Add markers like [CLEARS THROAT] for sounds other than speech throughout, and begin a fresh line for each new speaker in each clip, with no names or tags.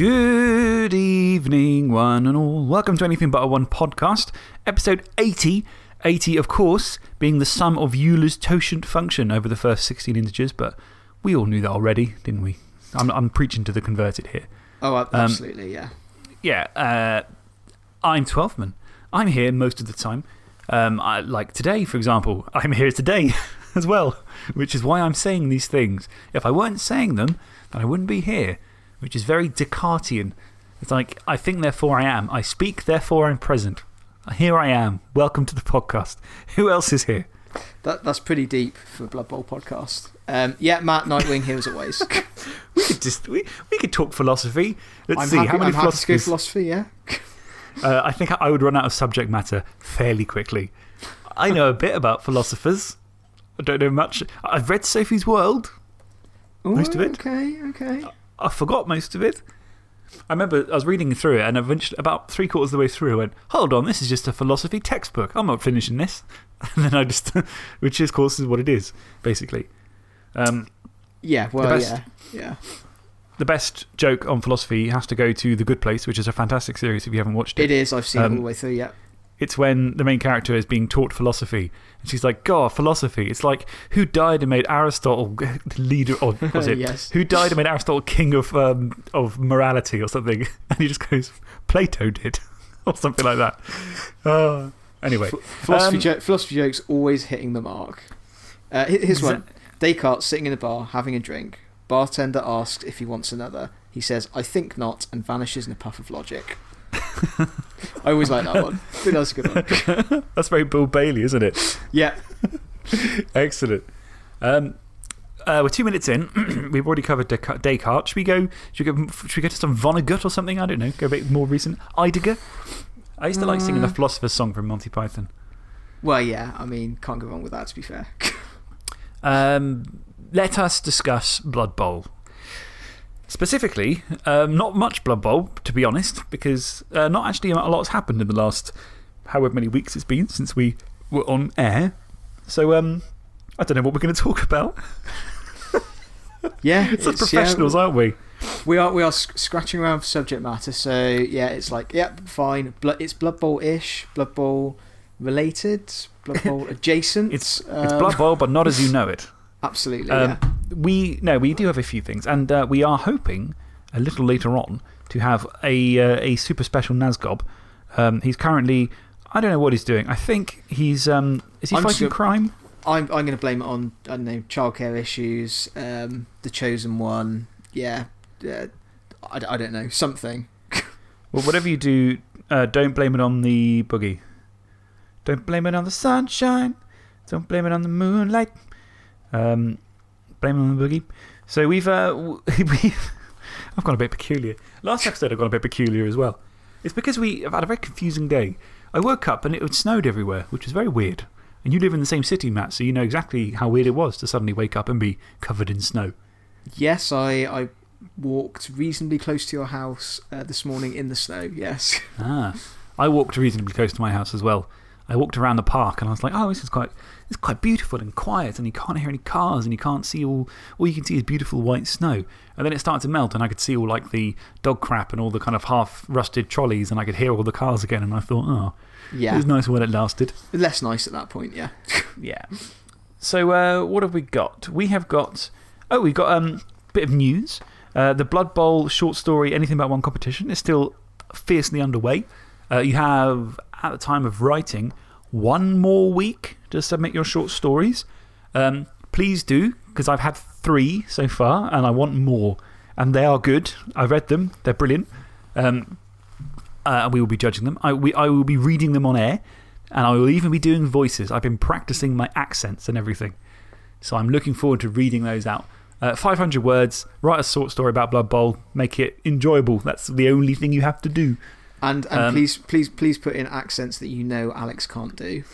Good evening, one and all. Welcome to Anything But a One podcast, episode 80. 80, of course, being the sum of Euler's totient function over the first 16 integers, but we all knew that already, didn't we? I'm, I'm preaching to the converted here.
Oh, absolutely, yeah.
Yeah, uh, I'm Twelfthman. I'm here most of the time. Um, I, like today, for example, [LAUGHS] I'm here today [LAUGHS] as well, which is why I'm saying these things. If I weren't saying them, then I wouldn't be here, which is very Descartesian. It's like, I think, therefore I am. I speak, therefore I'm present. Here I am. Welcome to the podcast. [LAUGHS] Who else is here?
That, that's pretty deep for a Blood Bowl podcast. Um, yeah, Matt Nightwing here as always. [LAUGHS]
we, could just, we, we could talk philosophy. Let's
I'm
see.
happy,
how many
I'm happy to go
philosophers?
philosophy, yeah. [LAUGHS]
Uh, I think I would run out of subject matter fairly quickly. I know a bit about philosophers. I don't know much. I've read Sophie's World. Most of it.
Okay, okay.
I forgot most of it. I remember I was reading through it, and eventually, about three quarters of the way through, I went, Hold on, this is just a philosophy textbook. I'm not finishing this. [LAUGHS] And then I just, [LAUGHS] which is, of course, is what it is, basically. Um,
Yeah, well,
best-
yeah. Yeah.
the best joke on philosophy has to go to The Good Place, which is a fantastic series if you haven't watched
it. It is. I've seen it
Um,
all the way through, yeah.
It's when the main character is being taught philosophy. And she's like, God, philosophy. It's like, who died and made Aristotle [LAUGHS] leader, or [LAUGHS] was it?
Yes.
Who died and made Aristotle king of, um, of morality or something? [LAUGHS] And he just goes, Plato did, or something like that. Uh, anyway.
Philosophy,
um,
jo philosophy jokes always hitting the mark. Uh, here's one Descartes sitting in a bar having a drink. Bartender asks if he wants another. He says, I think not, and vanishes in a puff of logic. [LAUGHS] I always like that one. [LAUGHS] That's a good one. [LAUGHS]
That's very Bill Bailey, isn't it?
Yeah.
Excellent. Um, uh, we're two minutes in. [CLEARS THROAT] We've already covered Descartes. Descartes. Should we, go, should, we go, should we go to some Vonnegut or something? I don't know. Go a bit more recent. Heidegger? I used to like singing the
Uh.
Philosopher's Song from Monty Python.
Well, yeah, I mean, can't go wrong with that, to be fair.
Um, let us discuss Blood Bowl. Specifically, um, not much Blood Bowl, to be honest, because uh, not actually a lot's happened in the last however many weeks it's been since we were on air. So um, I don't know what we're going to talk about. [LAUGHS]
yeah.
Such
yeah,
professionals, aren't we?
We are, we are sc- scratching around for subject matter, so yeah, it's like, yep, fine. Blo it's Blood Bowl ish, Blood Bowl related, Blood [LAUGHS] Bowl adjacent.
It's, it's
um,
Blood Bowl, but not as you [LAUGHS] know it.
Absolutely,
Um,
yeah.
we, no, we do have a few things, and uh, we are hoping a little later on to have a, uh, a super special Nazgob. Um, he's currently, I don't know what he's doing. I think he's, um, is he
I'm
fighting crime?
I'm, I'm going to blame it on, I don't know, childcare issues, um, The Chosen One, yeah, uh, I, I don't know, something. [LAUGHS]
Well, whatever you do, uh, don't blame it on the boogie. Don't blame it on the sunshine. Don't blame it on the moonlight. Um, blame it on the boogie. So we've, uh, [LAUGHS] we've I've gone a bit peculiar. Last episode, I've gone a bit peculiar as well. It's because we have had a very confusing day. I woke up and it had snowed everywhere, which was very weird. And you live in the same city, Matt, so you know exactly how weird it was to suddenly wake up and be covered in snow.
Yes, I, I walked reasonably close to your house uh, this morning in the snow, yes.
Ah, I walked reasonably close to my house as well. I walked around the park and I was like, oh, this is quite, it's quite beautiful and quiet, and you can't hear any cars, and you can't see all, all you can see is beautiful white snow. And then it started to melt, and I could see all like the dog crap and all the kind of half rusted trolleys, and I could hear all the cars again, and I thought, oh,
yeah.
it was nice while it lasted.
Less nice at that point, yeah. [LAUGHS]
Yeah. So, uh, what have we got? We have got, oh, we've got um, a bit of news. Uh, the Blood Bowl short story, Anything About One competition, is still fiercely underway. Uh, you have, at the time of writing, one more week to submit your short stories. Um, please do, because I've had three so far and I want more. And they are good. I read them, they're brilliant. Um, uh, and we will be judging them. I, we, I will be reading them on air, and I will even be doing voices. I've been practicing my accents and everything. So I'm looking forward to reading those out. Uh, 500 words, write a short story about Blood Bowl, make it enjoyable. That's the only thing you have to do.
And, and
Um,
please, please, please put in accents that you know Alex can't do.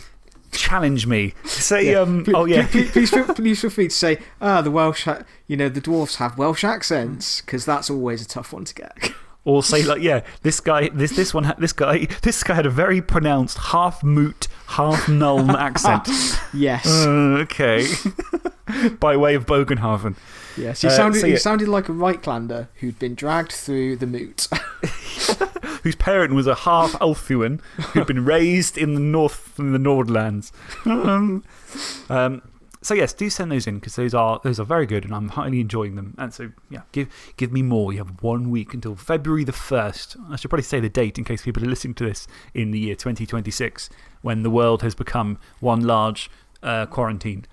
Challenge me. Say,
Yeah.
um, oh, yeah.
Please, please, feel, [LAUGHS] please feel free to say, ah, the Welsh, ha- you know, the dwarfs have Welsh accents, because that's always a tough one to get. [LAUGHS]
Or say, like, yeah, this guy, this, this one, this guy, this guy had a very pronounced half moot, half null [LAUGHS] accent.
yes.
Uh, okay. By way of Bogenhaven.
Yes, he,
Uh,
sounded,
so
he
yeah.
sounded like a Reiklander who'd been dragged through the moot. [LAUGHS]
whose parent was a half Ulthuan who'd been raised in the north, in the Nordlands. um, um, so, yes, do send those in because those are, those are very good and I'm highly enjoying them. And so, yeah, give, give me more. You have one week until February the 1st. I should probably say the date in case people are listening to this in the year 2026 when the world has become one large uh, quarantine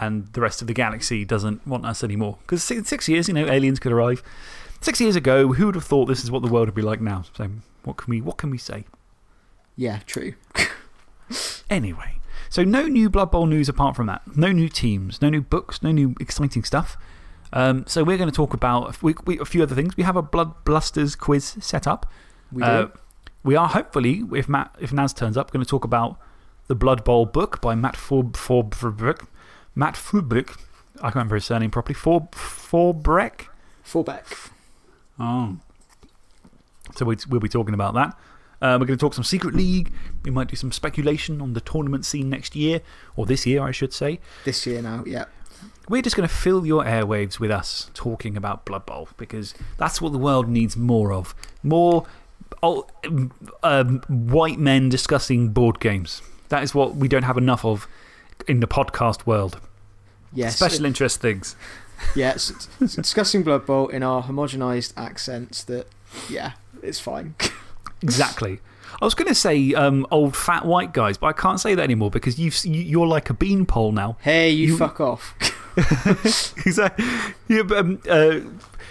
and the rest of the galaxy doesn't want us anymore. Because in six years, you know, aliens could arrive. Six years ago, who would have thought this is what the world would be like now? So, what can we, what can we say?
yeah, true. [LAUGHS]
Anyway, so no new Blood Bowl news apart from that. No new teams, no new books, no new exciting stuff. Um, so, we're going to talk about we, we, a few other things. We have a Blood Blusters quiz set up.
We do.
Uh, we are hopefully, if, Matt, if Naz turns up, going to talk about the Blood Bowl book by Matt Forb, Forbrick. Matt Forbrick. I can't remember his surname properly. Forb, Forbreck?
Fallback.
Oh. So we, we'll be talking about that. Uh, we're going to talk some Secret League. We might do some speculation on the tournament scene next year, or this year, I should say.
This year now, yeah.
We're just going to fill your airwaves with us talking about Blood Bowl because that's what the world needs more of. More oh, um, white men discussing board games. That is what we don't have enough of in the podcast world.
Yes.
Special interest things.
Yes. it's discussing Blood Bowl in our homogenised accents that, yeah, it's fine.
Exactly. I was going to say um, old fat white guys, but I can't say that anymore because you've, you, you're like a beanpole now.
hey, you,
You-
fuck off. [LAUGHS] [LAUGHS]
exactly. Yeah, but, um, uh,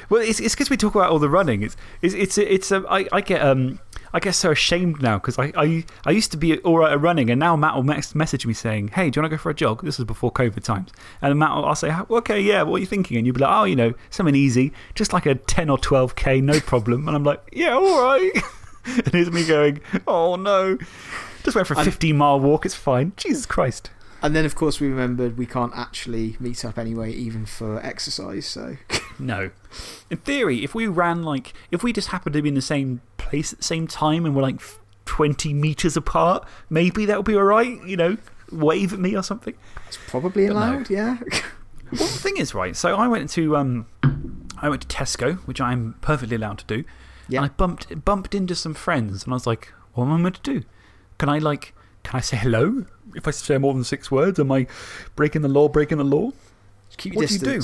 well, it's because we talk about all the running. It's, it's, it's, it's um, I, I, get, um, I get so ashamed now because I, I, I used to be all right at running, and now Matt will mes- message me saying, Hey, do you want to go for a jog? This is before COVID times. And Matt will I'll say, Okay, yeah, what are you thinking? And you'll be like, Oh, you know, something easy, just like a 10 or 12K, no problem. And I'm like, Yeah, all right. [LAUGHS] and here's me going, Oh, no. Just went for a
And-
15 mile walk, it's fine. Jesus Christ.
And then, of course, we remembered we can't actually meet up anyway, even for exercise. So, [LAUGHS]
No. In theory, if we ran like, if we just happened to be in the same place at the same time and we're like 20 metres apart, maybe that would be alright, you know, wave at me or something.
it's probably
But no.
allowed, yeah. [LAUGHS]
Well, the thing is, right, so I went to, um, I went to Tesco, which I'm perfectly allowed to do,
Yeah.
and I bumped, bumped into some friends and I was like, what am I meant to do? Can I, like, can I say hello? If I say more than six words, am I breaking the law, breaking the law?
Just keep your
What do you do?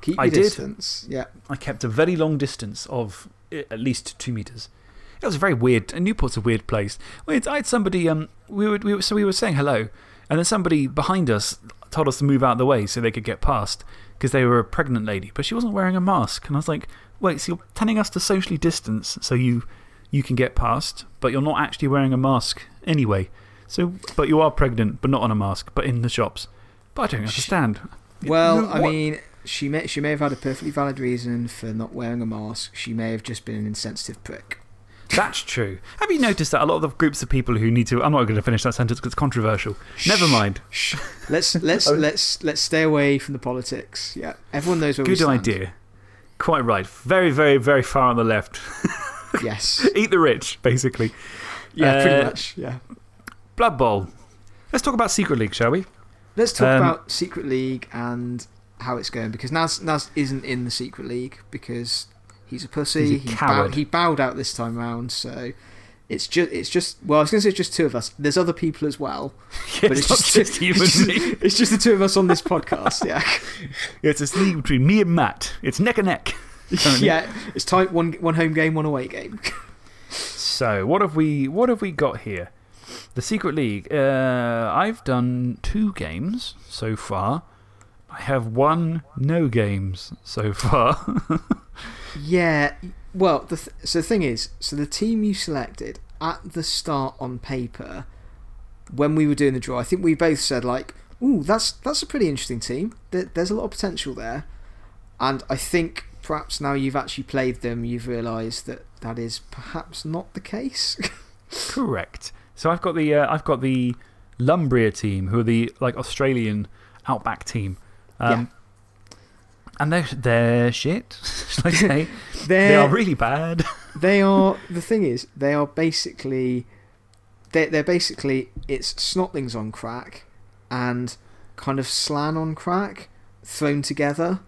Keep
I did.
distance. Yeah.
I kept a very long distance of eh, at least two metres. It was a very weird. Newport's a weird place. Had, I had somebody, um, we were, we were, so we were saying hello, and then somebody behind us told us to move out of the way so they could get past because they were a pregnant lady, but she wasn't wearing a mask. And I was like, wait, so you're telling us to socially distance so you, you can get past, but you're not actually wearing a mask anyway. So, but you are pregnant, but not on a mask, but in the shops. But I don't understand.
Well, I mean, she may, she may have had a perfectly valid reason for not wearing a mask. She may have just been an insensitive prick.
That's true. Have you noticed that a lot of the groups of people who need to. I'm not going to finish that sentence because it's controversial. Never mind.
Shh. Let's, let's, [LAUGHS] let's, let's stay away from the politics. Yeah. Everyone knows where we stand.
Good idea. Quite right. Very, very, very far on the left.
Yes. [LAUGHS]
Eat the rich, basically.
Yeah, pretty
Uh,
much. Yeah.
Blood Bowl. Let's talk about Secret League, shall we?
Let's talk
um,
about Secret League and how it's going because Naz, Naz isn't in the Secret League because he's a pussy.
He's a
he,
coward.
Bowed, he bowed out this time round, so. It's just, it's just, well, I was going to say it's just two of us. There's other people as well. [LAUGHS]
Yeah,
but
it's,
it's just,
just you
it's
and
just,
me.
it's just the two of us on this podcast, yeah. [LAUGHS]
Yeah, it's a league between me and Matt. It's neck and neck. Currently.
yeah, it's time one one home game, one away game. [LAUGHS]
So, what have we, what have we got here? The Secret League. Uh, I've done two games so far. I have one no games so far. [LAUGHS]
yeah, well, the th so the thing is, so the team you selected at the start on paper, when we were doing the draw, I think we both said like, "Ooh, that's that's a pretty interesting team. There, there's a lot of potential there," and I think perhaps now you've actually played them, you've realised that that is perhaps not the case. [LAUGHS]
Correct. So I've got the uh, I've got the Lumbria team, who are the like Australian outback team. Um, And they're, they're shit, [LAUGHS] shall I say? [LAUGHS]
They're,
really bad. [LAUGHS]
They are. The thing is, they are basically. They're, they're basically. It's snotlings on crack and kind of Slann on crack thrown together.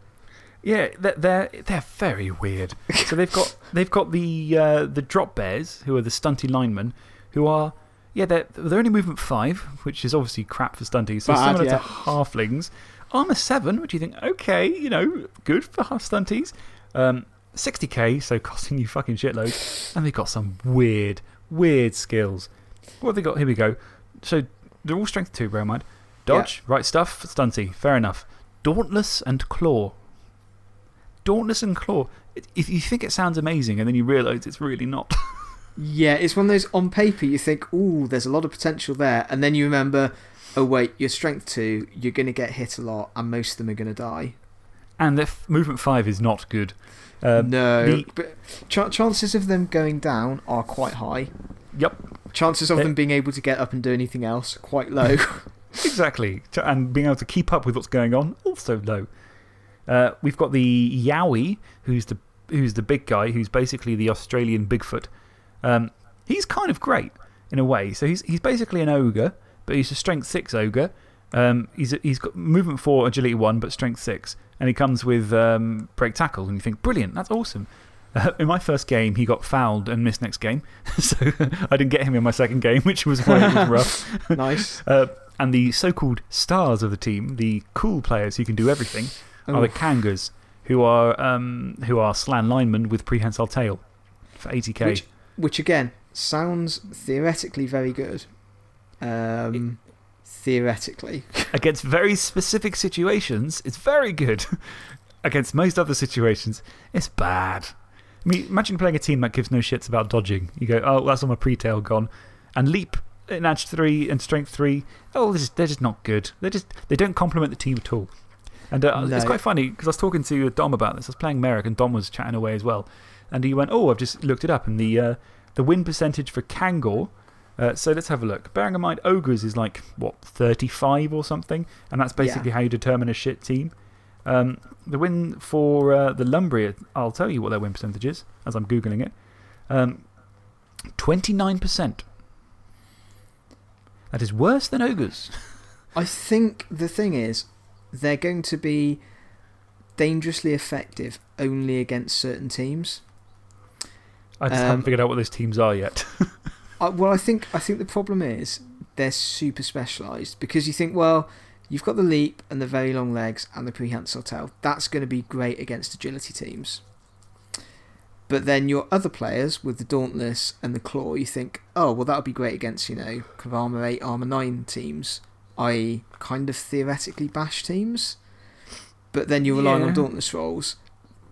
Yeah, they're, they're, they're very weird. so they've got, they've got the, uh, the drop bears, who are the stunty linemen, who are, yeah, they're, they're only movement five, which is obviously crap for stunties. So
Bad,
similar
yeah.
to halflings. Armor seven, which you think, okay, you know, good for half stunties. Um, 60k, so costing you fucking shitloads. And they've got some weird, weird skills. What have they got? Here we go. So they're all strength two, bear in mind. Dodge, right stuff, stunty, fair enough. Dauntless and claw. Dauntless and claw. If you think it sounds amazing and then you realise it's really not. [LAUGHS]
Yeah, it's one of those on paper you think, ooh, there's a lot of potential there. And then you remember, oh, wait, you're strength two, you're going to get hit a lot, and most of them are going to die.
and their f- movement five is not good. Um,
no.
the-
but ch chances of them going down are quite high.
Yep,
Chances of
They-
them being able to get up and do anything else, quite low. [LAUGHS]
exactly. And being able to keep up with what's going on, also low. Uh, we've got the Yowie, who's the, who's the big guy, who's basically the Australian Bigfoot. Um, he's kind of great in a way. So he's, he's basically an ogre, but he's a strength six ogre. Um, he's, he's got movement four, agility one, but strength six. And he comes with um, break tackle. And you think, brilliant, that's awesome. Uh, [LAUGHS] in my first game, he got fouled and missed next game. [LAUGHS] so [LAUGHS] I didn't get him in my second game, which was it was rough.
nice.
Uh, and the so called stars of the team, the cool players who can do everything, are the Kangas, who are, um, who are Slann linemen with prehensile tail for 80k.
Which, which, again, sounds theoretically very good. Um, theoretically. [LAUGHS]
Against very specific situations, it's very good. [LAUGHS] Against most other situations, it's bad. I mean, imagine playing a team that gives no shits about dodging. You go, oh, that's on my pre tail gone. And leap in edge three and strength three, oh, this is, they're just not good. They're just, they don't complement the team at all. And uh, it's quite funny because I was talking to Dom about this. I was playing Merrick and Dom was chatting away as well. And he went, oh, I've just looked it up. And the, uh, the win percentage for Kangor. Uh, so let's have a look. Bearing in mind, Ogres is like, what, 35 or something? And that's basically how you determine a shit team. Um, the win for uh, the Lumbria, I'll tell you what their win percentage is as I'm Googling it. Um, 29%. That is worse than Ogres. [LAUGHS]
I think the thing is, they're going to be dangerously effective only against certain teams.
I just
Um,
haven't figured out what those teams are yet. [LAUGHS]
I, well, I think, I think the problem is they're super specialised because you think, well, you've got the leap and the very long legs and the prehensile tail. That's going to be great against agility teams. But then your other players with the Dauntless and the Claw, you think, oh, well, that would be great against, you know, kind of Armour 8, Armour 9 teams, i.e., kind of theoretically bash teams. But then you're relying
Yeah.
on Dauntless rolls.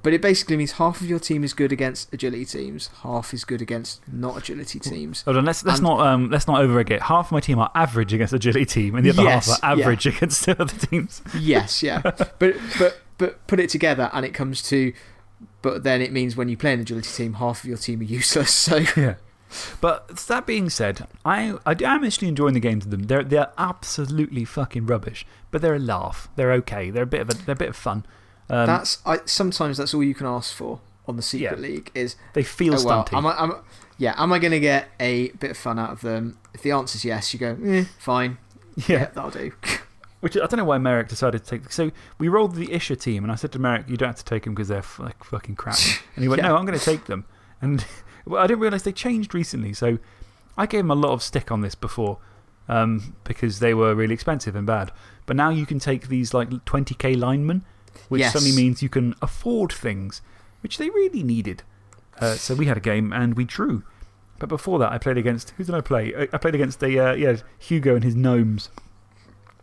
But it basically means half of your team is good against agility teams, half is good against not agility teams.
Hold on, let's, let's,
And-
not, um, let's not overegg Half of my team are average against agility team, and the other
Yes,
half are
yeah.
average [LAUGHS] against the other teams.
Yes, yeah. [LAUGHS] but, but, but put it together and it comes to. But then it means when you play an agility team, half of your team are useless. So, [LAUGHS]
Yeah. But that being said, I, I am actually enjoying the games of them. They're, they're absolutely fucking rubbish, but they're a laugh. They're okay. They're a bit of, a, they're a bit of fun. Um,
that's I, sometimes that's all you can ask for on the Secret
Yeah.
League is,
they feel
oh, well,
stunty.
am I, am, yeah, am I going to get a bit of fun out of them? If the answer's yes, you go, eh, fine. [LAUGHS]
yeah.
that'll do. [LAUGHS]
Which I don't know why Merrick decided to take. So we rolled the Isha team, and I said to Merrick, you don't have to take them because they're like fucking crap. [LAUGHS] And he went,
Yeah.
no, I'm going to take them. And well, I didn't realise they changed recently. So I gave him a lot of stick on this before um, because they were really expensive and bad. But now you can take these like 20k linemen, which
Yes.
suddenly means you can afford things, which they really needed. Uh, so we had a game and we drew. But before that, I played against. Who did I play? I I played against a, uh, yeah, Hugo and his gnomes.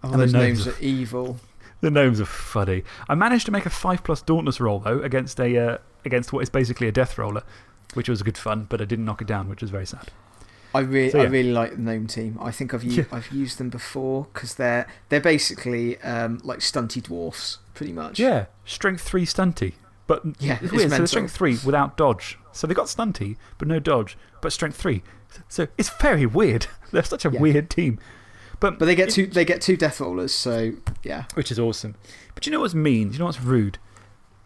Oh,
And the
those
gnomes
names are evil.
The gnomes are funny. I managed to make a 5 plus Dauntless roll, though, against, a, uh, against what is basically a death roller, which was good fun, but I didn't knock it down, which was very sad.
I, re
So,
I really like the Gnome team. I think I've, u
Yeah.
I've used them before because they're, they're basically um, like stunty dwarfs, pretty much.
Yeah, strength 3 stunty. But
Yeah,
it's
it's
weird. So they're strength 3 without dodge. So they got stunty, but no dodge, but strength 3. So it's very weird. [LAUGHS] They're such a
Yeah.
weird team. But,
But they get, two, they get two death rollers, so yeah.
Which is awesome. But you know what's mean? You know what's rude?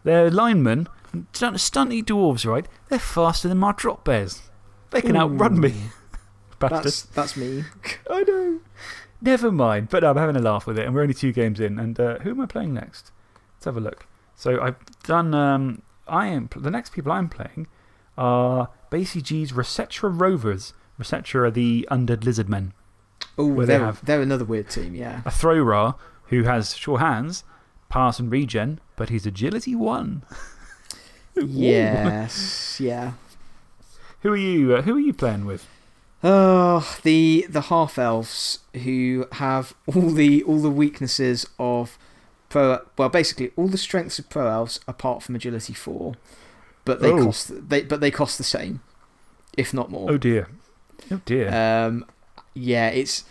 They're linemen, stunt- stunty dwarves, right? They're faster than my drop bears. They can outrun me. [LAUGHS]
That's, that's me.
I know. Never mind. But no, I'm having a laugh with it, and we're only two games in. And uh, who am I playing next? Let's have a look. So I've done. Um, I am, the next people I'm playing are BCG's Resetra Rovers. Resetra are the undead lizard men.
Oh,
they
they're, they're another weird team, yeah.
A Thrower who has sure hands, pass and regen, but he's agility 1. [LAUGHS]
yes, [LAUGHS] yeah.
Who are you, uh, who are you playing with?
Oh, the, the half elves who have all the, all the weaknesses of pro. Well, basically, all the strengths of pro elves apart from agility 4. But they,
Oh.
cost, they, but they cost the same, if not more.
Oh dear. Oh dear.
Um, yeah, it's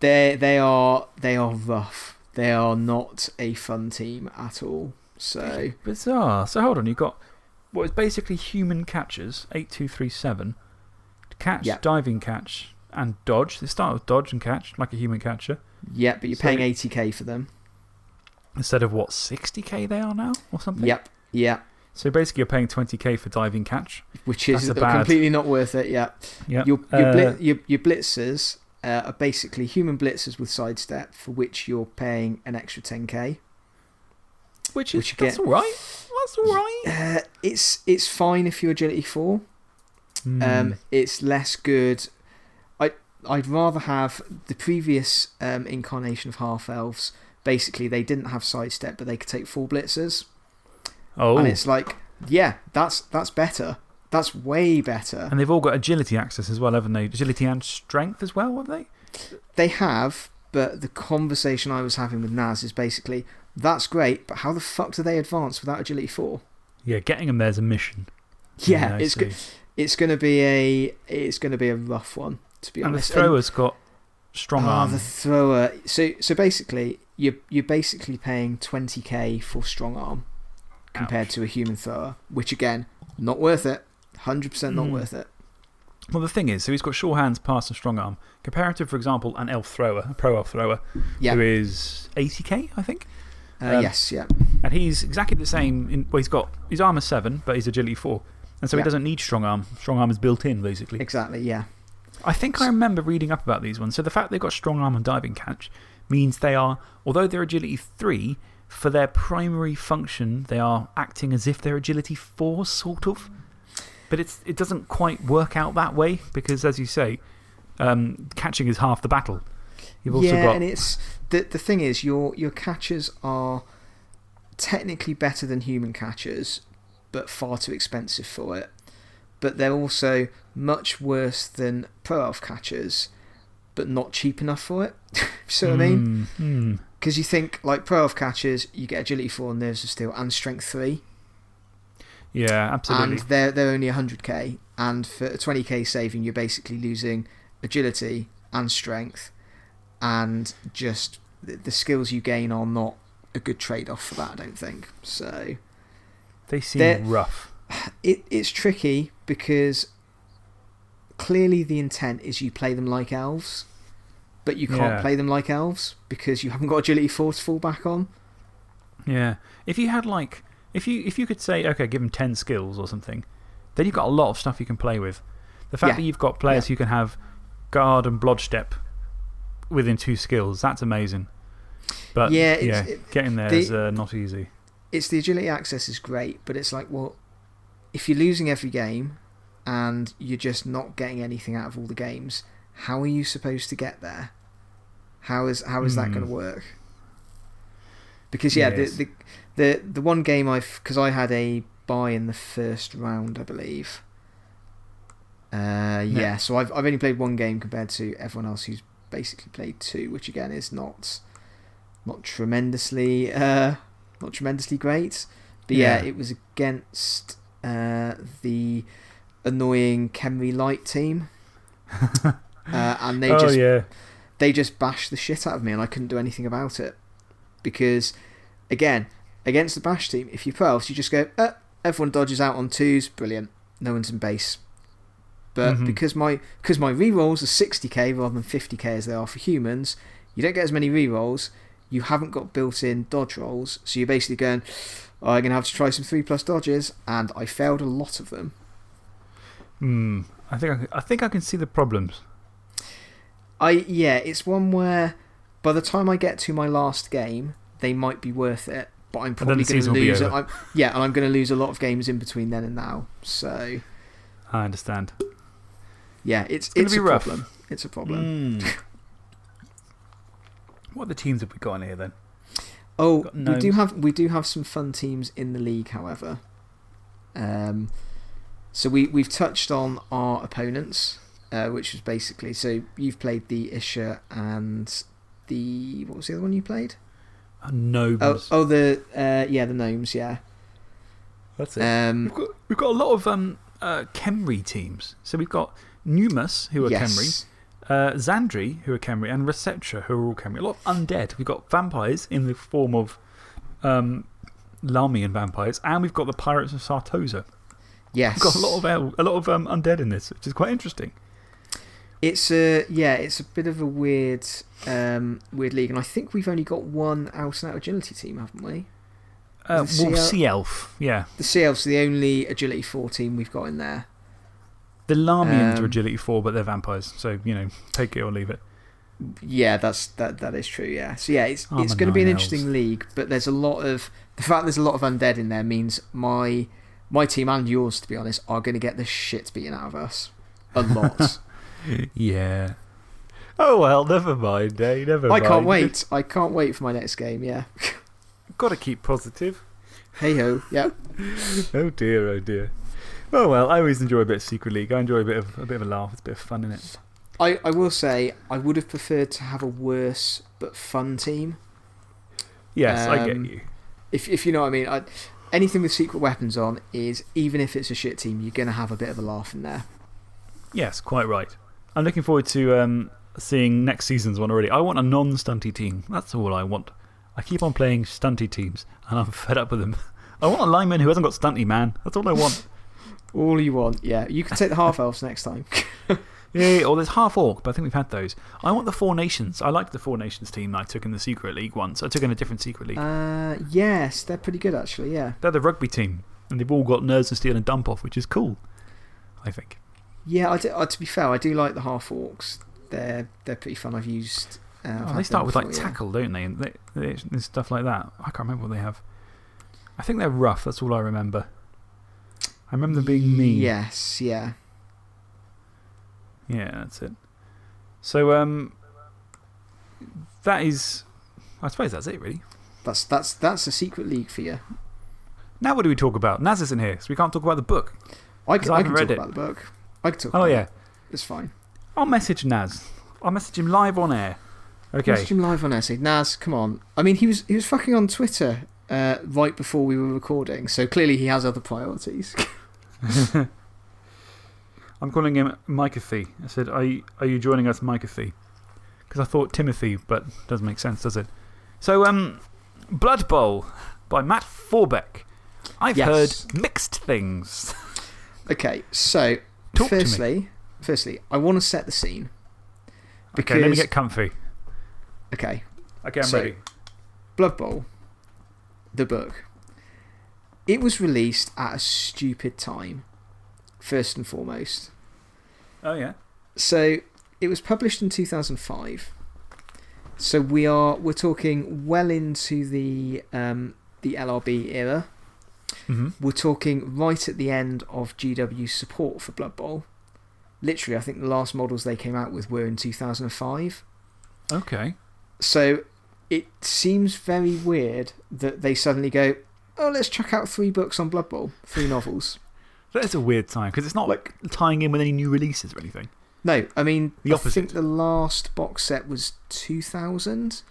they they are they are rough. They are not a fun team at all. So
Bizarre. So hold on, you've got what is basically human catchers 8237. Catch, diving catch, and dodge. They start with dodge and catch, like a human catcher.
yeah, but you're
So-
paying eighty k for them.
Instead of what, 60k they are now or something?
Yep, yeah,
So basically, you're paying 20k for diving catch.
which is
bad-
completely not worth it. Yeah,
Yeah.
your your,
Uh,
bli your your blitzers uh, are basically human blitzers with sidestep, for which you're paying an extra ten k.
which is
which
that's
get-
alright. That's alright.
Uh, it's it's fine if you're agility four.
Hmm.
Um, it's less good. I I'd rather have the previous um, incarnation of half elves. Basically, they didn't have sidestep, but they could take four blitzers,
oh.
and it's like, yeah, that's that's better. That's way better.
And they've all got agility access as well, haven't they? Agility and strength as well, haven't they?
They have, but the conversation I was having with Naz is basically, that's great, but how the fuck do they advance without agility four?
Yeah, getting them there's a mission.
Yeah, it's
see.
go it's going to be a it's going to be a rough one to be honest.
And the thrower's got strong
Ah,
arm.
the thrower. So, so basically, you're, you're basically paying 20k for strong arm compared
Ouch.
to a human thrower, which again, not worth it. 100% not
Mm.
worth it.
Well, the thing is, so he's got sure hands, pass, and strong arm. Compared to, for example, an elf thrower, a pro elf thrower, who is 80k, I think.
Uh,
Um,
yes, yeah.
And he's exactly the same. In, well, he's got his armor 7, but he's agility 4. And so he doesn't need strong arm. Strong arm is built in, basically.
Exactly, yeah.
I think I remember reading up about these ones. So the fact they've got strong arm and diving catch means they are, although they're agility 3, for their primary function, they are acting as if they're agility 4, sort of. But it's, it doesn't quite work out that way because, as you say, um, catching is half the battle. You've also
yeah,
got.
and it's. The, the thing is, your, your catchers are technically better than human catchers, but far too expensive for it. But they're also much worse than pro elf catchers, but not cheap enough for it. [LAUGHS] so what I mean?
Hmm, hmm.
Because you think, like pro elf catchers, you get agility 4 and nerves of steel and strength 3.
Yeah, absolutely.
And they're, they're only 100k. And for a 20k saving, you're basically losing agility and strength. And just the, the skills you gain are not a good trade off for that, I don't think. So
they seem rough. [SIGHS]
it, it's tricky because clearly the intent is you play them like elves. But you can't
Yeah.
play them like elves because you haven't got agility 4 to fall back on.
Yeah. If you had, like. If you, if you could say, okay, give them 10 skills or something, then you've got a lot of stuff you can play with. The fact
Yeah.
that you've got players who can have guard and blodge step within two skills, that's amazing. But
Yeah,
yeah,
it-
getting there
the-
is uh, not easy.
it's the agility access is great, but it's like, well, if you're losing every game and you're just not getting anything out of all the games, how are you supposed to get there? How is how is that
Hmm.
going to work? Because yeah,
Yes.
the, the the the one game I've because I had a buy in the first round, I believe. Uh, yeah, so I've I've only played one game compared to everyone else who's basically played two, which again is not not tremendously uh, not tremendously great. But yeah,
Yeah.
it was against uh, the annoying Khemri Light team. [LAUGHS] uh, and they
oh,
just
yeah.
they just bashed the shit out of me and I couldn't do anything about it. Because again, against the bash team, if pro elves, you just go, uh, everyone dodges out on twos, brilliant. No one's in base. But
Mhm.
because my because my rerolls are 60k rather than 50k as they are for humans, you don't get as many rerolls. You haven't got built in dodge rolls, so you're basically going, oh, I'm going to have to try some 3 plus dodges, and I failed a lot of them.
Hmm. I, think I, can- I think I can see the problems.
I yeah, it's one where by the time I get to my last game, they might be worth it, but I'm probably going to
season will be
lose.
it.
I'm, yeah, and I'm going to lose a lot of games in between then and now. So,
I understand.
yeah, it's,
gonna
it's, a
rough.
problem. It's a problem.
Mm. [LAUGHS] what other teams have we got in here then?
Oh, we do, have, we do have some fun teams in the league, however. Um, so we, we've touched on our opponents, uh, which was basically. So you've played the Isha and the. What was the other one you played?
Uh, Gnomes.
Oh, oh the. Uh, yeah, the Gnomes, yeah.
That's it.
Um,
we've, got, we've got a lot of um, uh, Khemri teams. So we've got Numus, who are Khemri,
yes.
uh, Xandri, who are Khemri, and Receptra, who are all Khemri. A lot of undead. We've got vampires in the form of um, Lamian vampires, and we've got the pirates of Sartosa.
Yes.
We've got a lot of, el- a lot of um, undead in this, which is quite interesting.
It's a yeah, it's a bit of a weird, um, weird league, and I think we've only got one out and out agility team, haven't we?
Uh, well, Sea Elf, yeah.
The Sea Elves are the only agility four team we've got in there.
The Lamians
Um,
are agility 4, but they're vampires. So, you know, take it or leave it.
Yeah, that's that. That is true. Yeah. So yeah, it's it's going to be an interesting league, but there's a lot of the fact there's a lot of undead in there means my my team and yours, to be honest, are going to get the shit beaten out of us a lot. [LAUGHS]
Yeah. Oh, well, never mind, eh? Never
I
mind.
can't wait. I can't wait for my next game. Yeah. [LAUGHS]
Got to keep positive.
hey ho. Yeah. [LAUGHS]
Oh dear, oh dear. Oh well, I always enjoy a bit of Secret League. I enjoy a bit of, a bit of a laugh. It's a bit of fun in it.
I, I will say I would have preferred to have a worse but fun team.
Yes, I get
Um,
you.
If if you know what I mean. I, anything with secret weapons on is even if it's a shit team, you're going to have a bit of a laugh in there.
Yes, quite right. I'm looking forward to um, seeing next season's one already. I want a non stunty team. That's all I want. I keep on playing stunty teams, and I'm [LAUGHS] fed up with them. I want a lineman who hasn't got stunty, man. That's all I want. [LAUGHS]
All you want, yeah. You can take the half elves next time. [LAUGHS]
Yeah, or there's half orc, but I think we've had those. I want the Four Nations. I liked the Four Nations team that I took in the Secret League once. I took in a different Secret League.
Uh, yes, they're pretty good actually. Yeah,
They're the rugby team, and they've all got nerves and steel and dump off, which is cool, I think.
yeah. I do, uh, to be fair, I do like the half orcs. They're they're pretty fun. I've used. Uh,
Oh, they start with like
before, yeah.
tackle, don't they? And, they, they, and stuff like that. I can't remember what they have. I think they're rough, that's all I remember. I remember them being mean.
Yes, yeah.
Yeah, that's it. So, um, that is. I suppose that's it, really.
That's that's that's a secret league for you.
Now, what do we talk about? Naz isn't here, so we can't talk about the book.
I can,
I
I can about the book. I can talk.
Oh, yeah.
it. it's fine.
I'll message Naz. I'll message him live on air. Okay.
Message him live on essay. Naz, come on. I mean, he was he was fucking on Twitter uh, right before we were recording, so clearly he has other priorities. [LAUGHS] [LAUGHS]
I'm calling him Micathy. I said, Are you, are you joining us, Micathy? Because I thought Timothy, but doesn't make sense, does it? So, um, Blood Bowl by Matt Forbeck. I've
Yes.
heard mixed things.
okay, so
Talk
firstly, firstly, I want to set the scene. Because
Okay, let me get comfy.
okay,
Okay, I'm
So-
ready.
Blood Bowl, the book. It was released at a stupid time, first and foremost.
Oh, yeah.
So it was published in 2005. So we are we're talking well into the um, the LRB era.
hmm
We're talking right at the end of GW's support for Blood Bowl. Literally, I think the last models they came out with were in 2005.
Okay.
So it seems very weird that they suddenly go, oh, let's check out three books on Blood Bowl, three novels.
That is a weird time because it's not like tying in with any new releases or anything.
No, I mean,
The
I
opposite.
think the last box set was 2000.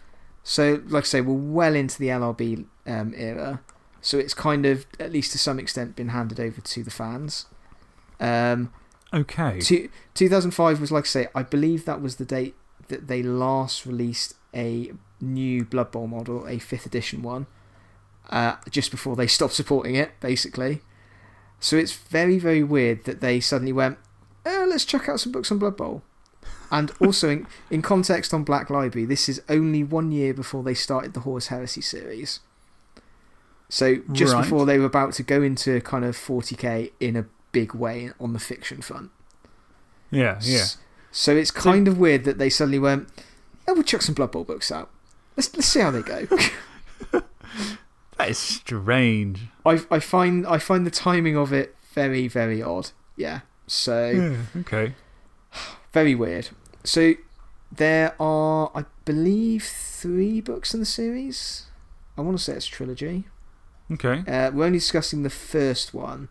So, like I say, we're well into the LRB um, era. So it's kind of, at least to some extent, been handed over to the fans. Um,
Okay.
two, 2005 was, like I say, I believe that was the date that they last released a new Blood Bowl model, a 5th edition one, uh, just before they stopped supporting it, basically. So it's very, very weird that they suddenly went, oh, let's check out some books on Blood Bowl. And also, in, in context on Black Library, this is only one year before they started the Horus Heresy series. So just
Right.
before they were about to go into kind of 40k in a big way on the fiction front.
Yeah, yeah.
S- So it's kind of weird that they suddenly went, oh, we'll chuck some Blood Bowl books out. Let's, let's see how they go. [LAUGHS]
That is strange.
I, I, find, I find the timing of it very, very odd. Yeah. So,
Yeah, okay.
very weird. So, there are, I believe, three books in the series. I want to say it's a trilogy.
Okay.
Uh, we're only discussing the first one,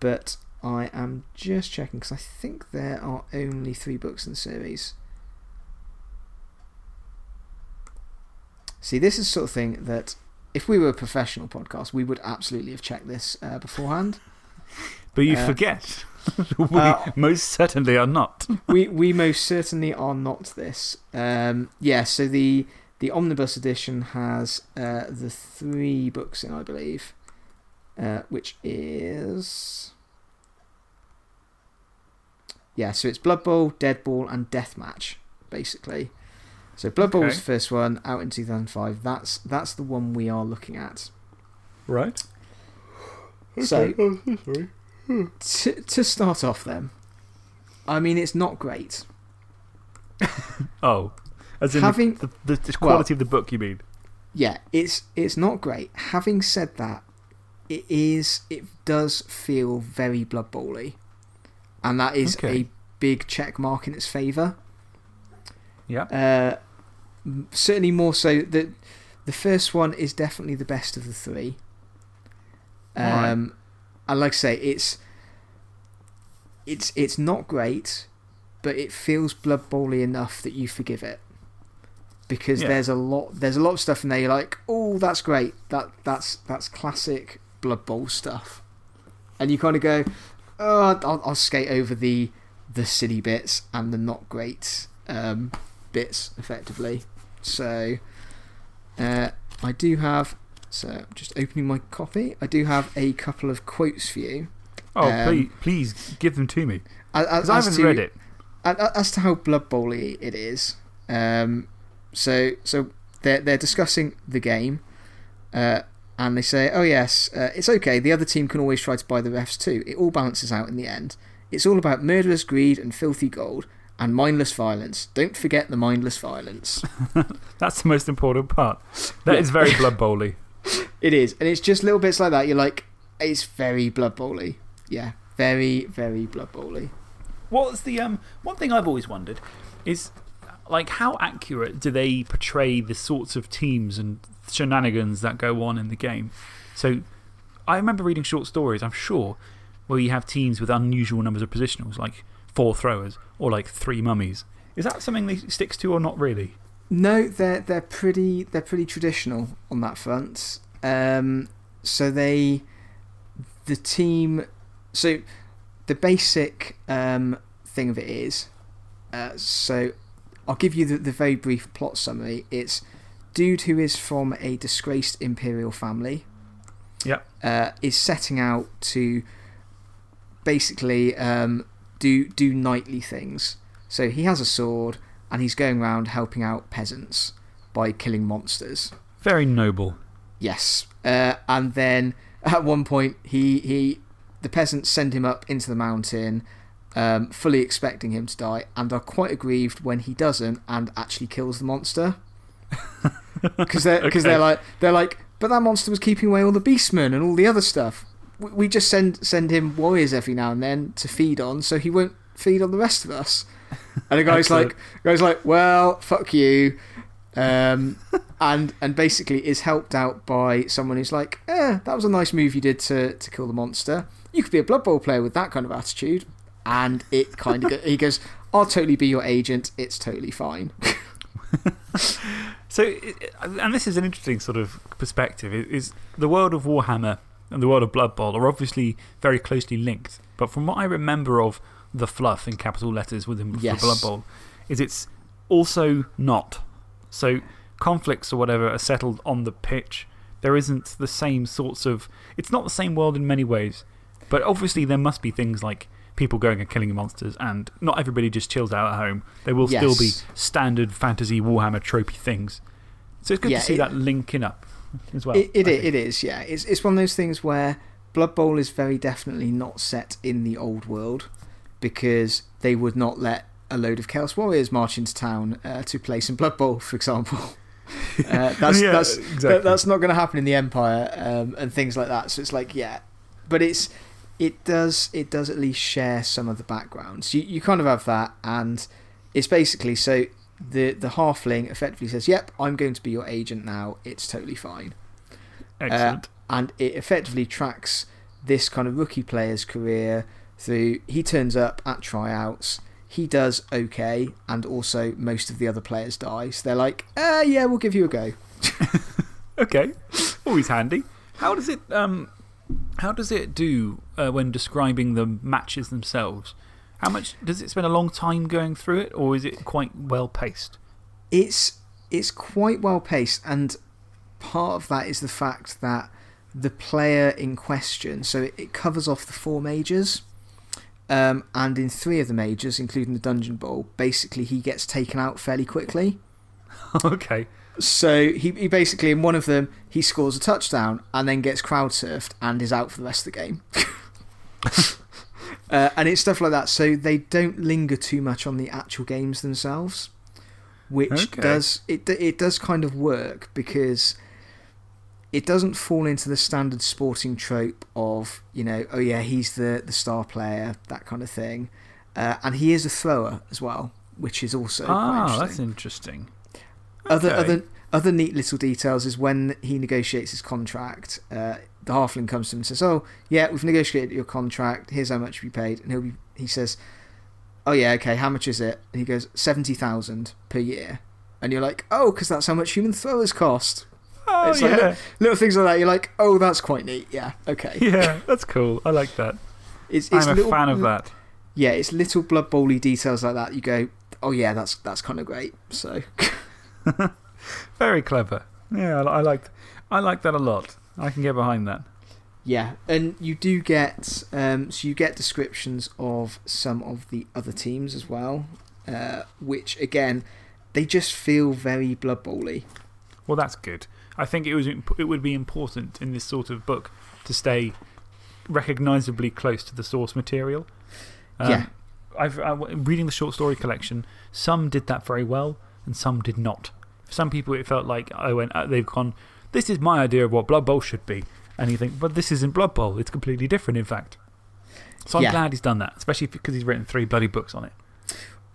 but I am just checking because I think there are only three books in the series. See, this is the sort of thing that if we were a professional podcast, we would absolutely have checked this uh, beforehand. [LAUGHS]
But you
Uh,
forget. [LAUGHS] we
uh,
most certainly are not.
we, we most certainly are not this. Um, yeah, so the, the omnibus edition has uh, the three books in, I believe, uh, which is. Yeah, so it's Blood Bowl, Dead Ball, and Deathmatch, basically. So Blood Bowl was the first one out in 2005. That's, that's the one we are looking at.
Right.
So,
Oh,
to, to start off, then, I mean, it's not great. [LAUGHS]
Oh. As in
Having-
the, the, the quality of the book, you mean?
yeah, it's it's not great. Having said that, it is it does feel very Blood Bowl-y. and that is
Okay.
a big check mark in its favour.
Yeah.
Uh, certainly more so that the first one is definitely the best of the three.
Alright.
Um, and like I say, it's it's it's not great, but it feels Blood Bowl-y enough that you forgive it. Because
Yeah.
there's a lot there's a lot of stuff in there you're like, oh that's great. That that's that's classic Blood Bowl stuff. And you kind of go, oh I'll, I'll skate over the the silly bits and the not great um, bits effectively. So uh, I do have so I'm just opening my copy. I do have a couple of quotes for you.
Oh,
Um,
please, please give them to me. Because I haven't
to,
read it.
As to how Blood Bowl it is. Um, so so they're, they're discussing the game. Uh, and they say, oh, yes, uh, it's okay. The other team can always try to buy the refs too. It all balances out in the end. It's all about murderous greed and filthy gold and mindless violence. Don't forget the mindless violence. [LAUGHS]
That's the most important part. That
Yeah.
is very [LAUGHS] Blood Bowly.
It is. And it's just little bits like that. You're like, it's very Blood Bowl-y. Yeah, very, very Blood Bowl-y.
What's the um, one thing I've always wondered is like how accurate do they portray the sorts of teams and shenanigans that go on in the game? So I remember reading short stories, I'm sure, where you have teams with unusual numbers of positionals, like four throwers or like three mummies. Is that something they sticks to or not really?
No, they're, they're, pretty, they're pretty traditional on that front. Um, so they. The team. So the basic um, thing of it is. Uh, so I'll give you the, the very brief plot summary. It's dude who is from a disgraced imperial family
Yep.
uh, is setting out to basically um, do, do knightly things. So he has a sword and he's going around helping out peasants by killing monsters.
Very noble.
Yes. Uh, and then at one point, he, he, the peasants send him up into the mountain, um, fully expecting him to die, and are quite aggrieved when he doesn't and actually kills the monster. [LAUGHS] Because they're,
Okay.
they're, like, they're like, but that monster was keeping away all the beastmen and all the other stuff. We, we just send, send him warriors every now and then to feed on, so he won't feed on the rest of us. And the guy's like, guy's like, well, fuck you. Um, [LAUGHS] and and basically is helped out by someone who's like, eh, that was a nice move you did to, to kill the monster. You could be a Blood Bowl player with that kind of attitude. And it kind of go, he goes, I'll totally be your agent. It's totally fine. [LAUGHS]
So, and this is an interesting sort of perspective, is the world of Warhammer and the world of Blood Bowl are obviously very closely linked. But from what I remember of the fluff in capital letters within
Yes.
the Blood Bowl, is it's also not. So, conflicts or whatever are settled on the pitch. There isn't the same sorts of. It's not the same world in many ways. But obviously, there must be things like people going and killing monsters, and not everybody just chills out at home. There will still be standard fantasy Warhammer tropey things. So it's good
Yeah,
to see
it-
that linking up [LAUGHS] as well.
it, it,
I
i-
think.
it is, yeah. It's, it's one of those things where Blood Bowl is very definitely not set in the old world because they would not let a load of Chaos Warriors march into town uh, to play some Blood Bowl, for example. [LAUGHS] Uh, that's,
Yeah,
that's,
exactly.
that- that's not going to happen in the Empire um, and things like that. So it's like, yeah. But it's it does it does at least share some of the backgrounds. You, you kind of have that, and it's basically so the, the halfling effectively says, Yep, I'm going to be your agent now. It's totally fine.
Excellent.
and it effectively tracks this kind of rookie player's career through. He turns up at tryouts, he does okay, and also most of the other players die. So they're like, uh, yeah, we'll give you a go. [LAUGHS]
Okay, always handy. How does it um, how does it do uh, when describing the matches themselves? How much does it spend a long time going through it, or is it quite well paced?
It's, it's quite well paced, and part of that is the fact that the player in question, so it, it covers off the four majors. Um, and in three of the majors, including the Dungeon Bowl, basically he gets taken out fairly quickly. [LAUGHS]
okay,
So he, he basically, in one of them, he scores a touchdown and then gets crowd surfed and is out for the rest of the game. [LAUGHS] uh, and it's stuff like that. So they don't linger too much on the actual games themselves, which
Okay.
does it, it does kind of work because it doesn't fall into the standard sporting trope of, you know, oh yeah, he's the, the star player, that kind of thing. Uh, and he is a thrower as well, which is also
ah,
interesting.
that's interesting.
Other other other neat little details is when he negotiates his contract. Uh, the halfling comes to him and says, "Oh, yeah, we've negotiated your contract. Here's how much we paid." And he'll be, he says, "Oh yeah, okay. How much is it?" And he goes, 70,000 per year." And you're like, "Oh, because that's how much human throwers cost."
Oh,
It's like
yeah.
little, little things like that. You're like, "Oh, that's quite neat. Yeah, okay." [LAUGHS]
yeah, that's cool. I like that.
It's, it's
I'm a
little-
fan of that.
Yeah, it's little blood bowly details like that. You go, "Oh yeah, that's that's kind of great." So. [LAUGHS]
Very clever. Yeah, I, I like I like that a lot. I can get behind that.
Yeah, and you do get um, so you get descriptions of some of the other teams as well, uh, which again they just feel very Blood Bowly.
Well, that's good. I think it, was, it would be important in this sort of book to stay recognisably close to the source material. Um,
Yeah.
I've, I, reading the short story collection, some did that very well and some did not. For some people, it felt like I went, uh, they've gone, this is my idea of what Blood Bowl should be. And you think, but this isn't Blood Bowl. It's completely different, in fact. So I'm
Yeah.
glad he's done that, especially because he's written three bloody books on it.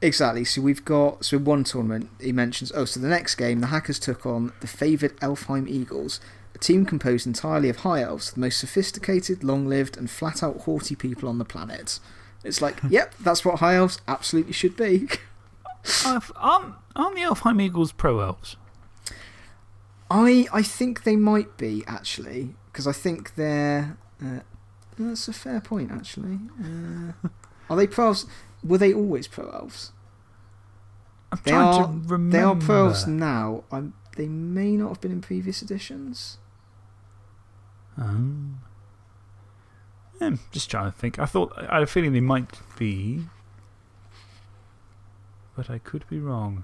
Exactly. So we've got so in one tournament he mentions oh so the next game the hackers took on the favoured Elfheim Eagles, a team composed entirely of high elves, the most sophisticated, long-lived, and flat-out haughty people on the planet. It's like, [LAUGHS] yep, that's what high elves absolutely should be. [LAUGHS]
Aren't, aren't the Elfheim Eagles pro elves?
I I think they might be actually because I think they're. Uh, that's a fair point actually. Uh, are they pro elves? Were they always pro elves?
I'm
They
trying
are.
to remember.
They are pro elves now. I'm, they may not have been in previous editions.
Um, I'm just trying to think. I thought, I had a feeling they might be. But I could be wrong.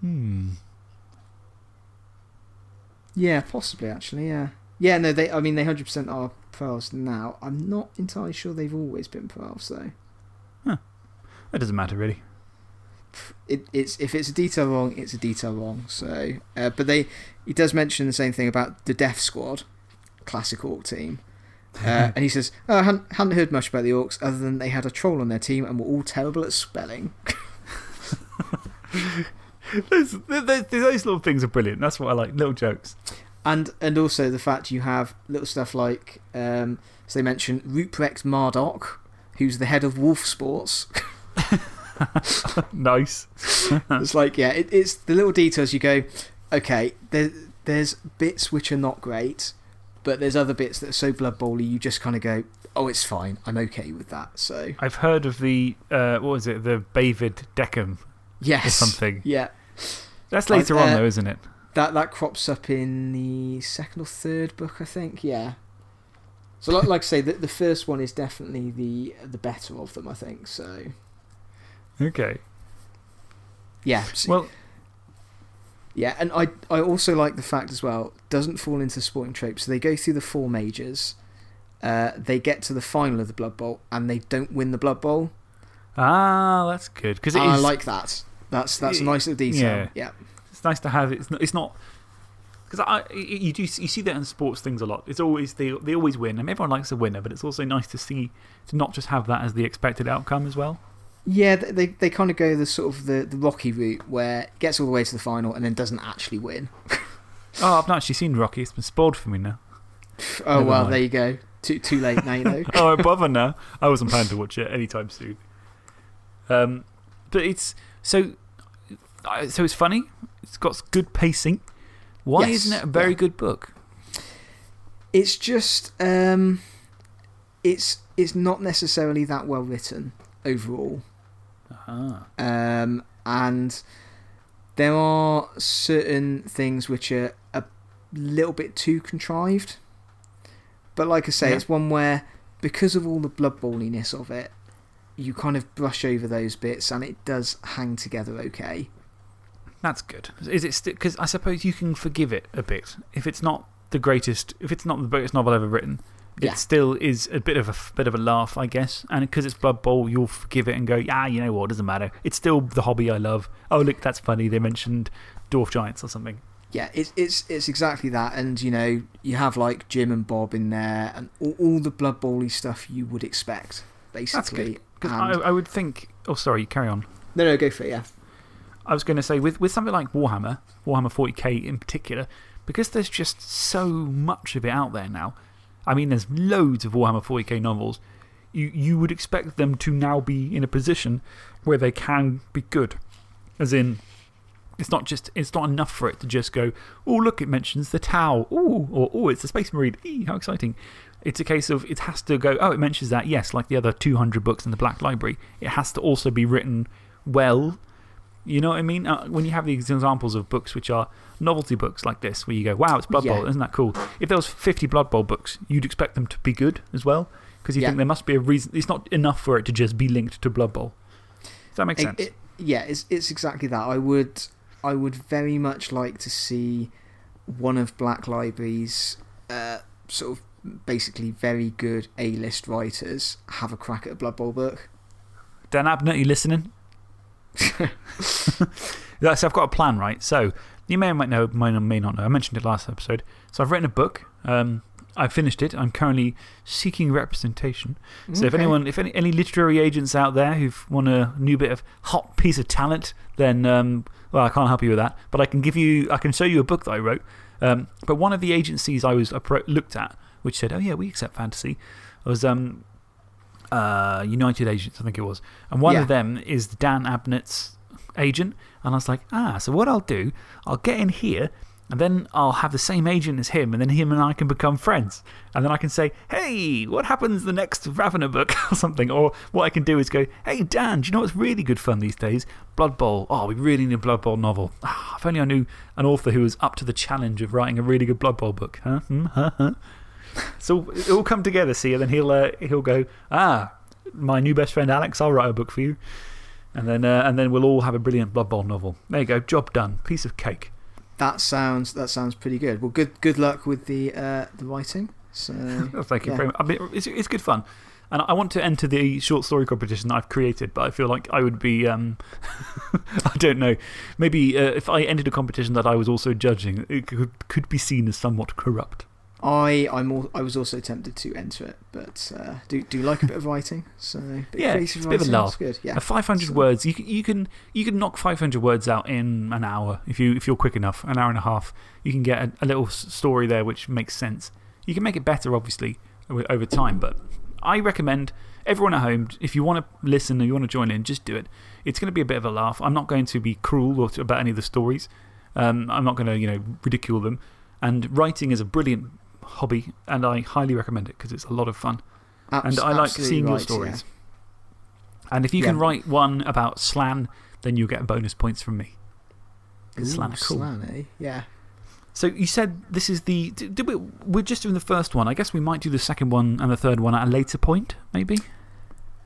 Hmm.
Yeah, possibly actually. Yeah. Yeah. No, they. I mean, they hundred percent are elves now. I'm not entirely sure they've always been elves though.
That doesn't matter, really.
it, it's if it's a detail wrong, it's a detail wrong. So, uh, but they he does mention the same thing about the Death Squad, classic orc team, uh, [LAUGHS] and he says, oh, "I hadn't, hadn't heard much about the orcs other than they had a troll on their team and were all terrible at spelling." [LAUGHS] [LAUGHS]
those, those, those little things are brilliant. That's what I like. Little jokes.
And and also the fact you have little stuff like um, so they mention Ruprecht Mardok, who's the head of Wolf Sports. [LAUGHS]
nice. [LAUGHS]
it's like yeah, it, it's the little details. You go, okay, there, there's bits which are not great, but there's other bits that are so blood bowly. You just kind of go, oh, it's fine. I'm okay with that. So
I've heard of the, uh, what was it, the Bavid Deckham
yes,
or something.
Yeah,
That's later
Uh,
on, though, isn't it?
that that crops up in the second or third book, I think. Yeah. So like, like I say, the, the first one is definitely the the better of them. I think so.
Okay.
Yeah. so-
Well,
Yeah, and I I also like the fact as well doesn't fall into sporting tropes. So they go through the four majors, uh, they get to the final of the Blood Bowl, and they don't win the Blood Bowl.
ah, that's good. Because
I like that. That's that's a nice little detail.
Yeah.
Yeah,
It's nice to have it. It's not. It's not because I, you, do, you see that in sports things a lot. It's always, they, they always win. I mean, everyone likes a winner, but it's also nice to see, to not just have that as the expected outcome as well.
Yeah, they, they kind of go the sort of the, the Rocky route where it gets all the way to the final and then doesn't actually win. [LAUGHS]
oh, I've not actually seen Rocky. It's been spoiled for me now.
oh, Never well, mind. there you go. Too, too late now, you know. [LAUGHS]
oh, I bother now. I wasn't planning to watch it anytime soon. Um, but it's so, so it's funny. It's got good pacing. Why yes, isn't it a very good book?
It's just um, it's, it's not necessarily that well written overall.
-huh.
Um, and there are certain things which are a little bit too contrived. But like I say, it's one where, because of all the blood balliness of it, you kind of brush over those bits and it does hang together okay.
That's good. Is it because I suppose you can forgive it a bit if it's not the greatest, if it's not the greatest novel ever written. It still is a bit of a, bit of a laugh, I guess. And because it's Blood Bowl, you'll forgive it and go, yeah, you know what, doesn't matter. It's still the hobby I love. Oh, look, that's funny. They mentioned Dwarf Giants or something.
Yeah, it's, it's, it's exactly that. And, you know, you have like Jim and Bob in there and all, all the Blood Bowl stuff you would expect, basically.
That's good. Because I, I would think. Oh, sorry, carry on.
No, no, go for it, yeah.
I was going to say, with, with something like Warhammer, Warhammer 40k in particular, because there's just so much of it out there now. I mean, there's loads of Warhammer 40k novels. You, you would expect them to now be in a position where they can be good. As in, it's not, just, it's not enough for it to just go, oh, look, it mentions the Tau. Oh, or oh, it's a Space Marine. Eee, how exciting. It's a case of it has to go, oh, it mentions that. Yes, like the other 200 books in the Black Library. It has to also be written well you know what I mean? Uh, when you have these examples of books which are novelty books like this, where you go, wow, it's Blood Bowl, isn't that cool? If there was 50 Blood Bowl books, you'd expect them to be good as well, because you think there must be a reason. It's not enough for it to just be linked to Blood Bowl. Does that make sense?
It, yeah, it's, it's exactly that. I would, I would very much like to see one of Black Library's uh, sort of basically very good A list writers have a crack at a Blood Bowl book.
Dan Abnett, you listening? [LAUGHS] so I've got a plan, right? So you may or might know, may or may not know. I mentioned it last episode. So I've written a book. Um, I've finished it. I'm currently seeking representation. So if anyone, if any, any literary agents out there who've won a new bit of hot piece of talent, then um, well, I can't help you with that. But I can give you, I can show you a book that I wrote. Um, but one of the agencies I was looked at, which said, oh, yeah, we accept fantasy, was um, uh, United Agents, I think it was. And one of them is Dan Abnett's agent. And I was like, ah, so what I'll do, I'll get in here and then I'll have the same agent as him, and then him and I can become friends. And then I can say, hey, what happens the next Ravenor book [LAUGHS] or something? Or what I can do is go, hey, Dan, do you know what's really good fun these days? Blood Bowl. Oh, we really need a Blood Bowl novel. Oh, if only I knew an author who was up to the challenge of writing a really good Blood Bowl book. Huh? Hmm, huh? Huh? So it will come together, see, and then he'll, uh, he'll go, ah, my new best friend Alex, I'll write a book for you. And then, uh, and then we'll all have a brilliant Blood Bowl novel. There you go, job done. Piece of cake.
That sounds, that sounds pretty good. Well, good, good luck with the, uh, the writing. So, [LAUGHS]
oh, thank you very much. I mean, it's, it's good fun. And I want to enter the short story competition that I've created, but I feel like I would be um, [LAUGHS] I don't know. Maybe uh, if I entered a competition that I was also judging, it could, could be seen as somewhat corrupt.
I, I'm all, I was also tempted to enter it, but uh, do, do like a bit of writing. So,
yeah, it's a bit of a laugh. Good. Yeah. 500 so. words, you can, you, can, you can knock 500 words out in an hour if, you, if you're quick enough, an hour and a half. You can get a, a little story there which makes sense. You can make it better, obviously, over time, but I recommend everyone at home, if you want to listen or you want to join in, just do it. It's going to be a bit of a laugh. I'm not going to be cruel or about any of the stories. Um, I'm not going to you know, ridicule them. And writing is a brilliant hobby, and I highly recommend it because it's a lot of fun. and I like seeing your stories. And if you can write one about Slann, then you'll get bonus points from me.
Because Slann cool. Slann, eh? Yeah.
So you said this is the. Did we, we're just doing the first one. I guess we might do the second one and the third one at a later point, maybe?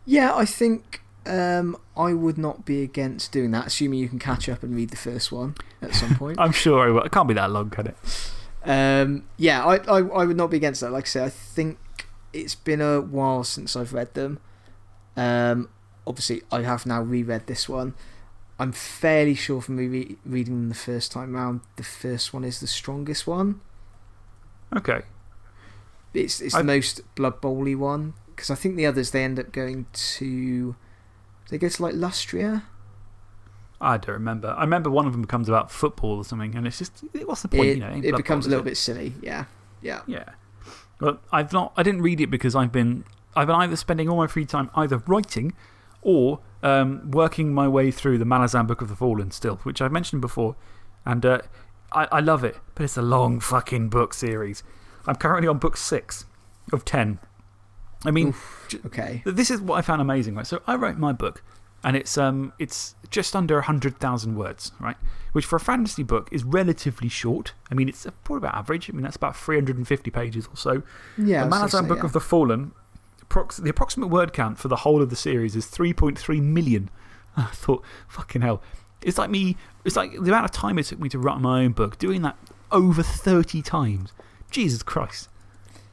Yeah, I think um, I would not be against doing that, assuming you can catch up and read the first one at some [LAUGHS] point.
I'm sure I will. It can't be that long, can it?
Um, yeah, I, I, I would not be against that. Like I say, I think it's been a while since I've read them. Um, obviously, I have now reread this one. I'm fairly sure from me re reading them the first time round, the first one is the strongest one.
Okay.
It's, it's
I-
the most Blood Bowly one. Because I think the others, they end up going to. They go to like Lustria?
I don't remember. I remember one of them becomes about football or something, and it's just, what's the point?
It,
you know,
it becomes a little
it?
bit silly. Yeah. Yeah.
Yeah. Well, I've not, I didn't read it because I've been, I've been either spending all my free time either writing or um, working my way through the Malazan Book of the Fallen still, which I've mentioned before. And uh, I, I love it, but it's a long fucking book series. I'm currently on book six of 10. I mean,
Okay.
this is what I found amazing, right? So I wrote my book, and it's, um, it's just under 100,000 words, right? Which for a fantasy book is relatively short. I mean, it's probably about average. I mean, that's about 350 pages or so.
Yeah.
the Malazan Book of the Fallen, the approximate word count for the whole of the series is 3.3 million. [LAUGHS] I thought, fucking hell. It's like me, it's like the amount of time it took me to write my own book, doing that over 30 times. Jesus Christ.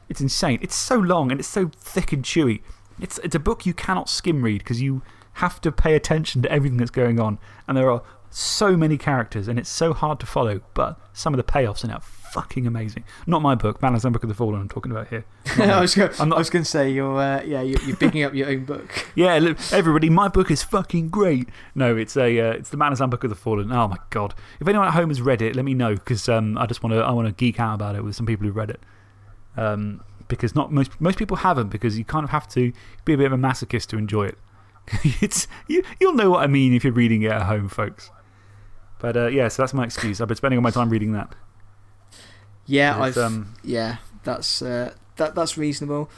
It's insane. It's so long and it's so thick and chewy. It's, it's a book you cannot skim read because you have to pay attention to everything that's going on. And there are so many characters and it's so hard to follow, but some of the payoffs in it are fucking amazing. Not my book, Malazan Book of the Fallen, I'm talking about here. [LAUGHS] Not
I was going to say, you're, uh, yeah, you're, you're picking up your own book. [LAUGHS]
Yeah, look, everybody, my book is fucking great. No, it's, a, uh, it's the Malazan Book of the Fallen. Oh my god. If anyone at home has read it, let me know because um, I just want to I wanna geek out about it with some people who've read it. Um, because not, most, most people haven't because you kind of have to be a bit of a masochist to enjoy it. [LAUGHS] it's, you, you'll know what I mean if you're reading it at home, folks. But uh, yeah, so that's my excuse. I've been spending all my time reading that.
Yeah, I've.
um,
yeah, that's, uh, that, that's reasonable.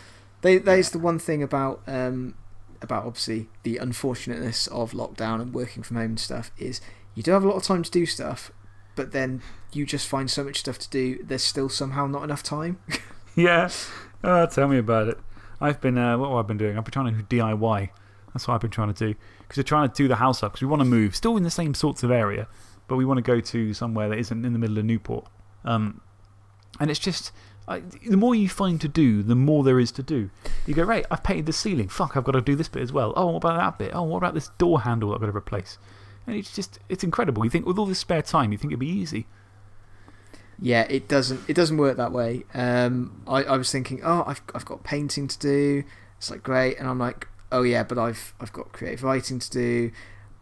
They, that is the one thing about, um, about obviously the unfortunateness of lockdown and working from home and stuff is you do have a lot of time to do stuff, but then you just find so much stuff to do, there's still somehow not enough time. [LAUGHS]
Yeah. Oh, tell me about it. I've been, uh, what have I been doing? I've been trying to DIY. That's what I've been trying to do. Because we're trying to do the house up because we want to move. Still in the same sorts of area, but we want to go to somewhere that isn't in the middle of Newport. Um, and it's just, I, the more you find to do, the more there is to do. You go, right, I've painted the ceiling. Fuck, I've got to do this bit as well. Oh, what about that bit? Oh, what about this door handle I've got to replace? And it's just, it's incredible. You think with all this spare time, you think it'd be easy.
Yeah, it doesn't. It doesn't work that way. Um, I, I was thinking, oh, I've I've got painting to do. It's like great, and I'm like, oh yeah, but I've I've got creative writing to do,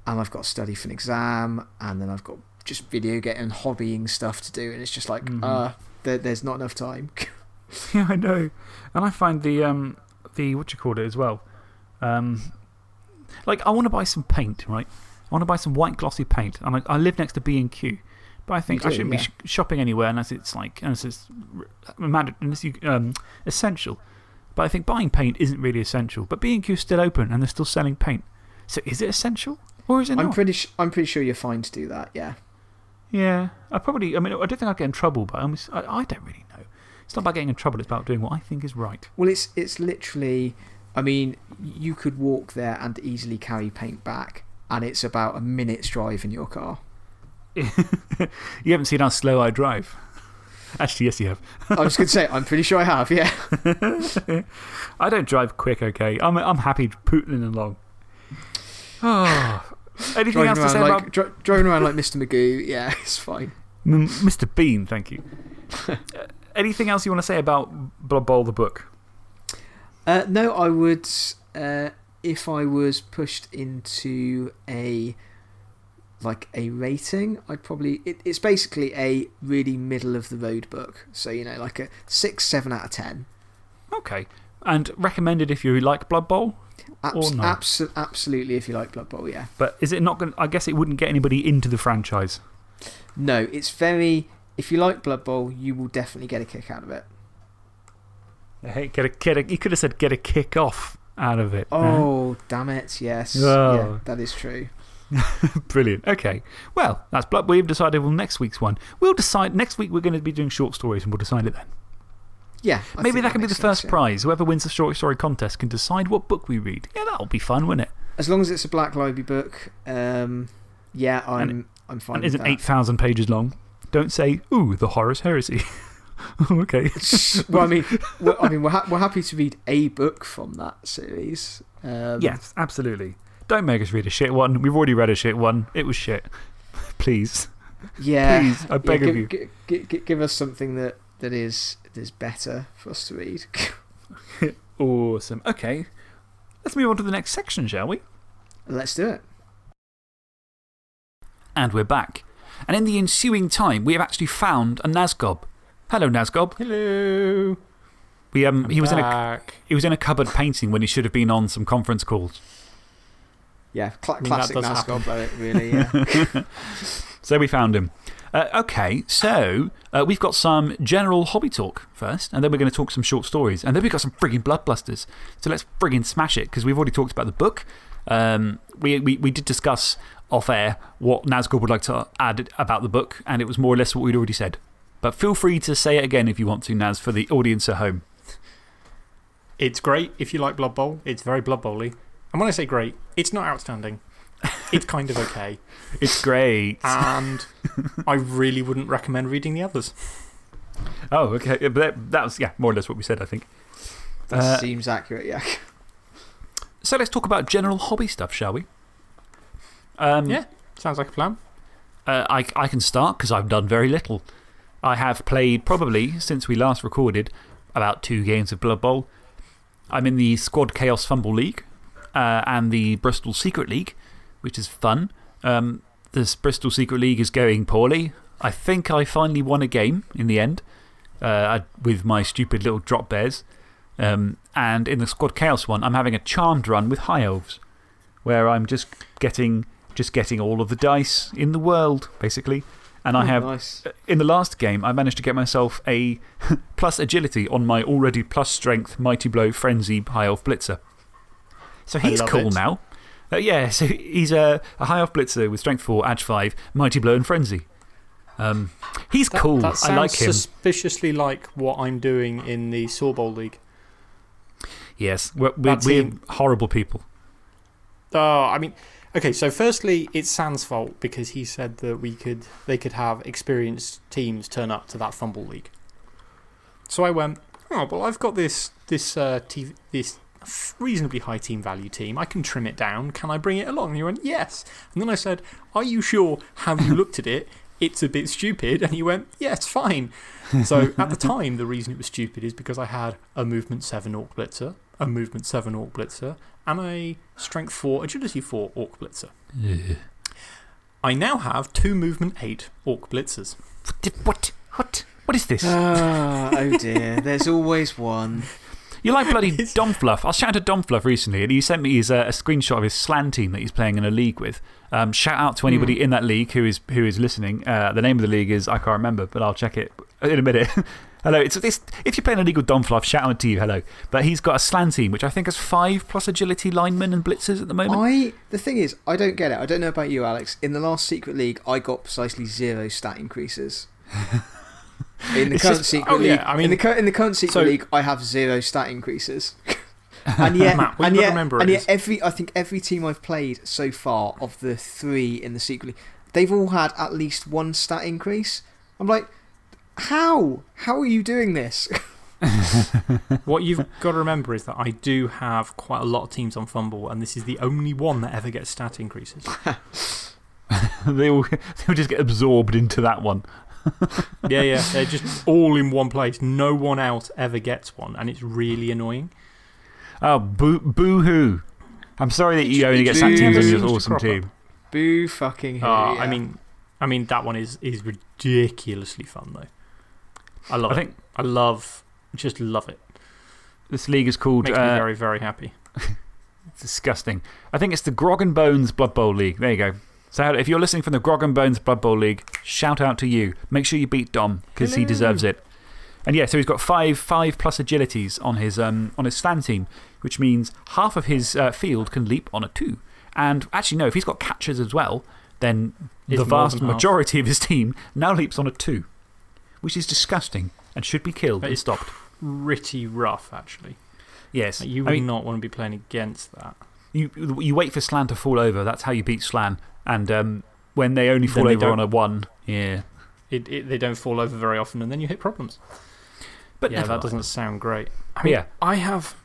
and I've got to study for an exam, and then I've got just video game and hobbying stuff to do, and it's just like,
Mhm.
uh, there, there's not enough time. [LAUGHS] [LAUGHS]
Yeah, I know. And I find the, um, the what you call it as well. Um, like, I want to buy some paint, right? I want to buy some white glossy paint. And I, I live next to B&Q. But I think
You
I shouldn't
yeah.
be sh shopping anywhere unless it's like, unless it's r- unless you, um, essential. But I think buying paint isn't really essential. But B&Q is still open and they're still selling paint. So is it essential? Or is it
I'm
not?
pretty. I'm pretty sure you're fine to do that. Yeah.
Yeah. I probably, I mean, I don't think I'd get in trouble, but I'm, I, I don't really know. It's not about getting in trouble, it's about doing what I think is right.
Well, it's it's literally. I mean, you could walk there and easily carry paint back, and it's about a minute's drive in your car. [LAUGHS]
you haven't seen how slow I drive. Actually, yes, you have.
I was going to say, I'm pretty sure I have. Yeah. [LAUGHS]
I don't drive quick, okay? I'm, I'm happy pootling along. Oh. [SIGHS] Anything
driving
else to say
like,
about
dri- driving around like Mr. Magoo, yeah, [LAUGHS] it's fine.
M- Mr. Bean? Thank you. Uh, [LAUGHS] anything else you want to say about Blood Bowl the book?
Uh, no, I would, uh, if I was pushed into a like a rating, I'd probably. It, it's basically a really middle of the road book. So, you know, like a 6, 7 out of 10.
Okay. And recommended if you like Blood Bowl?
Abs-
Or no?
abso- absolutely, if you like Blood Bowl, yeah.
But is it not going I guess it wouldn't get anybody into the franchise.
No, it's very. If you like Blood Bowl, you will definitely get a kick out of it.
Hey, get a, get a, you could have said get a kick off out of it.
Oh, damn it, yes.
Oh.
Yeah, that is true. [LAUGHS]
Brilliant. Okay. Well, that's Blood. We've decided well, next week's one. We'll decide. Next week, we're going to be doing short stories and we'll decide it then.
Yeah. I
Maybe that can be the first
sense, yeah.
prize. Whoever wins the short story contest can decide what book we read. Yeah, that'll be fun, won't it?
As long as it's a Black Library book, um, yeah, I'm, I'm fine
And isn't 8,000 pages long. Don't say, ooh, the Horus Heresy. [LAUGHS] okay. [LAUGHS]
well, I mean, we're, I mean we're, ha we're happy to read a book from that series. Um,
yes, absolutely. Don't make us read a shit one. We've already read a shit one. It was shit. [LAUGHS] Please.
Yeah.
Please, I
yeah,
beg
give,
of you.
gi- gi- gi- give us something that, that, is, that is better for us to read. [LAUGHS]
Awesome. Okay. Let's move on to the next section, shall we?
Let's do it.
And we're back. And in the ensuing time, we have actually found a Nazgob. Hello, Nazgob.
Hello.
We, um,
I'm
he, was in a, he was in a cupboard painting when he should have been on some conference calls.
Yeah, cla
mean, that
classic
does
NASCAR, but really, yeah. [LAUGHS]
So we found him. Uh, okay, so uh, we've got some general hobby talk first, and then we're going to talk some short stories, and then we've got some frigging blood bloodbusters. So let's frigging smash it, because we've already talked about the book. Um, we, we, we did discuss off air what Nazgul would like to add about the book, and it was more or less what we'd already said. But feel free to say it again if you want to, Naz, for the audience at home.
It's great if you like Blood Bowl. It's very Blood Bowly. And when I say great, it's not outstanding. It's kind of okay. [LAUGHS]
It's great.
And I really wouldn't recommend reading the others.
oh, okay. Yeah, But that, that was, yeah, more or less what we said, I think.
That
Uh,
seems accurate, yeah.
So let's talk about general hobby stuff, shall we? Um,
Yeah, sounds like a plan.
Uh, I, I can start because I've done very little. I have played probably since we last recorded about two games of Blood Bowl. I'm in the Squad Chaos FUMBBL League uh, and the Bristol Secret League, which is fun. Um, this Bristol Secret League is going poorly. I think I finally won a game in the end uh, with my stupid little drop bears. Um, and in the Squad Chaos one, I'm having a charmed run with High Elves, where I'm just getting, just getting all of the dice in the world, basically. And I have
Nice.
in the last game, I managed to get myself a [LAUGHS] plus agility on my already plus strength Mighty Blow Frenzy High Elf Blitzer. So he's cool
it.
now. Uh, yeah, [LAUGHS] so he's a, a High Elf Blitzer with strength 4, Edge 5, Mighty Blow, and Frenzy. Um, he's
That,
cool.
That
I like him.
suspiciously like what I'm doing in the Saw Bowl League.
Yes, we're, we're, we're horrible people.
Oh, I mean, okay, so firstly, it's Sans fault because he said that we could, they could have experienced teams turn up to that FUMBBL League. So I went, oh, well, I've got this, this, uh, TV, this reasonably high team value team. I can trim it down. Can I bring it along? And he went, yes. And then I said, are you sure? Have you looked at it? It's a bit stupid. And he went, yes, fine. So at the time, the reason it was stupid is because I had a Movement 7 Orc Blitzer, a Movement 7 Orc Blitzer, and a Strength 4, Agility 4 Orc Blitzer. I now have two Movement 8 Orc Blitzers.
What? What? What is this?
Ah, oh dear. There's always one.
You like bloody [LAUGHS] Domfluff. I was chatting to Domfluff recently, and he sent me his, uh, a screenshot of his Slann team that he's playing in a league with. Um, shout out to anybody in that league who is, who is listening. Uh, the name of the league is, I can't remember, but I'll check it in a minute. [LAUGHS] hello. It's, it's, if you're playing a league with Domfluff, shout out to you, hello. But he's got a Slann team, which I think has five plus agility linemen and blitzers at the moment.
I, the thing is, I don't get it. I don't know about you, Alex. In the last Secret League, I got precisely zero stat increases. [LAUGHS] In the
It's
current
just-
Secret
oh,
League,
yeah, I mean-
in, the, in the current Secret
so-
League, I have zero stat increases. [LAUGHS] and yet,
Matt,
and yet, and yet every, I think every team I've played so far, of the three in the Secret League, they've all had at least one stat increase. I'm like, how? How are you doing this? [LAUGHS]
what you've [LAUGHS] got to remember is that I do have quite a lot of teams on FUMBBL, and this is the only one that ever gets stat increases.
they all, they'll just get absorbed into that one. [LAUGHS]
yeah, yeah. They're just all in one place. No one else ever gets one, and it's really annoying.
Oh, boo, boo hoo. I'm sorry that you only get sack
Boo.
teams on your
Never seems
awesome team.
Boo fucking who?
Oh,
yeah.
I mean, I mean, that one is, is ridiculously fun, though. I love
I
it.
think
I love, just love it.
this league is called.
Makes me
uh,
very, very happy. [LAUGHS]
It's disgusting. I think it's the Grog and Bones Blood Bowl League. There you go. So if you're listening from the Grog and Bones Blood Bowl League, shout out to you. Make sure you beat Dom because he deserves it. And yeah, so he's got five, five plus agilities on his, um, on his stand team, which means half of his uh, field can leap on a two. And actually, no, if he's got catchers as well, then
It's
the vast
half.
majority of his team now leaps on a two, which is disgusting and should be killed and stopped.
Pretty rough, actually.
Yes.
Like, you
I mean,
not want to be playing against that.
You, you wait for Slann to fall over. That's how you beat Slann. And um, when they only fall
they
over on a one, yeah.
It, it, they don't fall over very often, and then you hit problems.
But
yeah,
never
that
mind.
doesn't sound great. I
But
mean,
yeah.
I have.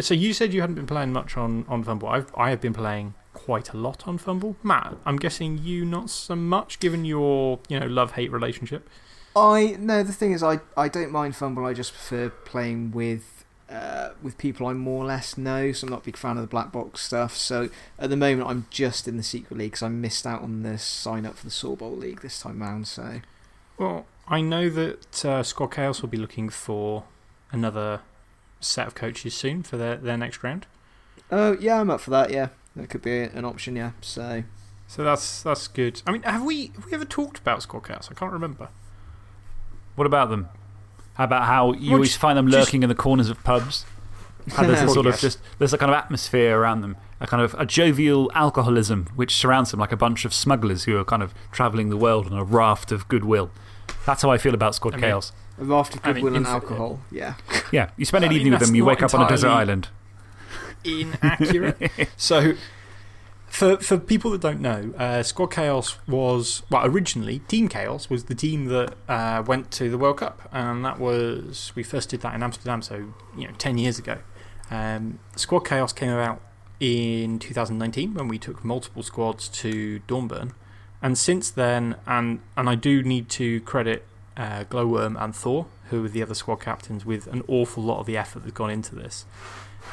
So you said you hadn't been playing much on, on FUMBBL. I've, I have been playing quite a lot on FUMBBL. Matt, I'm guessing you not so much, given your you know, love hate relationship.
I no. The thing is, I I don't mind FUMBBL. I just prefer playing with uh, with people I more or less know. So I'm not a big fan of the black box stuff. So at the moment, I'm just in the secret league because I missed out on the sign up for the Saw Bowl League this time round. So
Well, I know that uh, Squad Chaos will be looking for another set of coaches soon for their, their next round.
oh yeah, I'm up for that. Yeah, that could be an option. Yeah. So
So that's, that's good. I mean, have we, have we ever talked about Squad Chaos? I can't remember.
What about them? How about how you
Well,
always find them lurking in the corners of pubs? [LAUGHS] How there's a
Well,
sort of just, there's a kind of atmosphere around them, a kind of a jovial alcoholism which surrounds them like a bunch of smugglers who are kind of travelling the world on a raft of goodwill. That's how I feel about Squad
I mean-
Chaos.
a raft of
I mean,
goodwill and alcohol. Yeah.
Yeah, you spend an
I mean,
evening with them, you wake up on a desert island.
Inaccurate. [LAUGHS] so, for, for people that don't know, uh, Squad Chaos was, well, originally, Team Chaos was the team that uh, went to the World Cup. And that was, we first did that in Amsterdam, so, you know, 10 years ago. Um, Squad Chaos came about in 2019 when we took multiple squads to Dornbirn. And since then, and, and I do need to credit uh, Glowworm and Thor, who were the other squad captains, with an awful lot of the effort that's gone into this.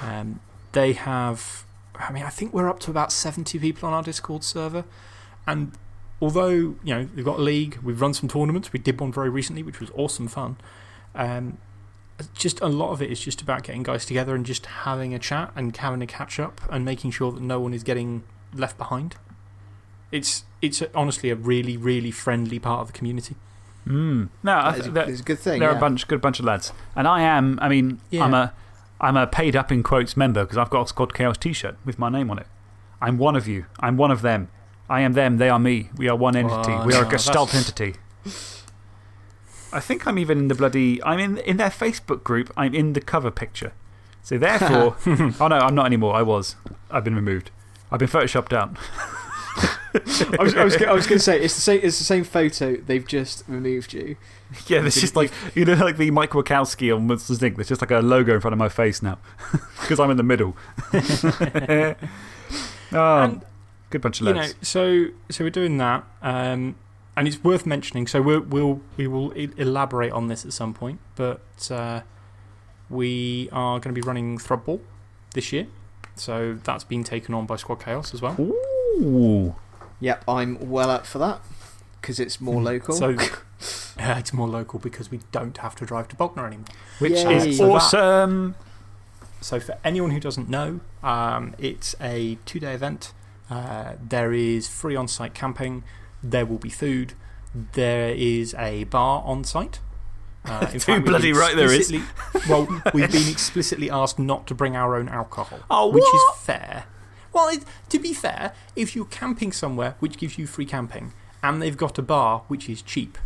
Um, they have, I mean, I think we're up to about 70 people on our Discord server. And although, you know, we've got a league, we've run some tournaments, we did one very recently, which was awesome fun. Um, just a lot of it is just about getting guys together and just having a chat and having a catch up and making sure that no one is getting left behind. It's, it's honestly a really, really friendly part of the community.
Mm. No, I
That is, a,
that-
is a good thing.
they're
yeah.
a bunch, good bunch of lads. And I am, I mean,
Yeah.
I'm, a, I'm a paid up in quotes member because I've got a Squad Chaos t shirt with my name on it. I'm one of you. I'm one of them. I am them. They are me. We are one entity.
Oh,
we are a gestalt
that's-
entity. I think I'm even in the bloody. I'm in, in their Facebook group. I'm in the cover picture. So therefore. [LAUGHS] oh no, I'm not anymore. I was. I've been removed. I've been photoshopped out. [LAUGHS]
I was, was, I was going to say, it's the, same, it's the same photo, they've just removed you. [LAUGHS]
Yeah, there's just like, you know, like the Mike Wazowski on Monsters Inc. There's just like a logo in front of my face now [LAUGHS] because I'm in the middle. [LAUGHS] oh,
And-
good bunch of
you know, so, so we're doing that. Um, and it's worth mentioning. So we'll, we'll, we will e- elaborate on this at some point. But uh, we are going to be running Thrudball this year. So that's been taken on by Squad Chaos as well.
Ooh.
Yep, I'm well up for that because it's more local.
So uh, it's more local because we don't have to drive to Bognor anymore.
Which
Yay.
is
So that-
awesome.
So, for anyone who doesn't know, um, it's a two day event. Uh, there is free on site camping, there will be food, there is a bar on site. [LAUGHS] Uh,
Too
fact,
bloody right there is. [LAUGHS]
Well, we've been explicitly asked not to bring our own alcohol,
Oh,
which
what?
is fair. Well, it, to be fair, if you're camping somewhere which gives you free camping and they've got a bar which is cheap,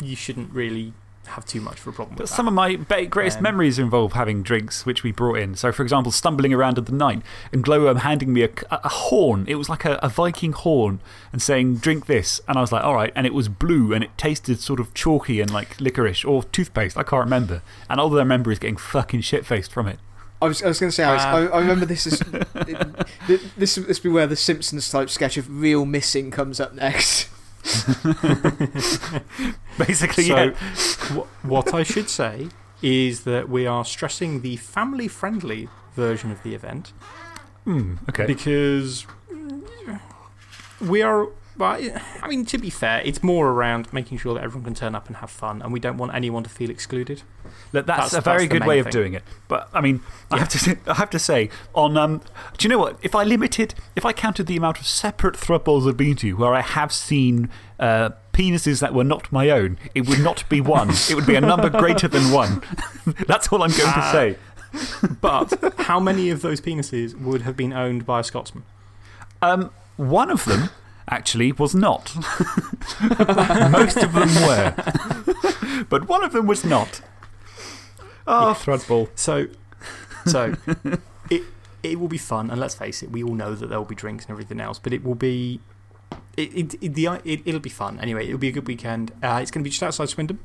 you shouldn't really have too much of a problem
But
with that.
some of my ba- greatest
Um,
memories involve having drinks which we brought in. So, for example, stumbling around at the night and Glowworm handing me a, a, a horn. It was like a, a Viking horn and saying, drink this. And I was like, all right. And it was blue and it tasted sort of chalky and like licorice or toothpaste. I can't remember. And all that I remember is getting fucking shit faced from it.
I was, I was going to say, Alex,
Uh,
I, I remember this is. [LAUGHS] this, this, this be where the Simpsons type sketch of Real Missing comes up next. [LAUGHS]
Basically,
So,
yeah.
wh- what I should say is that we are stressing the family friendly version of the event
Hmm, okay.
because mm, we are. Well, I mean, to be fair, it's more around making sure that everyone can turn up and have fun, and we don't want anyone to feel excluded.
Look, that's,
That's-
a very
that's
good way of doing it. But, I mean, I, have to, say- I have to say, on, um, do you know what? If I limited, if I counted the amount of separate Thrudballs I've been to where I have seen uh, penises that were not my own, it would not be one. it would be a number greater than one. [LAUGHS] that's all I'm going to
Ah.
say. [LAUGHS]
But how many of those penises would have been owned by a Scotsman?
Um, one of them, actually, was not. [LAUGHS] Most of them were. but one of them was not. Oh, Thrudball.
So, so [LAUGHS] it, it will be fun, and let's face it, we all know that there will be drinks and everything else, but it will be. It, it, it, the, it, it'll be fun. Anyway, it'll be a good weekend. Uh, it's going to be just outside Swindon,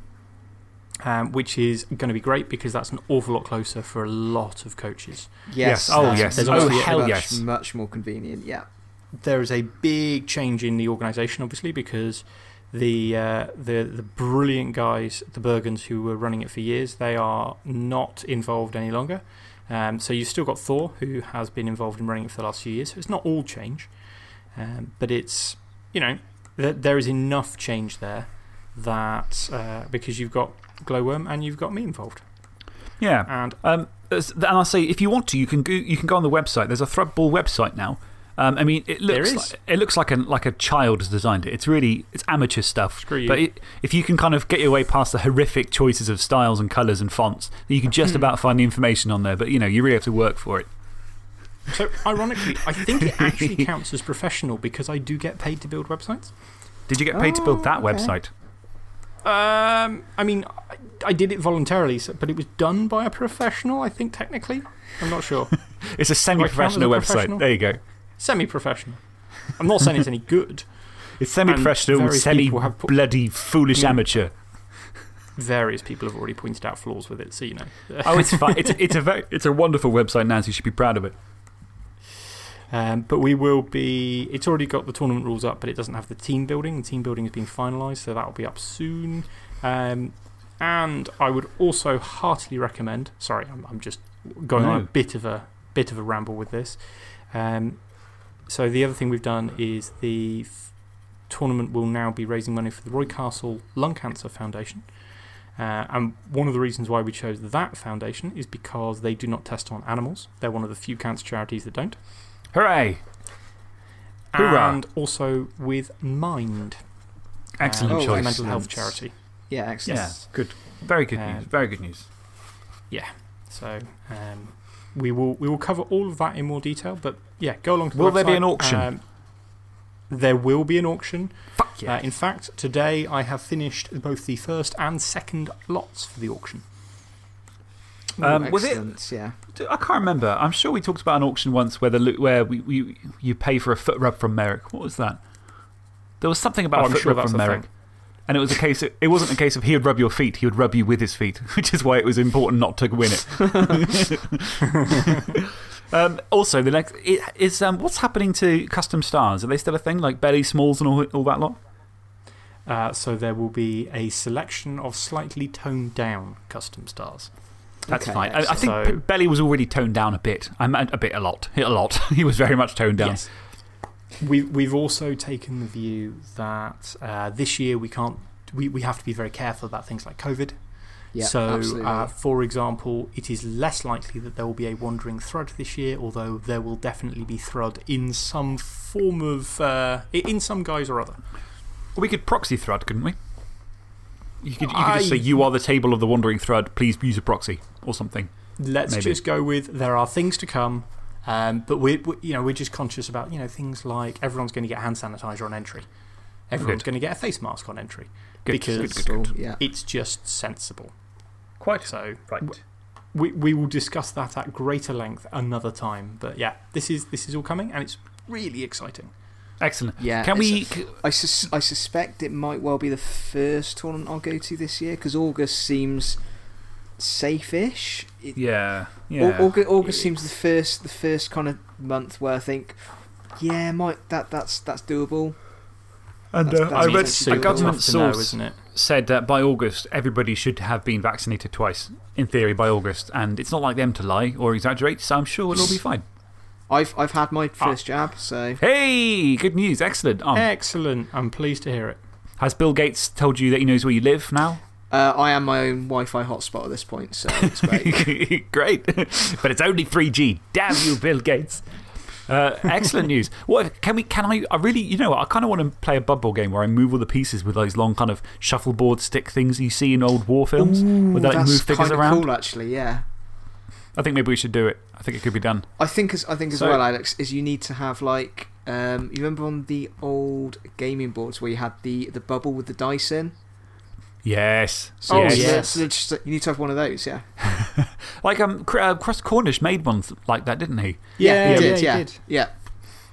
um, which is going to be great because that's an awful lot closer for a lot of coaches.
Yes. Oh,
that's-
yes.
that's
Oh, hell
much,
yes.
Much more convenient, yeah.
There is a big change in the organisation, obviously, because the, uh, the, the brilliant guys, the Bergens, who were running it for years, they are not involved any longer. Um, so you've still got Thor, who has been involved in running it for the last few years. So it's not all change, um, but it's, you know, th there is enough change there that uh, because you've got Glowworm and you've got me involved.
Yeah.
And
um, and I'll say, if you want to, you can go, you can go on the website. There's a Thrudball website now. Um, I mean, it looks, like, it looks like, a, like a child has designed it. It's really it's amateur stuff.
Screw you.
But it, if you can kind of get your way past the horrific choices of styles and colours and fonts, you can just
Hmm.
about find the information on there. But you know, you really have to work for it.
So, ironically, I think it actually [LAUGHS] counts as professional because I do get paid to build websites.
Did you get paid to build that
Oh, okay.
website?
Um, I mean, I, I did it voluntarily, so, but it was done by a professional, I think, technically. I'm not sure. [LAUGHS]
It's a semi professional website.
professional?
There you go.
Semi professional. I'm not saying it's any good. [LAUGHS]
It's semi professional,
various
semi
people have
bloody foolish
Mm.
amateur.
Various people have already pointed out flaws with it, so you know.
Oh, it's fine. it's, [LAUGHS] it's, a very, it's a wonderful website, Nancy. You should be proud of it.
Um, but we will be. It's already got the tournament rules up, but it doesn't have the team building. The team building is being finalised, so that will be up soon. Um, and I would also heartily recommend. Sorry, I'm, I'm just going on a bit of a, bit of a ramble with this. Um, so, the other thing we've done is the f- tournament will now be raising money for the Roy Castle Lung Cancer Foundation. Uh, and one of the reasons why we chose that foundation is because they do not test on animals. They're one of the few cancer charities that don't.
Hooray! Hoorah.
And also with Mind.
Excellent
uh,
Oh,
choice.
mental health charity.
Yeah, excellent.
Yeah, good. Very good
Um,
news. Very good news. Yeah.
So um, we, will, we will cover all of that in more detail. But yeah, go along to the
Will there be an auction?
Um, there will be an auction.
Fuck yeah.
Uh, in fact, today I have finished both the first and second lots for the auction.
Um, was it-
yeah.
I can't remember. I'm sure we talked about an auction once where, the, where we, we, you pay for a foot rub from Merrick. What was that? There was something about
Oh,
a
I'm
foot
sure
rub from
a
Merrick.
thing.
And it was a case of, it wasn't a case of he would rub your feet, he would rub you with his feet, [LAUGHS] which is why it was important not to win it. [LAUGHS] um, also, the next, it, is, um, what's happening to custom stars? Are they still a thing? Like Belly Smalls and all, all that lot?
Uh, so there will be a selection of slightly toned down custom stars.
That's
Okay,
fine. I, I think
So-
Belly was already toned down a bit. I meant a bit, a lot. [LAUGHS] A lot. he was very much toned down.
Yes. We, we've also taken the view that uh, this year we can't, we, we have to be very careful about things like COVID.
Yeah,
so,
absolutely.
uh, for example, it is less likely that there will be a wandering Thrud this year, although there will definitely be Thrud in some form of, uh, in some guise or other.
We could proxy Thrud, couldn't we? You could, you could just say, You are the table of the Wandering Thrud, please use a proxy or something.
Let's
Maybe.
just go with there are things to come. Um, but we're, we, you know, we're just conscious about you know, things like everyone's going to get hand sanitizer on entry. Everyone's going to get a face mask on entry.
Good,
because
good, good, good.
yeah.
it's just sensible.
Quite.
So,
Right.
we, we will discuss that at greater length another time. But yeah, this is, this is all coming and it's really exciting.
Excellent.
Yeah,
Can we.
it's I, sus I suspect it might well be the first tournament I'll go to this year because August seems safe ish.
Yeah. Yeah.
August, August seems the first, the first kind of month where I think, yeah, might, that, that's, that's doable.
and
that's-
uh,
that's
I read a government
tough to know,
source
isn't it?
said that by August, everybody should have been vaccinated twice, in theory, by August. And it's not like them to lie or exaggerate, so I'm sure it'll all be fine.
I've, I've had my first jab, so.
Hey, good news. Excellent. Um,
Excellent. I'm pleased to hear it.
has Bill Gates told you that he knows where you live now?
Uh, I am my own Wi Fi hotspot at this point, so it's great. [LAUGHS]
Great. but it's only 3G. Damn you, Bill Gates. Uh, excellent news. What, can, we, can I, I really, you know, I kind of want to play a bubble game where I move all the pieces with those long kind of shuffleboard stick things you see in old war films. where they like,
That's
move figures around.
cool, actually, yeah.
I think maybe we should do it. I think it could be done.
I think as, I think as
So-
well, Alex, is you need to have like. Um, you remember on the old gaming boards where you had the, the bubble with the dice in?
Yes.
Oh,
yes.
so
yes.
they're- so they're just, you need to have one of those, yeah. [LAUGHS]
Like um, uh, Cross Cornish made one like that, didn't he?
Yeah,
he
yeah,
did,
he
yeah.
did.
Yeah,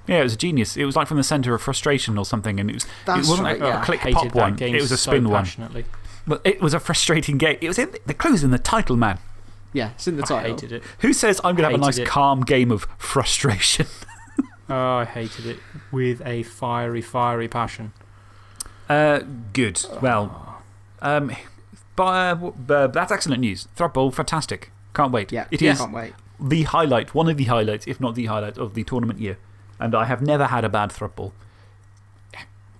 Yeah, it was a genius. It was like from the centre of frustration or something. And it, was,
That's
it wasn't
right,
a,
yeah.
a click pop one, it was a
so
spin one.
passionately.
But it was a frustrating game. It was in the clues in the title, man.
yeah, it's in the
I
title.
hated it.
Who says I'm going to have a nice
it.
calm game of frustration? [LAUGHS]
Oh, I hated it with a fiery, fiery passion.
Uh, good. Well, um, but, uh, w- uh, that's excellent news. Thrudball, fantastic. Can't wait.
Yeah,
It
yeah.
is
Can't wait.
the highlight, one of the highlights, if not the highlight of the tournament year. And I have never had a bad Thrudball.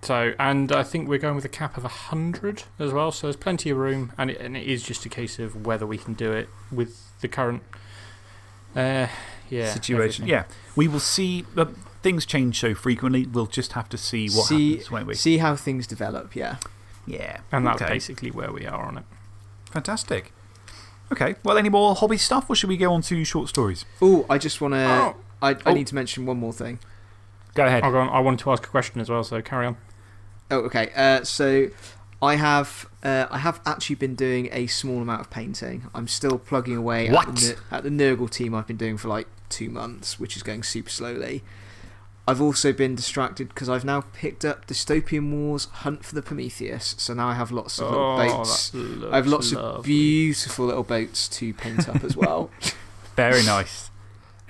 So, and I think we're going with a cap of 100 as well, so there's plenty of room, and it, and it is just a case of whether we can do it with the current uh, yeah,
situation.
everything.
Yeah. We will see. Uh, things change so frequently, we'll just have to see what
See-
happens, won't we?
See how things develop, yeah.
Yeah.
And that's
okay.
basically where we are on it.
Fantastic. Okay. Well, any more hobby stuff, or should we go on to short stories?
Oh, I just want to.
Oh.
I, I
Oh.
need to mention one more thing.
Go ahead.
I'll go I wanted to ask a question as well, so carry on.
Oh, okay. Uh, so I have uh, I have actually been doing a small amount of painting. I'm still plugging away at the, Ner- at the Nurgle team I've been doing for like two months, which is going super slowly. I've also been distracted because I've now picked up Dystopian Wars Hunt for the Prometheus. So now I have lots of little
Oh,
boats. I have
looks
lots of beautiful little boats to paint up as well. [LAUGHS]
Very nice.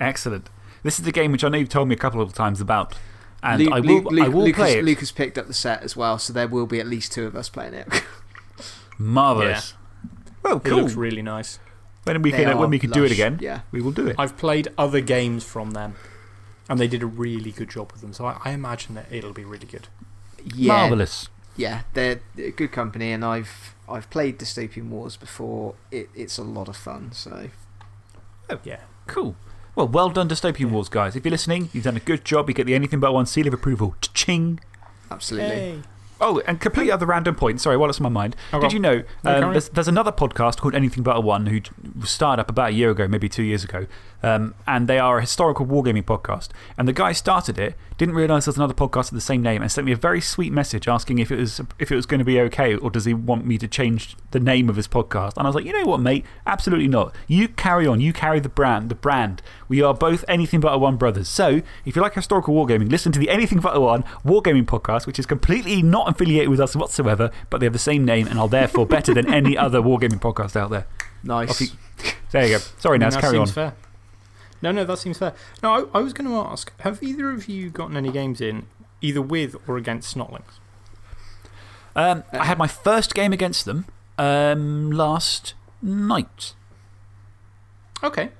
Excellent. This is the game which I know you've told me a couple of times about. And
Lu-
I will,
Lu-
I will
Lucas,
play it.
Lucas picked up the set as well, so there will be at least two of us playing it. [LAUGHS]
Marvellous. Well,
It
cool.
looks really nice.
when we
They
can, uh, when we can do it
lush,
again,
Yeah.
we will do it.
I've played other games from them, and they did a really good job with them, so I, I imagine that it'll be really good.
Yeah.
Marvellous.
Yeah, they're a good company, and I've I've played Dystopian Wars before. It, it's a lot of fun. So Oh,
Yeah.
Cool. Well, well done, Dystopian Wars, guys. If you're listening, you've done a good job. You get the Anything But One seal of approval. Ching.
absolutely.
Oh, and completely other random point. Sorry, while it's on my mind.
Oh,
Did you know um, there's, there's another podcast called Anything But a One who started up about a year ago, maybe two years ago. Um, and they are a historical wargaming podcast. And the guy started it, didn't realise there's another podcast with the same name, and sent me a very sweet message asking if it was, if it was going to be okay or does he want me to change the name of his podcast. And I was like, you know what, mate? Absolutely not. You carry on. You carry the brand. The brand. We are both Anything But a One brothers. So if you like historical wargaming, listen to the Anything But a One wargaming podcast, which is completely not affiliated with us whatsoever, but they have the same name and are therefore better than any other wargaming podcast out there.
Nice.
You- There you go. Sorry,
I mean, that
carry on.
fair. No, no, that seems fair. No, I, I was going to ask have either of you gotten any games in, either with or against Snotlings?
Um, I had my first game against them um, last night.
Okay.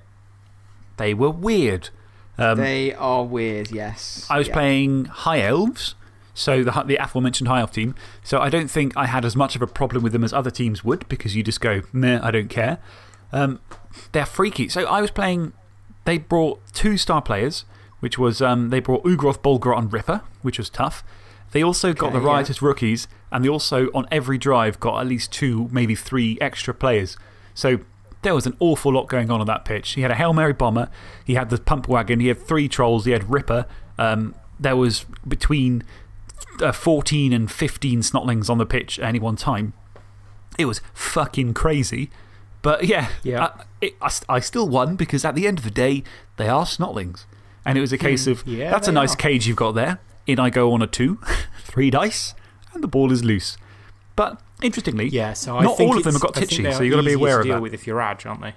They were weird. Um,
they are weird. Yes.
I was
Yeah.
playing High Elves, so the, the aforementioned High Elf team. So I don't think I had as much of a problem with them as other teams would because you just go, meh, I don't care. Um, they're freaky. So I was playing, they brought two star players, which was um, they brought Ugroth, Bolgrot, and Ripper, which was tough. They also got
Okay,
the
yeah.
Riotous rookies, and they also, on every drive, got at least two, maybe three extra players. So there was an awful lot going on on that pitch. He had a Hail Mary bomber, he had the pump wagon, he had three trolls, he had Ripper. Um, there was between uh, 14 and 15 snotlings on the pitch at any one time. It was fucking crazy. But yeah,
Yeah.
I, it, I, I still won because at the end of the day, they are snotlings. And it was a case hmm. of,
Yeah,
that's a nice
are.
cage you've got there. In I go on a two, [LAUGHS] three dice, and the ball is loose. But interestingly,
Yeah, so I
not all of them have got titchy, so you've got to be aware
to
of
deal
that.
with if you're Adge, aren't they?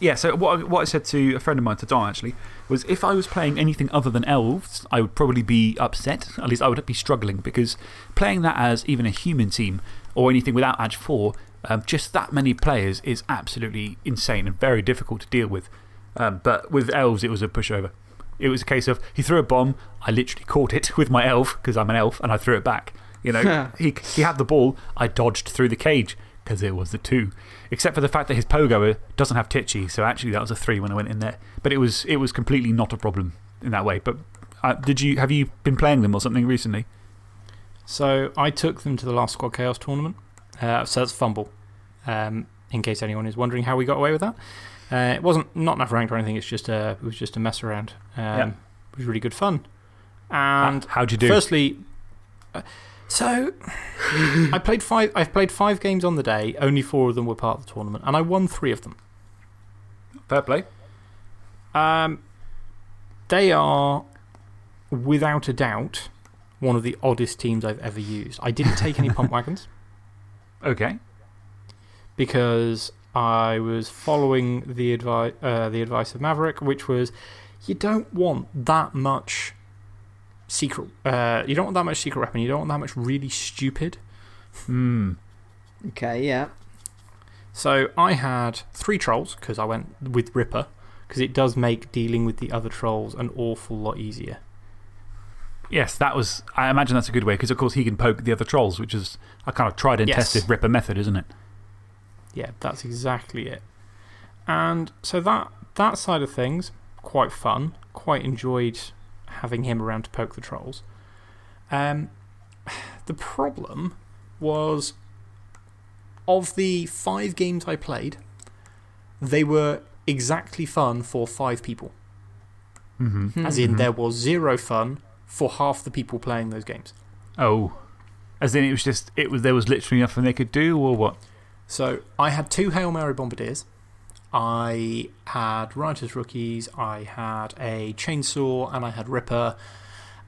Yeah, so what I, what I said to a friend of mine, to Don actually, was if I was playing anything other than elves, I would probably be upset. At least I would be struggling because playing that as even a human team or anything without Edge 4, um, just that many players is absolutely insane and very difficult to deal with. Um, but with elves, it was a pushover. It was a case of he threw a bomb, I literally caught it [LAUGHS] with my elf because I'm an elf and I threw it back. You know, [LAUGHS] he, he had the ball, I dodged through the cage because it was the two. Except for the fact that his pogo doesn't have titchy, so actually that was a three when I went in there. But it was, it was completely not a problem in that way. But uh, did you, have you been playing them or something recently?
So I took them to the last Squad Chaos tournament. Uh, so that's FUMBBL, um, in case anyone is wondering how we got away with that. Uh, it wasn't not enough ranked or anything, it's just a, it was just a mess around. Um,
Yeah.
It was really good fun. And
How'd you do?
firstly, uh, so I [LAUGHS] played five, I've played five games on the day, only four of them were part of the tournament, and I won three of them.
Fair play.
Um, they are, without a doubt, one of the oddest teams I've ever used. I didn't take any pump [LAUGHS] wagons
Okay.
because I was following the, advi uh, the advice of Maverick, which was you don't want that much secret. Uh, you don't want that much secret weapon. You don't want that much really stupid.
Hmm.
Okay, yeah.
So I had three trolls because I went with Ripper because it does make dealing with the other trolls an awful lot easier.
Yes, that was. I imagine that's a good way because, of course, he can poke the other trolls, which is a kind of tried and
Yes.
tested Ripper method, isn't it?
Yeah, that's exactly it. And so that, that side of things, quite fun. Quite enjoyed having him around to poke the trolls. Um, [SIGHS] the problem was of the five games I played, they were exactly fun for five people.
-hmm.
As in, there was zero fun for half the people playing those games.
Oh. As in, it was just, it was, there was literally nothing they could do, or what?
So I had two Hail Mary Bombardiers. I had Riotous Rookies, I had a Chainsaw, and I had Ripper.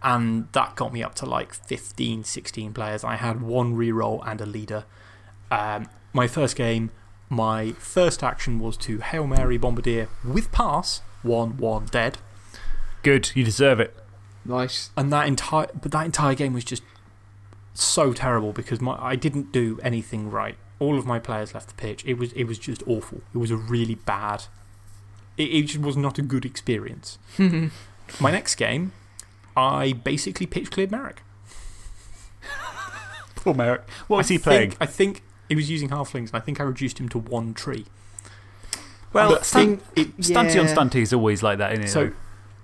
And that got me up to like 15, 16 players. I had one reroll and a leader. Um, my first game, my first action was to Hail Mary Bombardier with pass, 1 1 dead.
Good, you deserve it.
Nice.
And that entire, but that entire game was just so terrible because my, I didn't do anything right. All of my players left the pitch. It was, it was just awful. It was a really bad, it, it just was not a good experience. [LAUGHS] my next game, I basically pitch cleared Merrick. [LAUGHS]
Poor Merrick. What was
I
he playing?
Think, I think he was using halflings and I think I reduced him to one tree.
well,
but
stunt,
thing-
stunty on
yeah.
stunty is always like that, isn't it?
So,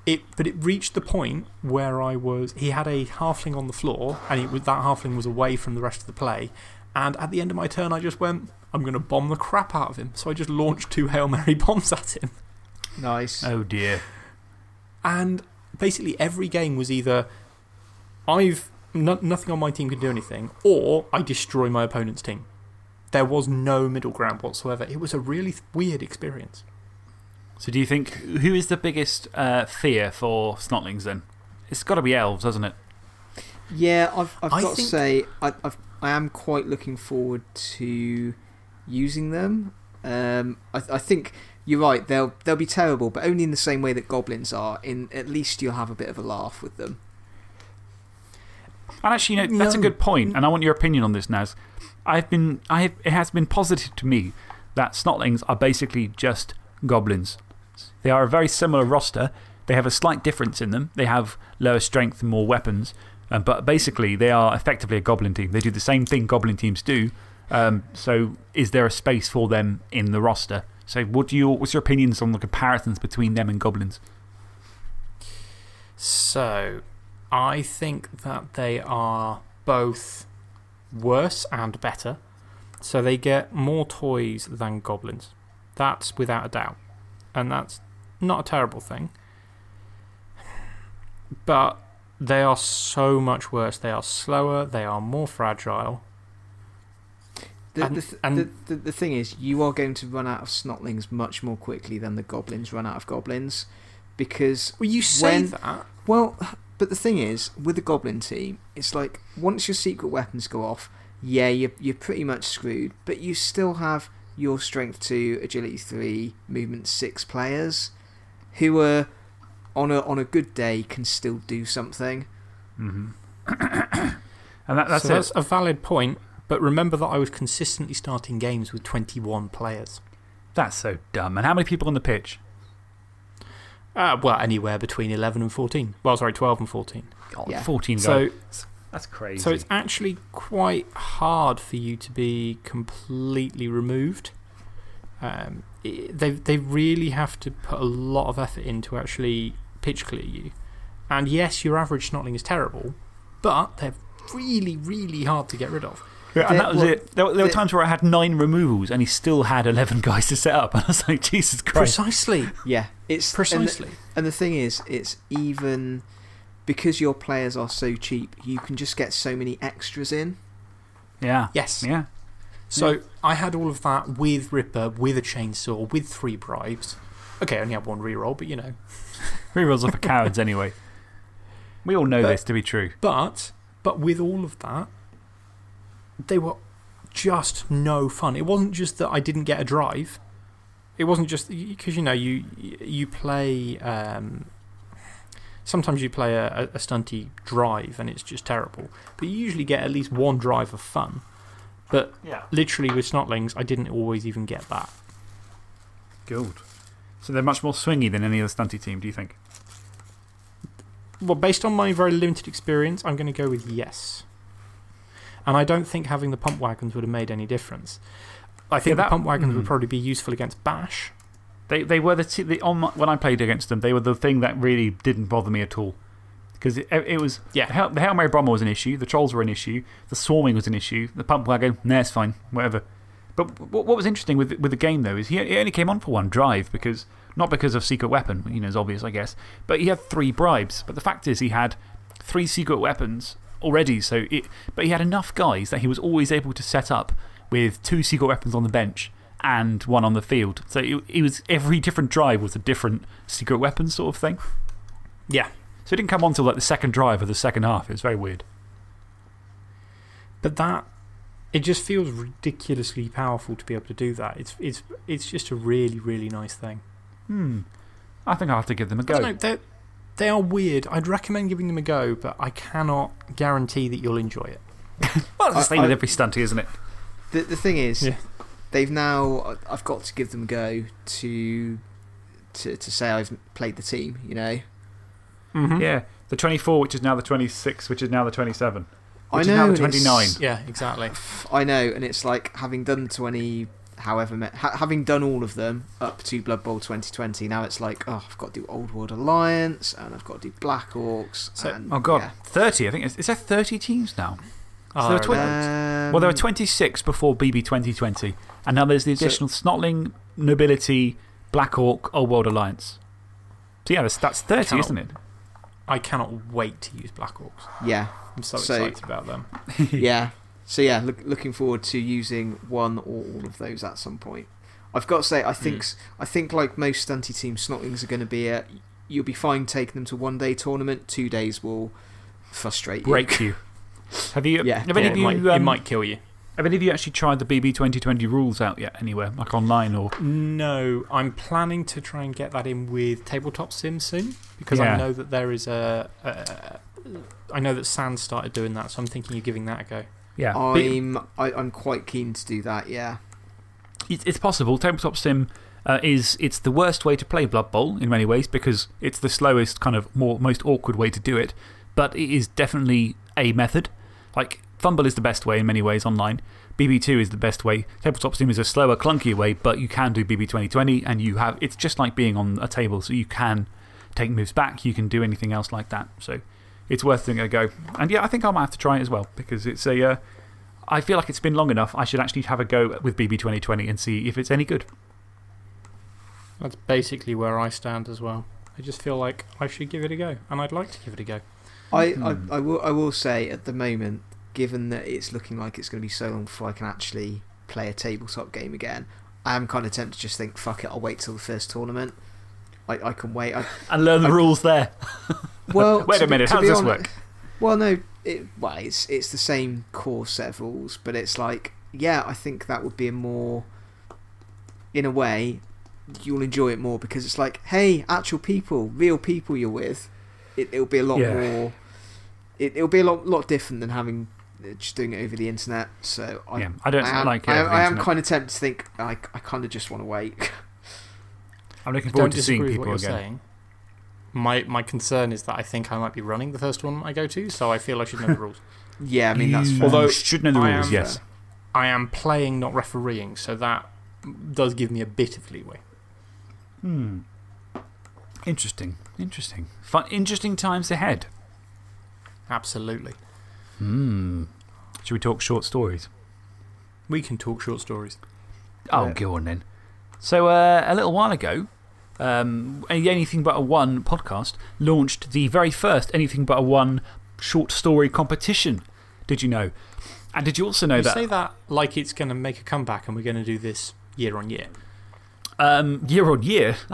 it, but it reached the point where I was. He had a halfling on the floor, and it was, that halfling was away from the rest of the play. And at the end of my turn, I just went, I'm going to bomb the crap out of him. So I just launched two Hail Mary [LAUGHS] bombs at him.
Nice.
oh dear.
And basically, every game was either I've no, nothing on my team can do anything, or I destroy my opponent's team. There was no middle ground whatsoever. It was a really weird experience.
So, do you think, who is the biggest uh, fear for Snotlings then? It's got to be elves, hasn't it?
Yeah, I've, I've
I
got to say, I, I've, I am quite looking forward to using them. Um, I, I think you're right, they'll, they'll be terrible, but only in the same way that goblins are. In At least you'll have a bit of a laugh with them.
And actually, you know, that's a
No.
good point, and I want your opinion on this, Naz. I've been, I have, it has been posited to me that Snotlings are basically just goblins. They are a very similar roster. They have a slight difference in them. They have lower strength and more weapons, um, but basically, they are effectively a goblin team. They do the same thing goblin teams do. Um, so, is there a space for them in the roster? So, what do you, what's your opinions on the comparisons between them and goblins?
So, I think that they are both worse and better. So, they get more toys than goblins. That's without a doubt. And that's not a terrible thing. But they are so much worse. They are slower, they are more fragile.
The,
And-
the, th
and-
the, the, the thing is, you are going to run out of snotlings much more quickly than the goblins run out of goblins. Because,
Well, you say
When-
that.
well, but the thing is, with the goblin team, it's like once your secret weapons go off, yeah, you're, you're pretty much screwed, but you still have your strength 2, agility 3, movement 6 players who are, on a, on a good day, can still do something.
-hmm. [COUGHS] and that, that's
so that's a valid point. But remember that I was consistently starting games with 21 players.
That's so dumb. And how many people on the pitch?
Uh, well, anywhere between 11 and 14. Well, sorry, 12 and 14.
God,
Yeah.
14 guys.
So,
that's crazy.
so it's actually quite hard for you to be completely removed. Um, it, they, they really have to put a lot of effort in to actually pitch clear you. And yes, your average Snotling is terrible, but they're really, really hard to get rid of.
Yeah, and that was
well,
it. There, were- there were times where I had nine removals and he still had 11 guys to set up. [LAUGHS] And I was like, Jesus Christ.
Precisely.
Yeah, it's and the-
Precisely.
And the thing is, it's even because your players are so cheap, you can just get so many extras in.
Yeah.
Yes.
Yeah.
So I had all of that with Ripper, with a chainsaw, with three bribes. Okay, I only had one reroll, but you know. [LAUGHS]
Rerolls are for cowards anyway. We all know
But-
this to be true.
But, but with all of that, they were just no fun. It wasn't just that I didn't get a drive. It wasn't just because, you know, you, you play. Um, sometimes you play a, a, a stunty drive and it's just terrible, but you usually get at least one drive of fun. But
Yeah.
literally with Snotlings, I didn't always even get that.
Good. So they're much more swingy than any other stunty team, do you think?
Well, based on my very limited experience, I'm going to go with yes. And I don't think having the pump wagons would have made any difference. I think
that-
the pump wagons
mm.
would probably be useful against Bash.
They, they were the, the on my, when I played against them, they were the thing that really didn't bother me at all. Because it, it was.
Yeah.
The Hail, the Hail Mary Bomber was an issue, the Trolls were an issue, the Swarming was an issue, the Pump Wagon, nah, it's fine, whatever. But what, what was interesting with, with the game, though, is he, he only came on for one drive because. Not because of Secret Weapon, you know, it's obvious, I guess. But he had three bribes. But the fact is, he had three secret weapons already. So it, but he had enough guys that he was always able to set up with two secret weapons on the bench and one on the field. So it, it was every different drive was a different secret weapon sort of thing.
Yeah.
So it didn't come on till like the second drive of the second half. It was very weird.
But that, it just feels ridiculously powerful to be able to do that. It's, it's, it's just a really, really nice thing.
Hmm. I think I'll have to give them a
I don't
go.
know, they're, weird. I'd recommend giving them a go, but I cannot guarantee that you'll enjoy it. [LAUGHS]
Well, it's the
I-
same with
I-
every stunty, isn't it?
The, the thing is,
Yeah.
they've now. I've got to give them a go to, to, to say I've played the team, you know?
-hmm.
Yeah. The 24, which is now the 26, which is now the 27.
I
Which
know.
is now the 29.
Yeah, exactly. [SIGHS]
I know, and it's like having done 20, however, ma- ha having done all of them up to Blood Bowl 2020, now it's like, oh, I've got to do Old World Alliance, and I've got to do Black Orcs.
So-
and,
Oh, God.
yeah.
30, I think. Is, is there 30 teams now?
Oh,
there are
there are
Um,
well, there were 26 before BB 2020. And now there's the
So-
additional Snotling, Nobility, Black Orc, Old World Alliance. So, yeah, that's, that's 30,
Cannot-
isn't it?
I cannot wait to use Black Orcs.
Yeah,
I'm so,
So-
excited about them. [LAUGHS]
yeah. So, yeah, look, looking forward to using one or all of those at some point. I've got to say, I think, s I think like most stunty teams, Snotlings are going to be a. You'll be fine taking them to one day tournament, two days will frustrate you.
Break you. [LAUGHS] Have you.
Yeah.
Have any of you.
might, it
um,
might kill you.
Have any of you actually tried the BB 2020 rules out yet anywhere? Like online or.
No, I'm planning to try and get that in with Tabletop Sim soon because
Yeah.
I know that there is a. a I know that Sand started doing that, so I'm thinking of giving that a go.
Yeah.
I'm, I, I'm quite keen to do that, yeah.
It's, it's possible. Tabletop Sim uh, is it's the worst way to play Blood Bowl in many ways because it's the slowest, kind of more, most awkward way to do it. But it is definitely a method. Like, FUMBBL is the best way in many ways online. BB2 is the best way. Tabletop Sim is a slower, clunkier way, but you can do BB 2020 and you have. It's just like being on a table, so you can take moves back, you can do anything else like that. So it's worth giving it a go. And yeah, I think I might have to try it as well because it's a. Uh, I feel like it's been long enough. I should actually have a go with BB 2020 and see if it's any good.
That's basically where I stand as well. I just feel like I should give it a go, and I'd like to give it a go.
I,
Hmm.
I, I, will, I will say at the moment, given that it's looking like it's going to be so long before I can actually play a tabletop game again, I am kind of tempted to just think, fuck it, I'll wait till the first tournament. I, I can wait. I, [LAUGHS]
And learn the
I-
rules there. [LAUGHS]
well,
Wait a minute,
to
how does this work?
Well, no, it, well, it's, it's the same core set of rules, but it's like, yeah, I think that would be a more, in a way, you'll enjoy it more because it's like, hey, actual people, real people you're with. It, it'll be a lot
Yeah.
more, it, it'll be a lot, lot different than having, just doing it over the internet. So I,
yeah, I don't
I am,
like it.
I, am- I am kind of tempted to think, I, I kind of just want to wait. [LAUGHS]
I'm looking forward to seeing
disagree
people
what you're
again.
saying. My, my concern is that I think I might be running the first one I go to, so I feel I should know the [LAUGHS] rules.
yeah, I mean, that's
You
fair.
Although
should know the
I
rules,
am-
yes.
I am playing, not refereeing, so that does give me a bit of leeway.
Hmm. Interesting. Interesting. Fun, interesting times ahead.
Absolutely.
Hmm. Should we talk short stories?
We can talk short stories.
Oh,
Yeah.
go on then. So, uh, a little while ago, um, Anything But a One podcast launched the very first Anything But a One short story competition. Did you know? And did you also know
You
that
say that like it's going to make a comeback and we're going to do this year on year.
um, year on year? [LAUGHS]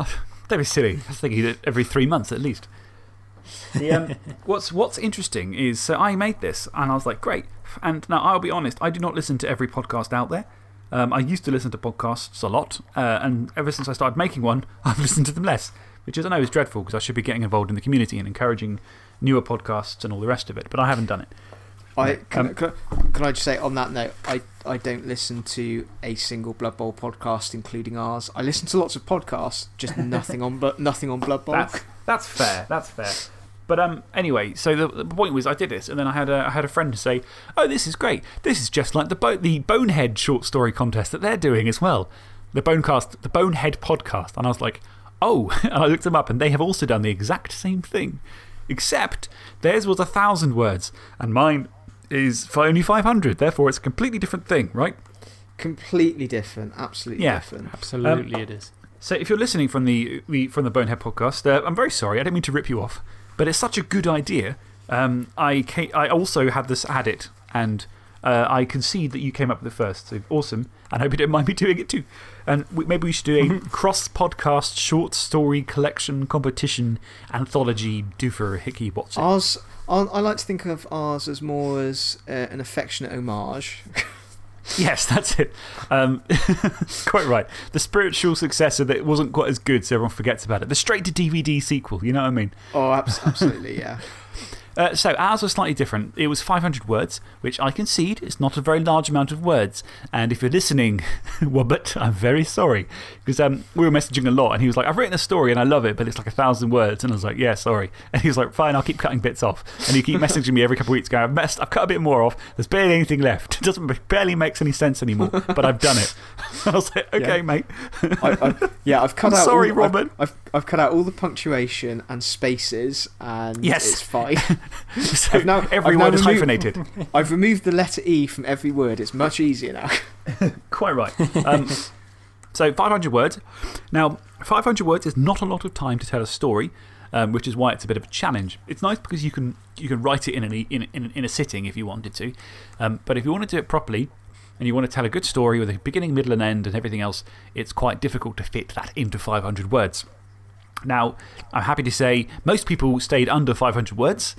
That'd be silly. I was thinking every three months at least. The, um, [LAUGHS] what's, what's interesting is so I made this and I was like, great. And now I'll be honest, I do not listen to every podcast out there. Um, I used to listen to podcasts a lot, uh, and ever since I started making one, [LAUGHS] I've listened to them less which is, I know is dreadful because I should be getting involved in the community and encouraging newer podcasts and all the rest of it, but I haven't done it.
I, can,
um,
can, can I just say on that note, I, I don't listen to a single Blood Bowl podcast, including ours. I listen to lots of podcasts, just [LAUGHS] nothing on, nothing on Blood Bowl.
That's, that's fair. That's fair. But um, anyway, so the, the point was I did this, and then I had, a, I had a friend say, Oh, this is great. This is just like the, bo the Bonehead short story contest that they're doing as well. The, Bonecast, the Bonehead podcast. And I was like, Oh. [LAUGHS] And I looked them up, and they have also done the exact same thing. Except theirs was a thousand words, and mine is for only 500. Therefore, it's a completely different thing, right?
Completely different, absolutely
Yeah.
different.
Absolutely, it is.
So, if you're listening from the, the, from the Bonehead podcast, uh, I'm very sorry. I don't mean to rip you off, but it's such a good idea. Um, I, ca I also had, this, had it, and uh, I concede that you came up with it first. So, awesome. And I hope you don't mind me [LAUGHS] doing it too. And we, maybe we should do a [LAUGHS] cross podcast short story collection competition anthology do for Hickey Watson.
Ours, I, I like to think of ours as more as uh, an affectionate homage. [LAUGHS] [LAUGHS]
Yes, that's it. Um, [LAUGHS] quite right. The spiritual successor that wasn't quite as good, so everyone forgets about it. The straight to DVD sequel, you know what I mean?
oh, absolutely, yeah. [LAUGHS]
Uh, so ours was slightly different. It was 500 words, which I concede is not a very large amount of words. And if you're listening, [LAUGHS] Wobbit, I'm very sorry. Because um, we were messaging a lot, and he was like, I've written a story and I love it, but it's like a thousand words. And I was like, yeah, sorry. [LAUGHS] And he was like, fine, I'll keep cutting bits off. And he keep messaging me every couple of weeks going, I've, messed, I've cut a bit more off. There's barely anything left. [LAUGHS] It doesn't, barely makes any sense anymore, but I've done it. I was like, okay,
Yeah.
mate.
I, I, yeah, I've cut
I'm
out.
sorry,
all, I've- I've, I've, cut out all the punctuation and spaces, and
Yes.
it's fine. [LAUGHS]
So
I've now-
every
I've now
word is
removed-
hyphenated. [LAUGHS]
I've removed the letter E from every word. It's much easier now. [LAUGHS]
Quite right. Um, so 500 words. Now, 500 words is not a lot of time to tell a story, um, which is why it's a bit of a challenge. It's nice because you can, you can write it in, an, in, in, in a sitting if you wanted to. Um, but if you want to do it properly and you want to tell a good story with a beginning, middle, and end and everything else, it's quite difficult to fit that into 500 words. Now, I'm happy to say most people stayed under 500 words.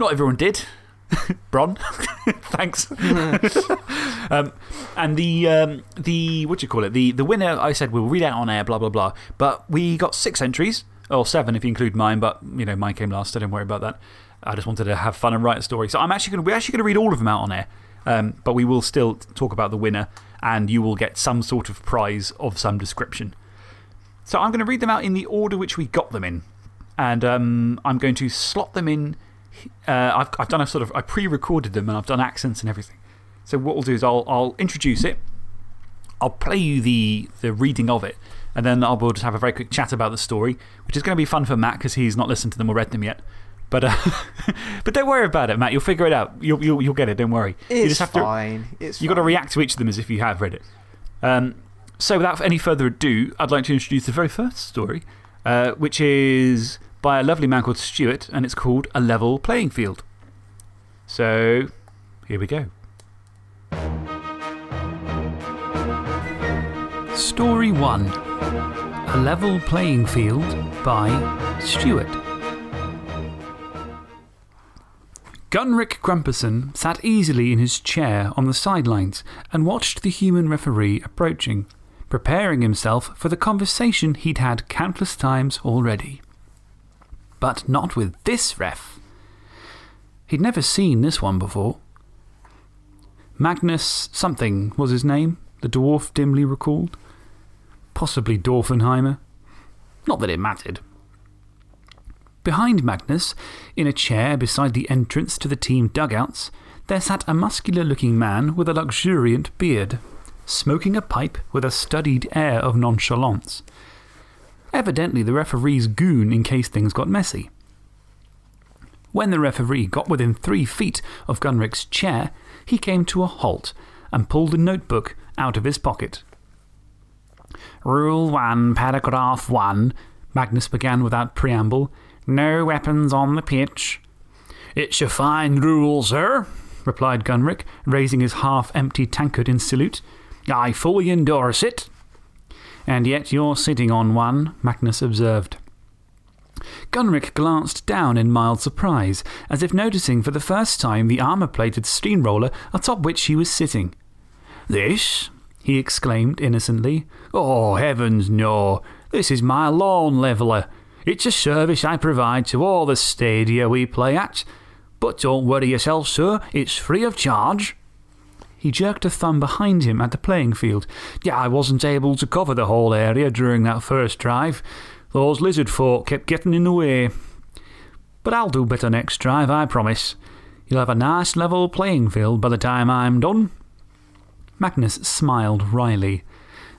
Not everyone did. [LAUGHS] Bron, [LAUGHS] thanks. [LAUGHS] um, and the, um, the, what do you call it? The, the winner, I said, we'll read out on air, blah, blah, blah. But we got six entries, or seven if you include mine, but you know, mine came last, so don't worry about that. I just wanted to have fun and write a story. So I'm actually going to, we're actually going to read all of them out on air. Um, but we will still talk about the winner, and you will get some sort of prize of some description. So I'm going to read them out in the order which we got them in. And um, I'm going to slot them in. Uh, I've, I've done a sort of, I pre recorded them and I've done accents and everything. So what we'll do is I'll, I'll introduce it, I'll play you the, the reading of it, and then I'll, we'll just have a very quick chat about the story, which is going to be fun for Matt because he's not listened to them or read them yet. But, uh, [LAUGHS] but don't worry about it, Matt. You'll figure it out. You'll, you'll, you'll get it. Don't worry.
It's
you just have to.
fine. It's
You've got to react to each of them as if you have read it. Um, so, without any further ado, I'd like to introduce the very first story, uh, which is by a lovely man called Stuart, and it's called A Level Playing Field. So, here we go.
Story 1 A Level Playing Field by Stuart. Gunrick Grumperson sat easily in his chair on the sidelines and watched the human referee approaching, preparing himself for the conversation he'd had countless times already. But not with this ref. He'd never seen this one before. Magnus something was his name, the dwarf dimly recalled. Possibly Dorfenheimer. Not that it mattered. Behind Magnus, in a chair beside the entrance to the team dugouts, there sat a muscular looking man with a luxuriant beard, smoking a pipe with a studied air of nonchalance. Evidently the referee's goon in case things got messy. When the referee got within three feet of Gunrick's chair, he came to a halt and pulled a notebook out of his pocket. Rule 1, paragraph 1, Magnus began without preamble. No weapons on the pitch. It's a fine rule, sir, replied Gunrick, raising his half empty tankard in salute. I fully endorse it. And yet you're sitting on one, Magnus observed. Gunrick glanced down in mild surprise, as if noticing for the first time the armour plated steamroller atop which he was sitting. This? he exclaimed innocently. Oh, heavens, no. This is my lawn leveller.
It's a service I provide to all the stadia we play at. But don't worry yourself, sir, it's free of charge. He jerked a thumb behind him at the playing field. Yeah, I wasn't able to cover the whole area during that first drive. Those lizard folk kept getting in the way. But I'll do better next drive, I promise. You'll have a nice level playing field by the time I'm done. Magnus smiled wryly.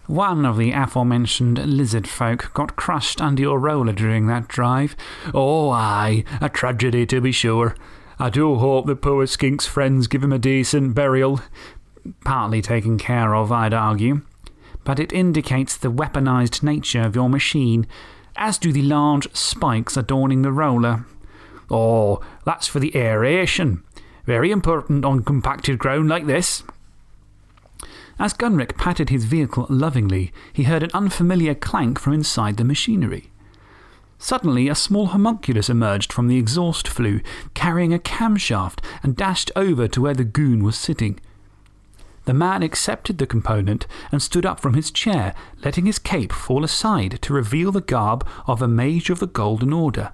One of the aforementioned lizard folk got crushed under your roller during that drive. Oh, aye, a tragedy to be sure. I do hope the poor skink's friends give him a decent burial. Partly taken care of, I'd argue. But it indicates the weaponized nature of your machine, as do the large spikes adorning the roller. Oh, that's for the aeration. Very important on compacted ground like this. As Gunrick patted his vehicle lovingly, he heard an unfamiliar clank from inside the machinery. Suddenly, a small homunculus emerged from the exhaust flue, carrying a camshaft, and dashed over to where the goon was sitting. The man accepted the component and stood up from his chair, letting his cape fall aside to reveal the garb of a mage of the Golden Order.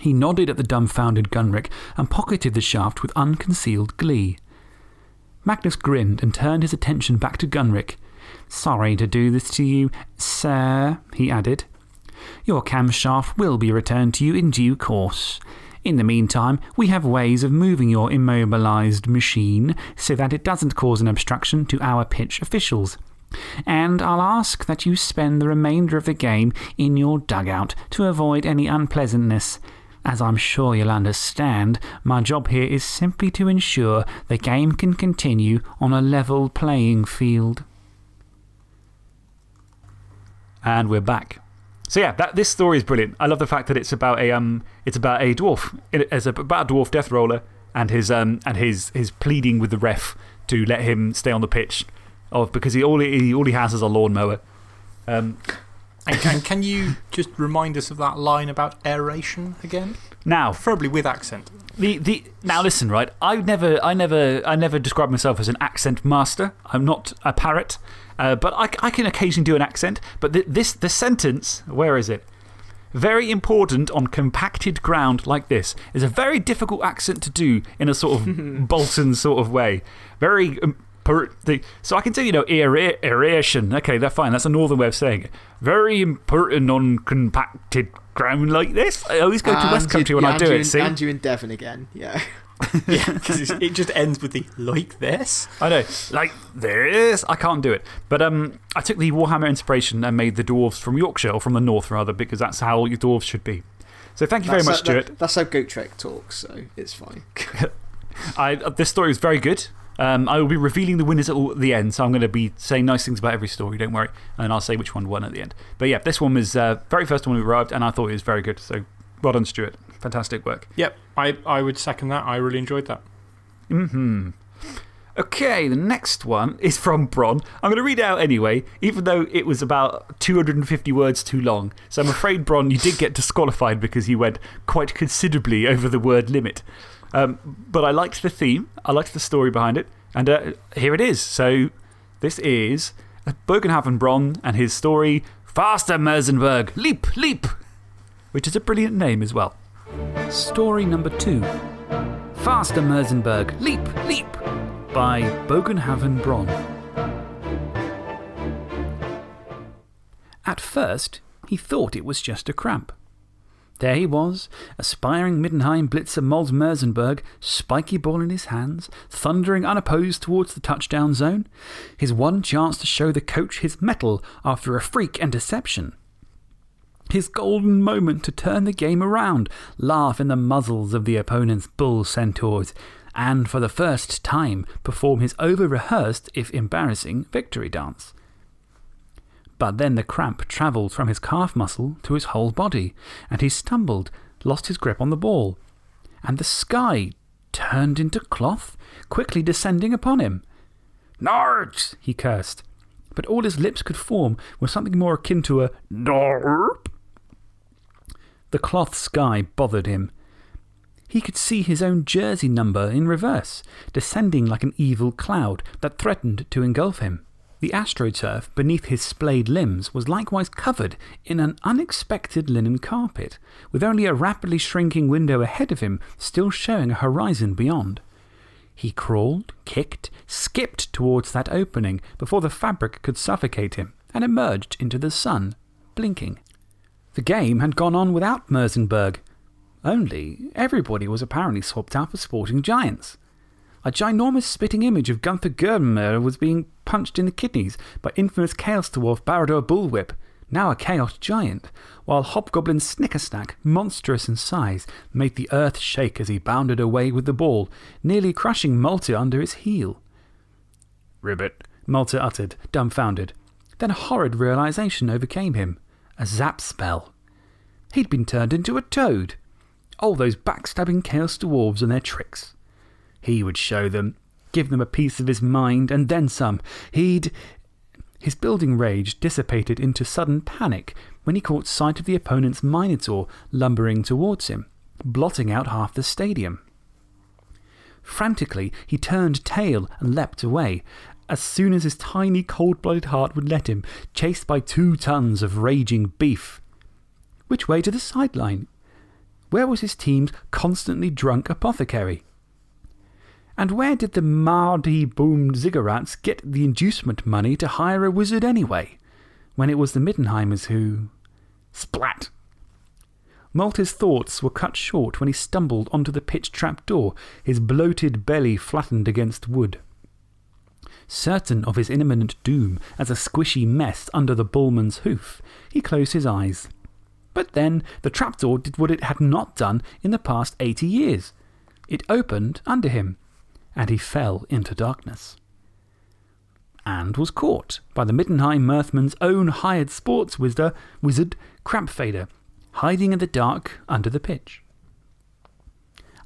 He nodded at the dumbfounded Gunrick and pocketed the shaft with unconcealed glee. Magnus grinned and turned his attention back to Gunrick. Sorry to do this to you, sir, he added. Your camshaft will be returned to you in due course. In the meantime, we have ways of moving your immobilized machine so that it doesn't cause an obstruction to our pitch officials. And I'll ask that you spend the remainder of the game in your dugout to avoid any unpleasantness. As I'm sure you'll understand, my job here is simply to ensure the game can continue on a level playing field.
And we're back. So, yeah, that, this story is brilliant. I love the fact that it's about a, um, it's about a dwarf, it's about a dwarf death roller and, his, um, and his, his pleading with the ref to let him stay on the pitch of, because he, all, he, all he has is a lawnmower. Um,
and can, can you just remind us of that line about aeration again?
Now,
preferably with accent.
The, the, now, listen, right? I never, I, never, I never describe myself as an accent master. I'm not a parrot. Uh, but I, I can occasionally do an accent. But th this, the sentence, where is it? Very important on compacted ground like this is a very difficult accent to do in a sort of [LAUGHS] Bolton sort of way. Very. Um, so I can tell you know, aeration. Okay, that's fine. That's a northern way of saying it. Very important on compacted ground like this. I always go to West Country when
I
do it. see?
And you in Devon again. Yeah. [LAUGHS] [LAUGHS]
yeah, because it just ends with the like this.
I know, like this. I can't do it. But um, I took the Warhammer inspiration and made the dwarves from Yorkshire, or from the north rather, because that's how your dwarves should be. So thank you very much, Stuart.
That, that's how Gotrek talks, so it's fine. [LAUGHS]
I, this story was very good. Um, I will be revealing the winners at the end, so I'm going to be saying nice things about every story, don't worry. And I'll say which one won at the end. But yeah, this one was uh, very first one we arrived, and I thought it was very good. So well done, Stuart. Fantastic work.
Yep, I, I would second that. I really enjoyed that.
Mm hmm. Okay, the next one is from Bron. I'm going to read it out anyway, even though it was about 250 words too long. So I'm afraid, Bron, you did get disqualified because you went quite considerably over the word limit. Um, but I liked the theme, I liked the story behind it, and uh, here it is. So this is Bogenhaven Bron and his story Faster, Merzenberg! Leap, leap! Which is a brilliant name as well.
Story number two Faster, Merzenberg! Leap, leap! by Bogenhaven Bron. At first, he thought it was just a cramp. There he was, aspiring Middenheim blitzer Mols Merzenberg, spiky ball in his hands, thundering unopposed towards the touchdown zone. His one chance to show the coach his mettle after a freak interception. His golden moment to turn the game around, laugh in the muzzles of the opponent's bull centaurs, and for the first time perform his over rehearsed, if embarrassing, victory dance. But then the cramp travelled from his calf muscle to his whole body, and he stumbled, lost his grip on the ball. And the sky turned into cloth, quickly descending upon him. Nards! he cursed. But all his lips could form was something more akin to a Narp. The cloth sky bothered him. He could see his own jersey number in reverse, descending like an evil cloud that threatened to engulf him. The astroturf beneath his splayed limbs was likewise covered in an unexpected linen carpet, with only a rapidly shrinking window ahead of him still showing a horizon beyond. He crawled, kicked, skipped towards that opening before the fabric could suffocate him and emerged into the sun, blinking. The game had gone on without Mersenberg. Only everybody was apparently swapped out for sporting giants. A ginormous spitting image of Gunther Germer was being punched in the kidneys by infamous Chaos Dwarf Barador Bullwhip, now a Chaos Giant, while Hobgoblin Snickersnack, monstrous in size, made the earth shake as he bounded away with the ball, nearly crushing Malta under his heel. Ribbit, Malta uttered, dumbfounded. Then a horrid realization overcame him a zap spell. He'd been turned into a toad. Oh, those backstabbing Chaos Dwarves and their tricks. He would show them, give them a piece of his mind, and then some. He'd. His building rage dissipated into sudden panic when he caught sight of the opponent's Minotaur lumbering towards him, blotting out half the stadium. Frantically, he turned tail and leapt away, as soon as his tiny cold blooded heart would let him, chased by two tons of raging beef. Which way to the sideline? Where was his team's constantly drunk apothecary? And where did the Mardi boomed Ziggurats get the inducement money to hire a wizard anyway, when it was the Middenheimers who. Splat! Malta's thoughts were cut short when he stumbled onto the pitch trap door, his bloated belly flattened against wood. Certain of his imminent doom as a squishy mess under the bullman's hoof, he closed his eyes. But then the trapdoor did what it had not done in the past eighty years. It opened under him, and he fell into darkness. And was caught by the Middenheim Mirthman's own hired sports wizard, wizard Krampfader, hiding in the dark under the pitch.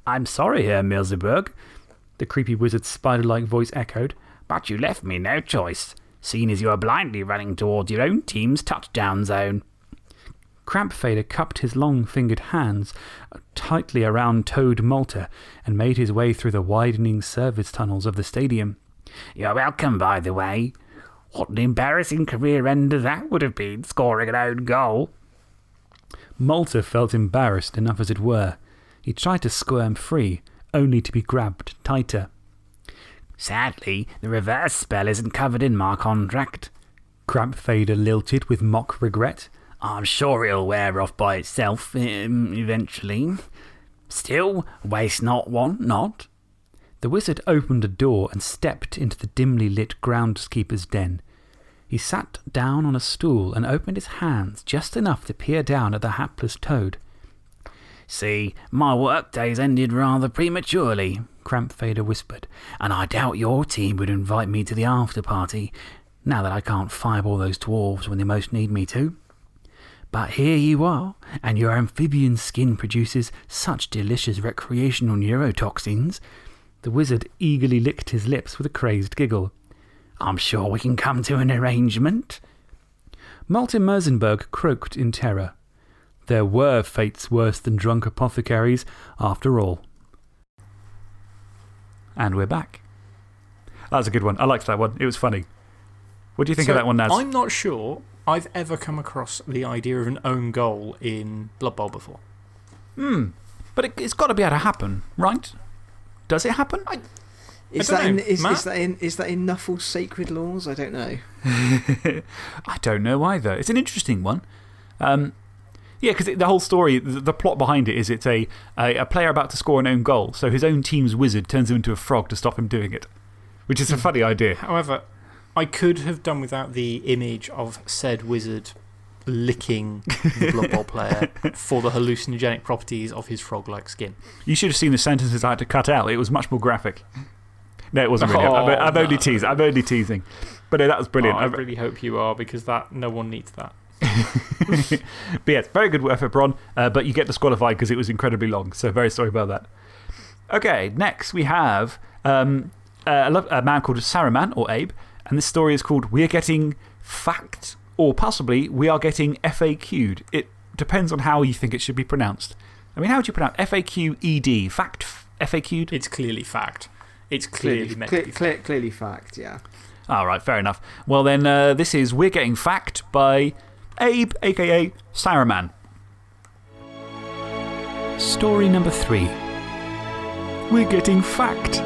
I'm sorry, Herr Milseberg, the creepy wizard's spider like voice echoed, but you left me no choice, seeing as you are blindly running towards your own team's touchdown zone. Krampfader cupped his long fingered hands tightly around Toad Malta and made his way through the widening service tunnels of the stadium. You're welcome, by the way. What an embarrassing career ender that would have been, scoring an own goal. Malta felt embarrassed enough as it were. He tried to squirm free, only to be grabbed tighter. Sadly, the reverse spell isn't covered in my contract. Krampfader lilted with mock regret. I'm sure it'll wear off by itself um, eventually. Still, waste not, want not. The wizard opened a door and stepped into the dimly lit groundskeeper's den. He sat down on a stool and opened his hands just enough to peer down at the hapless toad. See, my workday's ended rather prematurely, Krampfader whispered, and I doubt your team would invite me to the after party, now that I can't fireball those dwarves when they most need me to. But here you are, and your amphibian skin produces such delicious recreational neurotoxins. The wizard eagerly licked his lips with a crazed giggle. I'm sure we can come to an arrangement. Martin Mersenberg croaked in terror. There were fates worse than drunk apothecaries, after all. And we're back. That was a good one. I liked that one. It was funny. What do you think
So,
of that one, Naz?
I'm not sure I've ever come across the idea of an own goal in Blood Bowl before.
Hmm. But it, it's got to be able to happen, right? Does it happen?
Is,
don't
that in,
know.
is, is, that in, is that in Nuffle's sacred laws? I don't know. [LAUGHS]
I don't know either. It's an interesting one. Um, yeah, because the whole story, the, the plot behind it is it's a, a, a player about to score an own goal, so his own team's wizard turns him into a frog to stop him doing it, which is a hmm. funny idea.
However, I could have done without the image of said wizard licking the Blood Bowl [LAUGHS] player for the hallucinogenic properties of his frog like skin.
You should have seen the sentences I had to cut out. It was much more graphic. No, it wasn't really. I'm, [LAUGHS]
Oh,
I'm only teasing. I'm only teasing. But no, that was brilliant.
Oh, I- really hope you are because that, no one needs that. [LAUGHS]
but yes, very good effort, Bron. Uh, but you get disqualified because it was incredibly long. So very sorry about that. Okay, next we have um, a, a man called Saruman or Abe. And this story is called We're Getting Fact, or possibly We Are Getting FAQ'd. It depends on how you think it should be pronounced. I mean, how would you pronounce FAQED? Fact FAQ'd?
It's clearly fact. It's clearly, meant to
clear,
be
clear, clearly fact, yeah.
All right, fair enough. Well, then, uh, this is We're Getting Fact by Abe, aka Saruman.
Story number three We're Getting Fact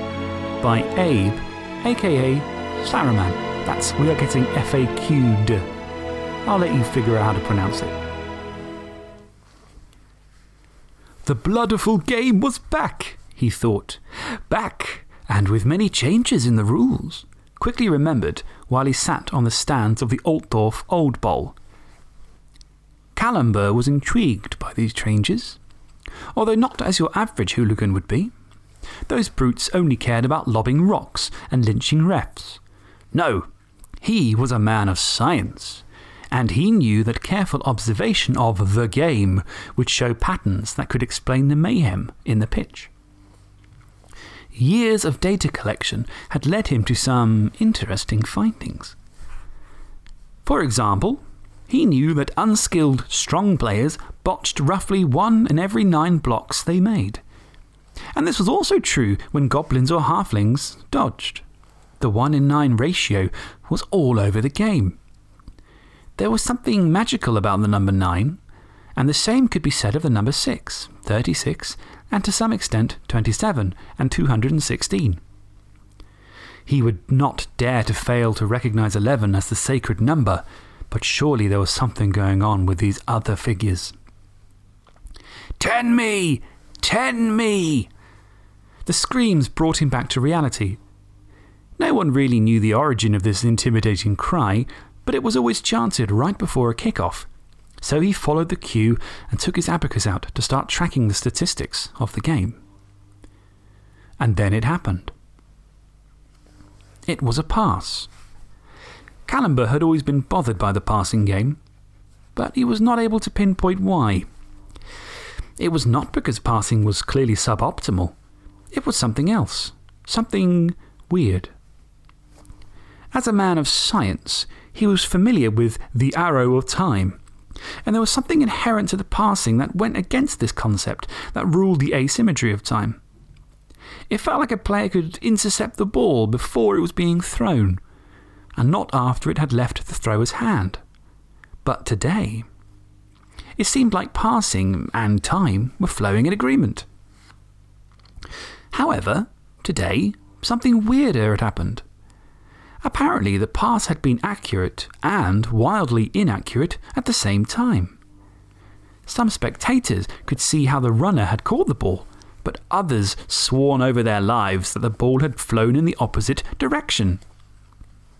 by Abe, aka Saruman. That's We Are Getting FAQ'd. I'll let you figure out how to pronounce it. The Blood Bowl game was back, he thought. Back, and with many changes in the rules. Quickly remembered while he sat on the stands of the Altdorf Old Bowl. Callenber was intrigued by these changes, although not as your average hooligan would be. Those brutes only cared about lobbing rocks and lynching refs. No, he was a man of science, and he knew that careful observation of the game would show patterns that could explain the mayhem in the pitch. Years of data collection had led him to some interesting findings. For example, he knew that unskilled, strong players botched roughly one in every nine blocks they made. And this was also true when goblins or halflings dodged. The 1 in 9 ratio was all over the game. There was something magical about the number 9, and the same could be said of the number 6, 36, and to some extent 27 and 216. He would not dare to fail to recognize 11 as the sacred number, but surely there was something going on with these other figures. Ten me! Ten me! The screams brought him back to reality. No one really knew the origin of this intimidating cry, but it was always chanted right before a kickoff. So he followed the cue and took his abacus out to start tracking the statistics of the game. And then it happened. It was a pass. Callenber had always been bothered by the passing game, but he was not able to pinpoint why. It was not because passing was clearly suboptimal, it was something else, something weird. As a man of science, he was familiar with the arrow of time, and there was something inherent to the passing that went against this concept that ruled the asymmetry of time. It felt like a player could intercept the ball before it was being thrown, and not after it had left the thrower's hand. But today, it seemed like passing and time were flowing in agreement. However, today, something weirder had happened. Apparently, the pass had been accurate and wildly inaccurate at the same time. Some spectators could see how the runner had caught the ball, but others sworn over their lives that the ball had flown in the opposite direction.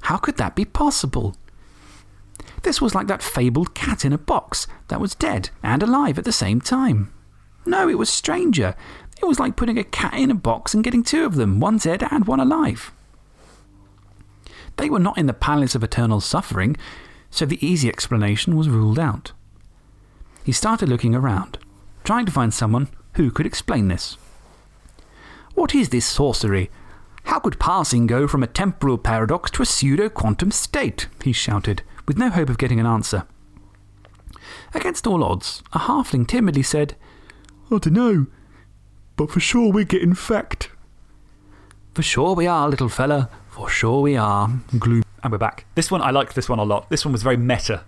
How could that be possible? This was like that fabled cat in a box that was dead and alive at the same time. No, it was stranger. It was like putting a cat in a box and getting two of them, one dead and one alive. They were not in the palace of eternal suffering, so the easy explanation was ruled out. He started looking around, trying to find someone who could explain this. What is this sorcery? How could passing go from a temporal paradox to a pseudo quantum state? he shouted, with no hope of getting an answer. Against all odds, a halfling timidly said, I dunno, but for sure we're getting fact. For sure we are, little fella, for sure we are. Gloom.
And we're back. This one, I like this one a lot. This one was very meta.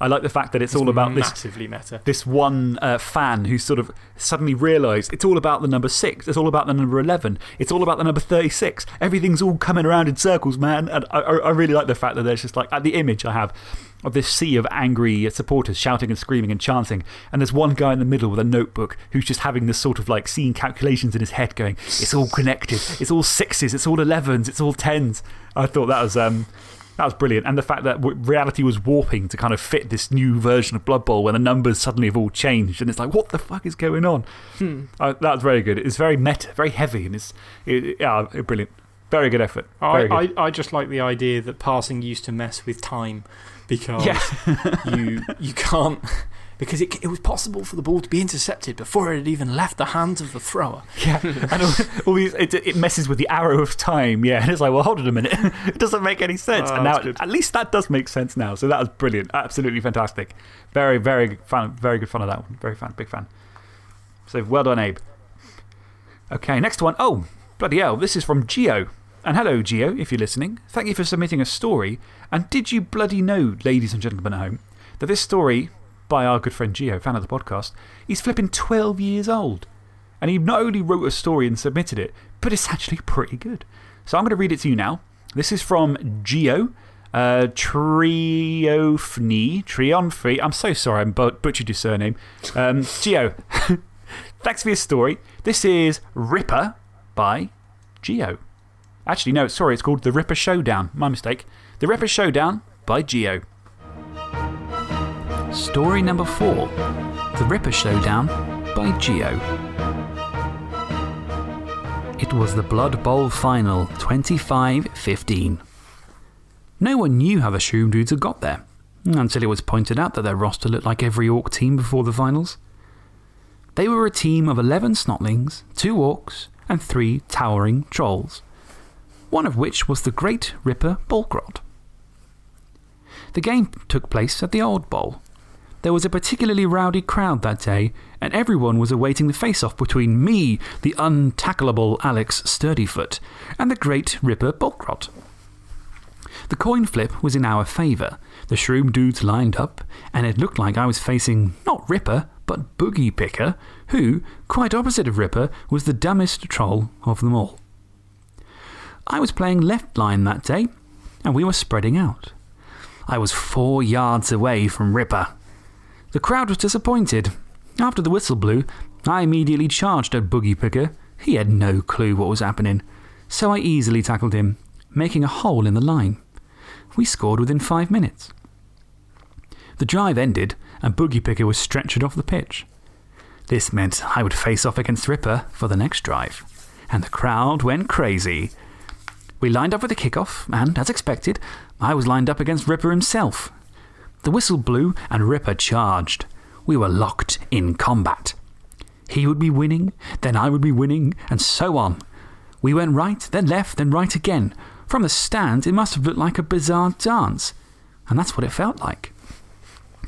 I like the fact that it's, all about this,
massively meta.
this one uh, fan who sort of suddenly realised it's all about the number six, it's all about the number 11, it's all about the number 36. Everything's all coming around in circles, man. And I, I really like the fact that there's just like the image I have of this sea of angry supporters shouting and screaming and chanting. And there's one guy in the middle with a notebook who's just having this sort of like seeing calculations in his head going, it's all connected, it's all sixes, it's all 11s, it's all 10s. I thought that was. Um, that was brilliant. And the fact that reality was warping to kind of fit this new version of Blood Bowl where the numbers suddenly have all changed. And it's like, what the fuck is going on? Uh, that was very good. It's very meta, very heavy. And it's it, yeah, brilliant. Very good effort. Very
I,
good.
I, I just like the idea that passing used to mess with time because [LAUGHS] you, you can't. Because it, it was possible for the ball to be intercepted before it had even left the hands of the thrower.
yeah. [LAUGHS] And all, all these, it, it messes with the arrow of time. Yeah. [LAUGHS] And it's like, well, hold on a minute. [LAUGHS] it doesn't make any sense.
Oh,
and now, at least that does make sense now. So that was brilliant. Absolutely fantastic. Very, very fun. Very good fun of that one. Very fun. Big fan. So well done, Abe. Okay, next one. Oh, bloody hell. This is from Geo.
And hello, Geo, if you're listening. Thank you for submitting a story. And did you bloody know, ladies and gentlemen at home, that this story by our good friend Geo, fan of the podcast, he's flipping 12 years old. And he not only wrote a story and submitted it, but it's actually pretty good. So I'm going to read it to you now. This is from Geo. Uh. Trionfree. I'm so sorry, I butchered your surname. Um, Geo, [LAUGHS] thanks for your story. This is Ripper by Geo. Actually, no, sorry, it's called The Ripper Showdown. My mistake. The Ripper Showdown by Geo.
Story number four The Ripper Showdown by Geo. It was the Blood Bowl final 25 15. No one knew how the Shroom Dudes had got there, until it was pointed out that their roster looked like every Orc team before the finals. They were a team of 11 Snotlings, two Orcs, and three towering Trolls, one of which was the Great Ripper Bolgrot. The game took place at the Old Bowl. There was a particularly rowdy crowd that day, and everyone was awaiting the face off between me, the untackleable Alex Sturdyfoot, and the Great Ripper Bolgrot. The coin flip was in our favour. The shroom dudes lined up, and it looked like I was facing not Ripper, but Boogie Picker, who, quite opposite of Ripper, was the dumbest troll of them all. I was playing left line that day, and we were spreading out. I was four yards away from Ripper. The crowd was disappointed. After the whistle blew, I immediately charged at Boogie Picker. He had no clue what was happening, so I easily tackled him, making a hole in the line. We scored within five minutes. The drive ended, and Boogie Picker was stretchered off the pitch. This meant I would face off against Ripper for the next drive, and the crowd went crazy. We lined up for the kickoff, and, as expected, I was lined up against Ripper himself. The whistle blew, and Ripper charged. We were locked in combat. He would be winning, then I would be winning, and so on. We went right, then left, then right again. From the stand, it must have looked like a bizarre dance. And that's what it felt like.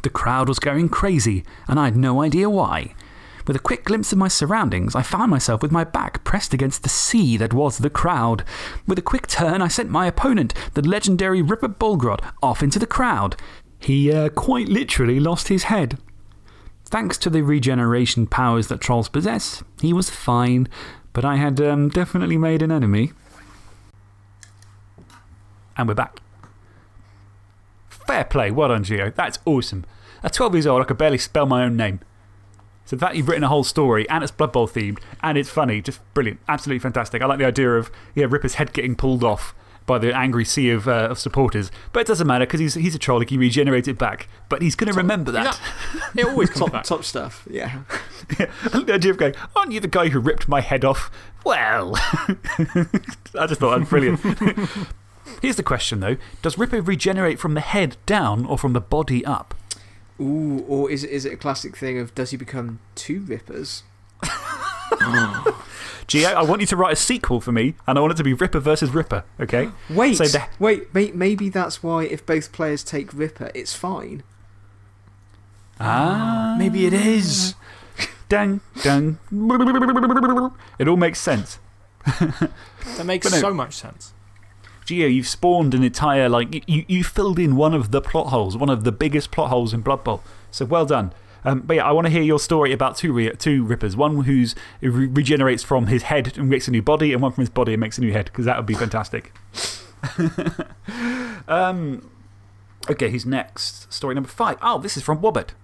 The crowd was going crazy, and I had no idea why. With a quick glimpse of my surroundings, I found myself with my back pressed against the sea that was the crowd. With a quick turn, I sent my opponent, the legendary Ripper Bolgrot, off into the crowd. He uh, quite literally lost his head. Thanks to the regeneration powers that trolls possess, he was fine, but I had um, definitely made an enemy.
And we're back. Fair play. Well done, Geo. That's awesome. At 12 years old, I could barely spell my own name. So, that you've written a whole story, and it's Blood Bowl themed, and it's funny, just brilliant. Absolutely fantastic. I like the idea of yeah, Ripper's head getting pulled off by the angry sea of, uh, of supporters. But it doesn't matter because he's, he's a troll, he can regenerate it back. But he's going to remember that.
It always [LAUGHS] comes
top,
back.
top stuff, yeah.
yeah. The idea of going, aren't you the guy who ripped my head off? Well, [LAUGHS] I just thought that was brilliant. [LAUGHS] Here's the question though Does Ripper regenerate from the head down or from the body up?
Ooh, or is it, is it a classic thing of does he become two Rippers?
Gio, I want you to write a sequel for me, and I want it to be Ripper versus Ripper, okay?
Wait,
So the-
wait, may, maybe that's why if both players take Ripper, it's fine.
Ah.
Maybe it is.
Dang, dang. It all makes sense.
That makes
no.
so much sense.
Gio, you've spawned an entire, like, you, you filled in one of the plot holes, one of the biggest plot holes in Blood Bowl. So well done. Um, but yeah, I want to hear your story about two, re two Rippers. One who's, who re regenerates from his head and makes a new body, and one from his body and makes a new head, because that would be fantastic. [LAUGHS] um, okay, who's next? Story number five. Oh, this is from Wobbit.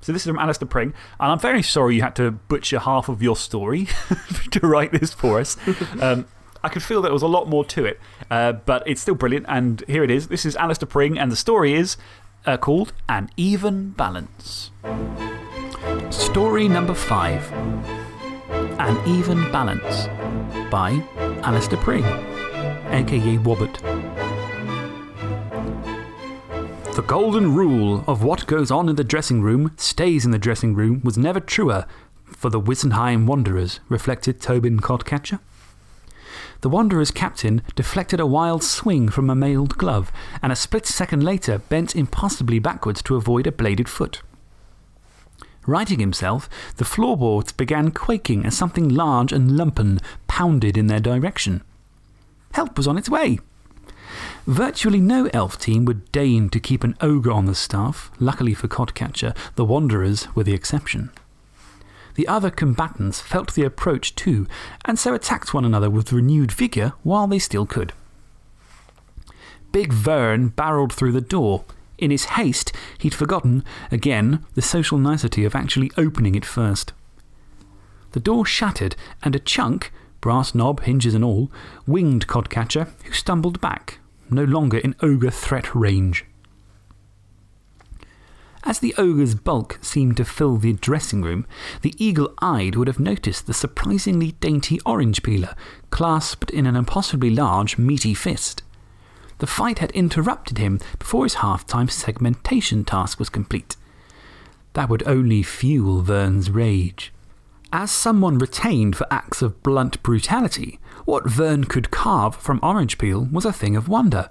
So this is from Alistair Pring. And I'm very sorry you had to butcher half of your story [LAUGHS] to write this for us. [LAUGHS] Um, I could feel that there was a lot more to it, uh, but it's still brilliant. And here it is. This is Alistair Pring, and the story is uh, called An Even Balance.
Story number five An Even Balance by Alistair Pring, aka Wobbit. The golden rule of what goes on in the dressing room stays in the dressing room was never truer for the Wissenheim Wanderers, reflected Tobin Codcatcher. The Wanderers' captain deflected a wild swing from a mailed glove, and a split second later bent impossibly backwards to avoid a bladed foot. Righting himself, the floorboards began quaking as something large and lumpen pounded in their direction. Help was on its way. Virtually no elf team would deign to keep an ogre on the staff. Luckily for Codcatcher, the Wanderers were the exception. The other combatants felt the approach too, and so attacked one another with renewed vigour while they still could. Big Vern barreled through the door. In his haste, he'd forgotten, again, the social nicety of actually opening it first. The door shattered, and a chunk, brass knob, hinges and all, winged Codcatcher, who stumbled back, no longer in ogre threat range. As the ogre's bulk seemed to fill the dressing room, the eagle eyed would have noticed the surprisingly dainty orange peeler clasped in an impossibly large, meaty fist. The fight had interrupted him before his half time segmentation task was complete. That would only fuel Vern's rage. As someone retained for acts of blunt brutality, what Vern could carve from orange peel was a thing of wonder.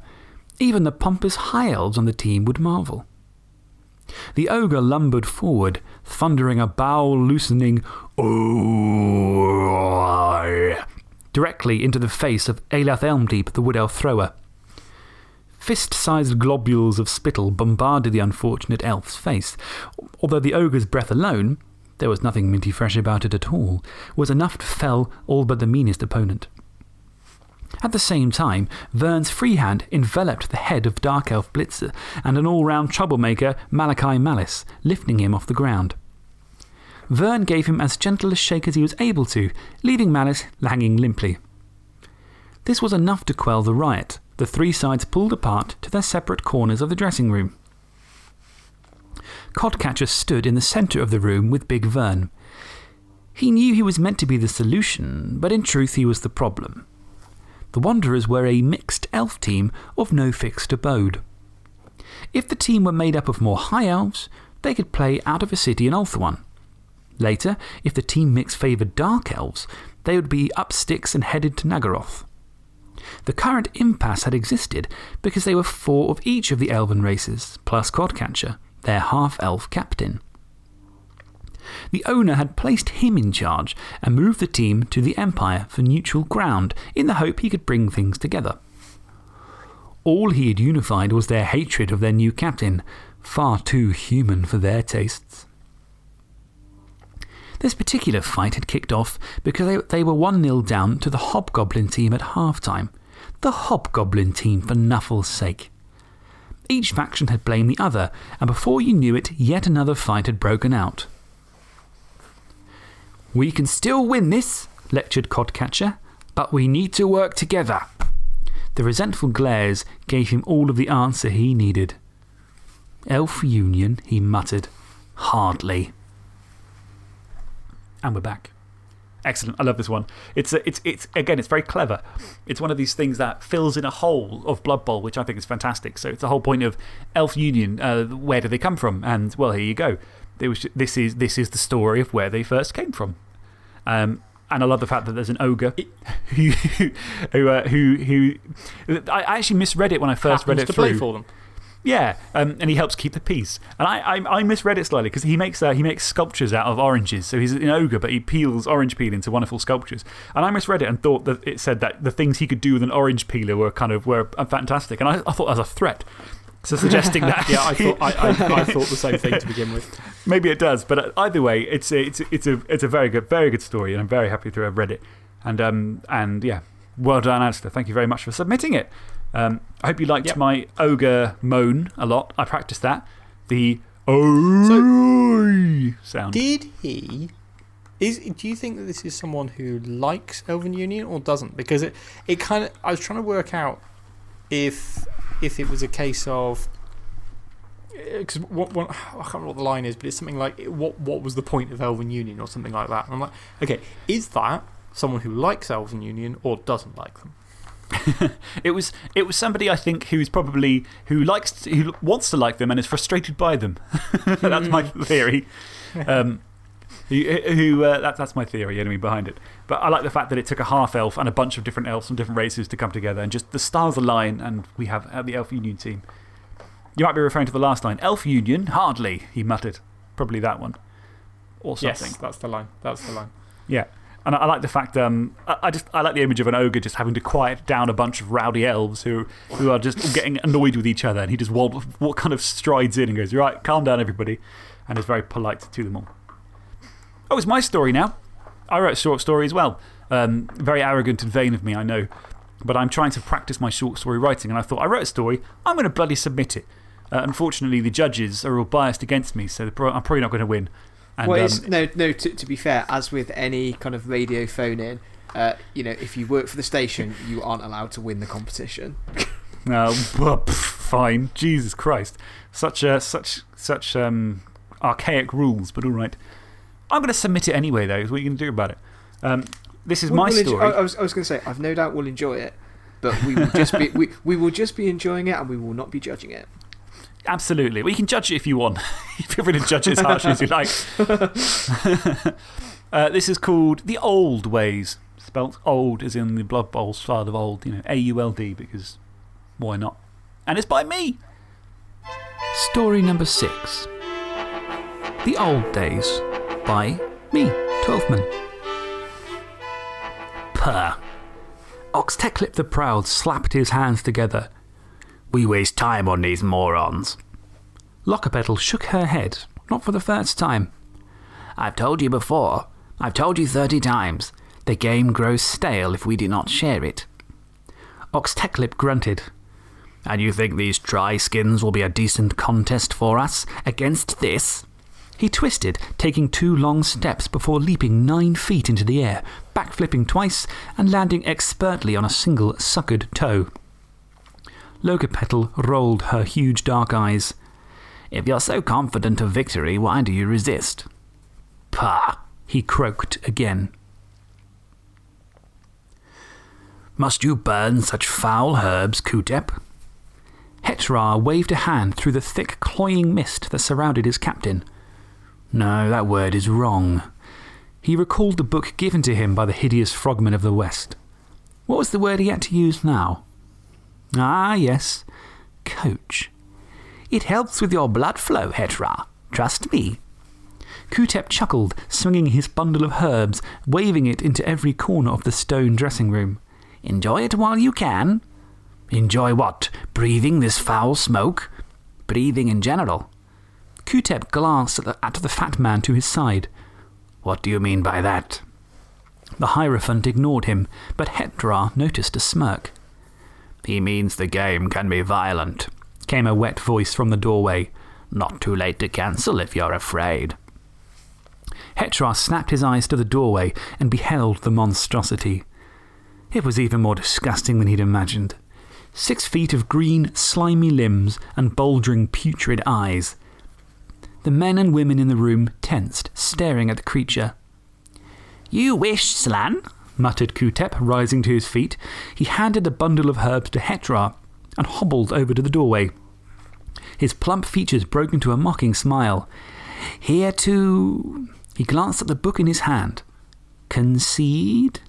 Even the pompous high elves on the team would marvel. The ogre lumbered forward, thundering a bowel loosening "Oh!" directly into the face of Elath Elmdeep, the wood elf thrower. Fist sized globules of spittle bombarded the unfortunate elf's face, although the ogre's breath alone, there was nothing minty fresh about it at all, was enough to fell all but the meanest opponent. At the same time, Vern's free hand enveloped the head of Dark Elf Blitzer and an all round troublemaker, Malachi Malice, lifting him off the ground. Vern gave him as gentle a shake as he was able to, leaving Malice hanging limply. This was enough to quell the riot. The three sides pulled apart to their separate corners of the dressing room. Codcatcher stood in the centre of the room with Big Vern. He knew he was meant to be the solution, but in truth he was the problem. The Wanderers were a mixed elf team of no fixed abode. If the team were made up of more high elves, they could play out of a city in Ulthuan. Later, if the team mix favoured dark elves, they would be up sticks and headed to Naggaroth. The current impasse had existed because they were four of each of the elven races, plus Codcatcher, their half elf captain. The owner had placed him in charge and moved the team to the Empire for neutral ground in the hope he could bring things together. All he had unified was their hatred of their new captain, far too human for their tastes. This particular fight had kicked off because they, they were 1 0 down to the Hobgoblin team at half time. The Hobgoblin team, for Nuffle's sake. Each faction had blamed the other, and before you knew it, yet another fight had broken out. We can still win this, lectured Codcatcher, but we need to work together. The resentful glares gave him all of the answer he needed. Elf Union, he muttered. Hardly.
And we're back. Excellent. I love this one. It's, a, it's, it's, again, it's very clever. It's one of these things that fills in a hole of Blood Bowl, which I think is fantastic. So it's the whole point of Elf Union. Uh, where do they come from? And, well, here you go. Was, this, is, this is the story of where they first came from. Um, and I love the fact that there's an ogre who, who, uh, who, who, I actually misread it when I first read it
to
through.
play for them.
Yeah, um, and he helps keep the peace. And I, I, I misread it slightly because he, makes uh, he makes sculptures out of oranges. So he's an ogre, but he peels orange peel into wonderful sculptures. And I misread it and thought that it said that the things he could do with an orange peeler were kind of were fantastic. And I, I thought that was a threat. So suggesting that.
yeah, I thought, I, I, I, thought the same thing to begin with. [LAUGHS]
Maybe it does, but either way, it's a, it's, it's, a, it's a very good, very good story, and I'm very happy to have read it. And, um, and yeah, well done, Alistair. Thank you very much for submitting it. Um, I hope you liked my ogre moan a lot. I practiced that. The oh sound.
Did he. Is, do you think that this is someone who likes Elven Union or doesn't? Because it, it kind of. I was trying to work out if, if it was a case of. Eh, because what, what, I can't remember what the line is, but it's something like, eh, what, what was the point of Elven Union or something like that? And I'm like, okay, is that someone who likes Elven Union or doesn't like them? [LAUGHS]
it, was, it was somebody, I think, who's probably, who, likes to, who wants to like them and is frustrated by them. [LAUGHS] that's my mm. theory. [LAUGHS] Um, who, who uh, that, that's my theory, anyway, behind it. But I like the fact that it took a half elf and a bunch of different elves from different races to come together and just the stars align and we have uh, the Elf Union team. You might be referring to the last line. Elf Union? Hardly, he muttered. Probably that one. Or something.
Yes, that's the line. That's the line.
Yeah.
And I, I like the fact, um, I, I, just, I like the image of an ogre just having to quiet down a bunch of rowdy elves who, who are just getting annoyed with each other. And he just what kind of strides in and goes, Right, calm down, everybody. And is very polite to them all. Oh, it's my story now. I wrote a short story as well. Um, very arrogant and vain of me, I know. But I'm trying to practice my short story writing. And I thought, I wrote a story, I'm going to bloody submit it. Uh, unfortunately, the judges are all biased against me, so I'm probably not going to win.
And, well, um, no, no to, to, be fair, as with any kind of radio phone in, uh, you know, if you work for the station, [LAUGHS] you aren't allowed to win the competition.
No, [LAUGHS] well, fine. Jesus Christ. Such, uh, such, such um, archaic rules, but all right. I'm going to submit it anyway, though. What are you going to do about it? Um, this is we'll, my we'll story.
I, was, I was going to say, I've no doubt we'll enjoy it, but we will, just be, [LAUGHS] we, we will just be enjoying it and we will not be judging it.
Absolutely. Well, you can judge it if you want. Feel free to judge it as harshly as you like. [LAUGHS] uh, this is called The Old Ways. Spelt old as in the Blood Bowl style of old, you know, A U L D, because why not? And it's by me.
Story number six The Old Days by me, Twelfthman. Purr. Ox Teclip the Proud slapped his hands together we waste time on these morons. Lockapetl shook her head, not for the first time. I've told you before. I've told you thirty times. The game grows stale if we do not share it. Ox Teclip grunted. And you think these dry skins will be a decent contest for us against this? He twisted, taking two long steps before leaping nine feet into the air, backflipping twice, and landing expertly on a single suckered toe. Lockapetl rolled her huge dark eyes. If you're so confident of victory, why do you resist? Pah! he croaked again. Must you burn such foul herbs, Kutep? Hetra waved a hand through the thick, cloying mist that surrounded his captain. No, that word is wrong. He recalled the book given to him by the hideous frogman of the West. What was the word he had to use now? Ah, yes. Coach. It helps with your blood flow, Hetra. Trust me. Kutep chuckled, swinging his bundle of herbs, waving it into every corner of the stone dressing room. Enjoy it while you can. Enjoy what? Breathing this foul smoke? Breathing in general. Kutep glanced at the, at the fat man to his side. What do you mean by that? The Hierophant ignored him, but Hetrar noticed a smirk. He means the game can be violent, came a wet voice from the doorway. Not too late to cancel if you're afraid. Hetrar snapped his eyes to the doorway and beheld the monstrosity. It was even more disgusting than he'd imagined. Six feet of green, slimy limbs and bulging, putrid eyes. The men and women in the room tensed, staring at the creature. You wish, Slann, muttered Kutep, rising to his feet. He handed a bundle of herbs to Hetrar and hobbled over to the doorway. His plump features broke into a mocking smile. Here to. He glanced at the book in his hand. Concede?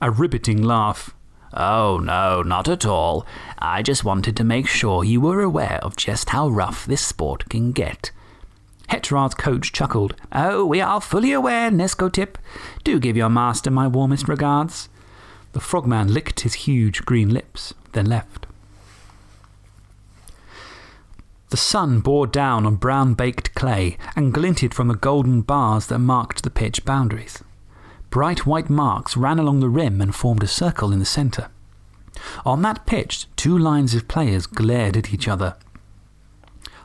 A riveting laugh. Oh, no, not at all. I just wanted to make sure you were aware of just how rough this sport can get. Hetrar's coach chuckled. Oh, we are fully aware, Nescotip. Do give your master my warmest regards. The frogman licked his huge green lips, then left. The sun bore down on brown baked clay and glinted from the golden bars that marked the pitch boundaries. Bright white marks ran along the rim and formed a circle in the centre. On that pitch, two lines of players glared at each other.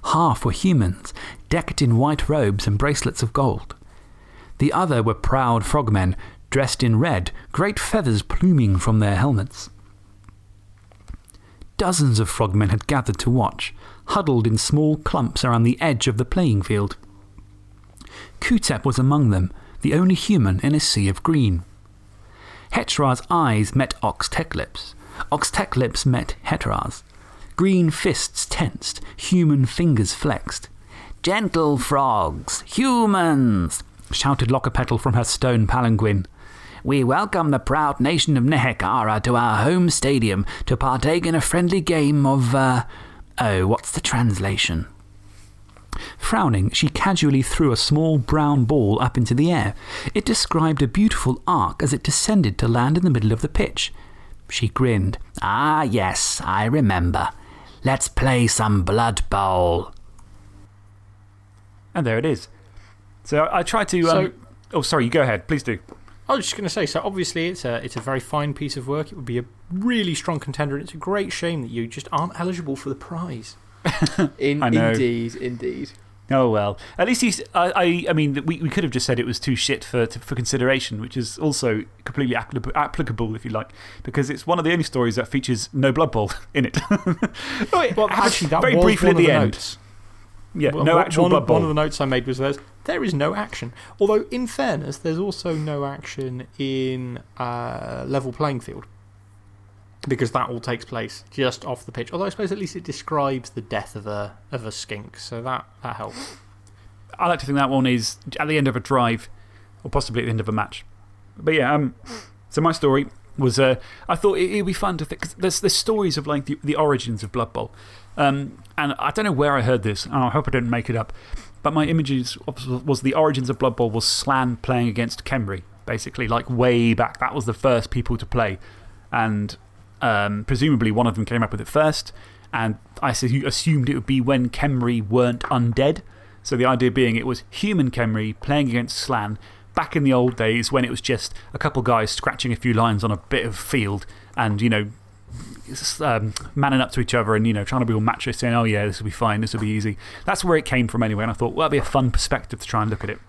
Half were humans, decked in white robes and bracelets of gold. The other were proud frogmen, dressed in red, great feathers pluming from their helmets. Dozens of frogmen had gathered to watch, huddled in small clumps around the edge of the playing field. Kutep was among them, the only human in a sea of green. Hetrar's eyes met Ox Teclip's. Ox Teclip's met Hetrar's. Green fists tensed, human fingers flexed. Gentle frogs, humans, shouted Lockapetl from her stone palanquin. We welcome the proud nation of Nehekhara to our home stadium to partake in a friendly game of, uh, oh, what's the translation?
Frowning, she casually threw a small brown ball up into the air. It described a beautiful arc as it descended to land in the middle of the pitch. She grinned. Ah, yes, I remember. Let's play some Blood Bowl.
And there it is. So I tried to.
So-
Um, oh, sorry, you go ahead. Please do.
I was just going to say, so obviously it's a, it's a very fine piece of work. It would be a really strong contender, and it's a great shame that you just aren't eligible for the prize. [LAUGHS]
In,
I know.
Indeed, indeed.
Oh, well. At least he's. I, I, I mean, we, we could have just said it was too shit for, to, for consideration, which is also completely applicable, if you like, because it's one of the only stories that features no Blood Bowl [LAUGHS] in it.
Well, actually, that
very
was
briefly
one
at
of
the,
the
end.
notes.
Yeah,
Well,
no
one-
actual
one,
Blood Bowl.
one of the notes I made was there's, there is no action. Although, in fairness, there's also no action in uh, level playing field. Because that all takes place just off the pitch. Although I suppose at least it describes the death of a, of a skink, so that, that helps.
I like to think that one is at the end of a drive, or possibly at the end of a match. But yeah, um, so my story was uh, I thought it would be fun to think. Cause there's, there's stories of like the, the origins of Blood Bowl. Um, and I don't know where I heard this, and I hope I didn't make it up. But my images was, was the origins of Blood Bowl was Slann playing against Khemri, basically, like way back. That was the first people to play. And um, presumably one of them came up with it first. And I assu- assumed it would be when Khemri weren't undead. So the idea being it was human Khemri playing against Slann back in the old days when it was just a couple guys scratching a few lines on a bit of field and, you know, um, manning up to each other and, you know, trying to be all macho, saying, oh, yeah, this will be fine, this will be easy. That's where it came from anyway. And I thought, well, that'd be a fun perspective to try and look at it.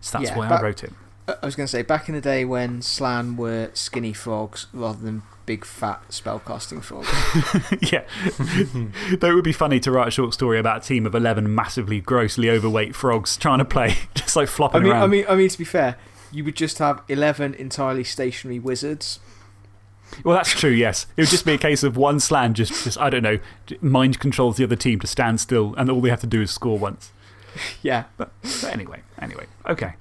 So that's
Yeah,
why I wrote it.
I was going to say, back in the day when Slann were skinny frogs rather than big fat spellcasting frogs. [LAUGHS]
yeah. [LAUGHS] Though it would be funny to write a short story about a team of 11 massively, grossly overweight frogs trying to play, [LAUGHS] just like
I
flopping
mean,
around.
I, mean, I mean, to be fair, you would just have 11 entirely stationary wizards.
Well, that's true, yes. It would just be a case of one Slann just, just I don't know, mind controls the other team to stand still, and all they have to do is score once.
Yeah.
But, but anyway, anyway, okay.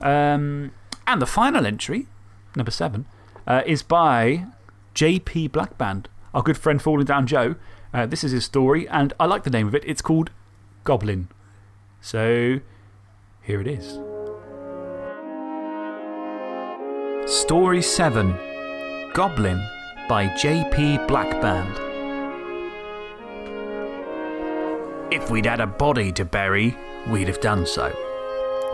Um, and the final entry, number seven, uh, is by JP Blackband, our good friend Falling Down Joe. Uh, this is his story, and I like the name of it. It's called Goblin. So, here it is. Story 7 Goblin by JP Blackband. If we'd had a body to bury, we'd have done so.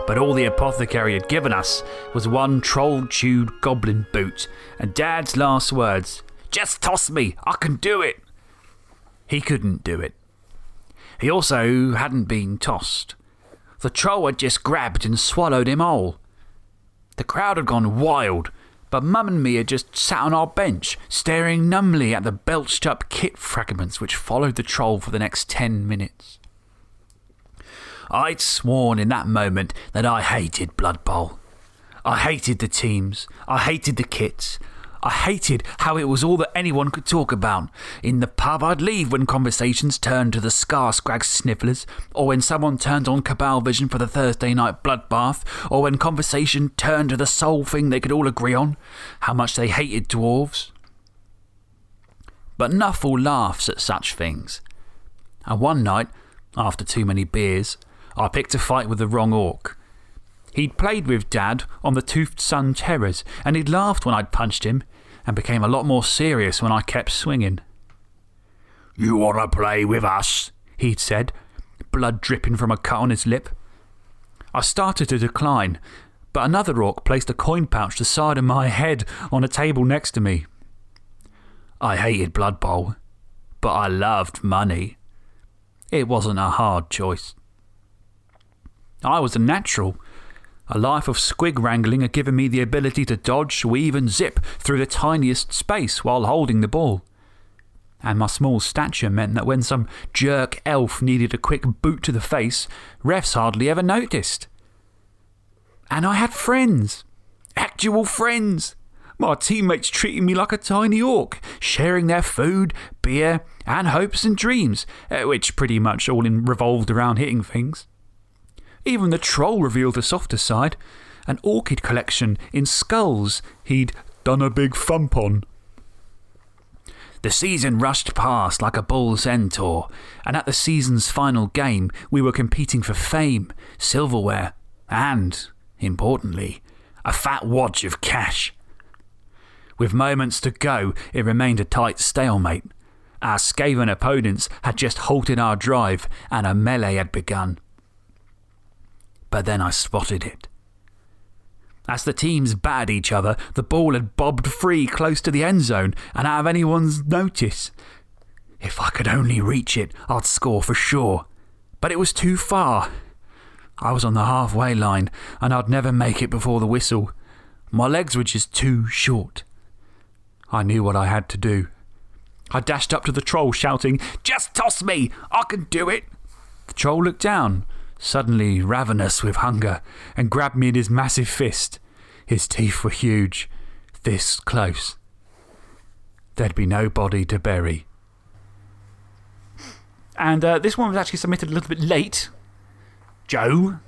But all the apothecary had given us was one troll chewed goblin boot, and Dad's last words Just toss me, I can do it. He couldn't do it. He also hadn't been tossed. The troll had just grabbed and swallowed him whole. The crowd had gone wild, but Mum and me had just sat on our bench, staring numbly at the belched up kit fragments which followed the troll for the next ten minutes. I'd sworn in that moment that I hated Blood Bowl. I hated the teams. I hated the kits. I hated how it was all that anyone could talk about. In the pub, I'd leave when conversations turned to the Scar Scrag Snifflers, or when someone turned on Cabalvision for the Thursday night bloodbath, or when conversation turned to the sole thing they could all agree on how much they hated dwarves. But Nuffle laughs at such things. And one night, after too many beers, I picked a fight with the wrong orc. He'd played with Dad on the Toothed Sun Terrors, and he'd laughed when I'd punched him, and became a lot more serious when I kept swinging. You want to play with us? He'd said, blood dripping from a cut on his lip. I started to decline, but another orc placed a coin pouch the side of my head on a table next to me. I hated Blood Bowl, but I loved money. It wasn't a hard choice. I was a natural. A life of squig wrangling had given me the ability to dodge, weave, and zip through the tiniest space while holding the ball. And my small stature meant that when some jerk elf needed a quick boot to the face, refs hardly ever noticed. And I had friends. Actual friends. My teammates treating me like a tiny orc, sharing their food, beer, and hopes and dreams, uh, which pretty much all revolved around hitting things. Even the troll revealed a softer side an orchid collection in skulls he'd done a big thump on.
The season rushed past like a bull centaur, and at the season's final game, we were competing for fame, silverware, and, importantly, a fat wad of cash. With moments to go, it remained a tight stalemate. Our Skaven opponents had just halted our drive, and a melee had begun. But then I spotted it. As the teams battered each other, the ball had bobbed free close to the end zone and out of anyone's notice. If I could only reach it, I'd score for sure. But it was too far. I was on the halfway line and I'd never make it before the whistle. My legs were just too short. I knew what I had to do. I dashed up to the troll, shouting, Just toss me! I can do it! The troll looked down, suddenly ravenous with hunger, and grabbed me in his massive fist. His teeth were huge, this close. There'd be no body to bury.
And uh, this one was actually submitted a little bit late. Joe?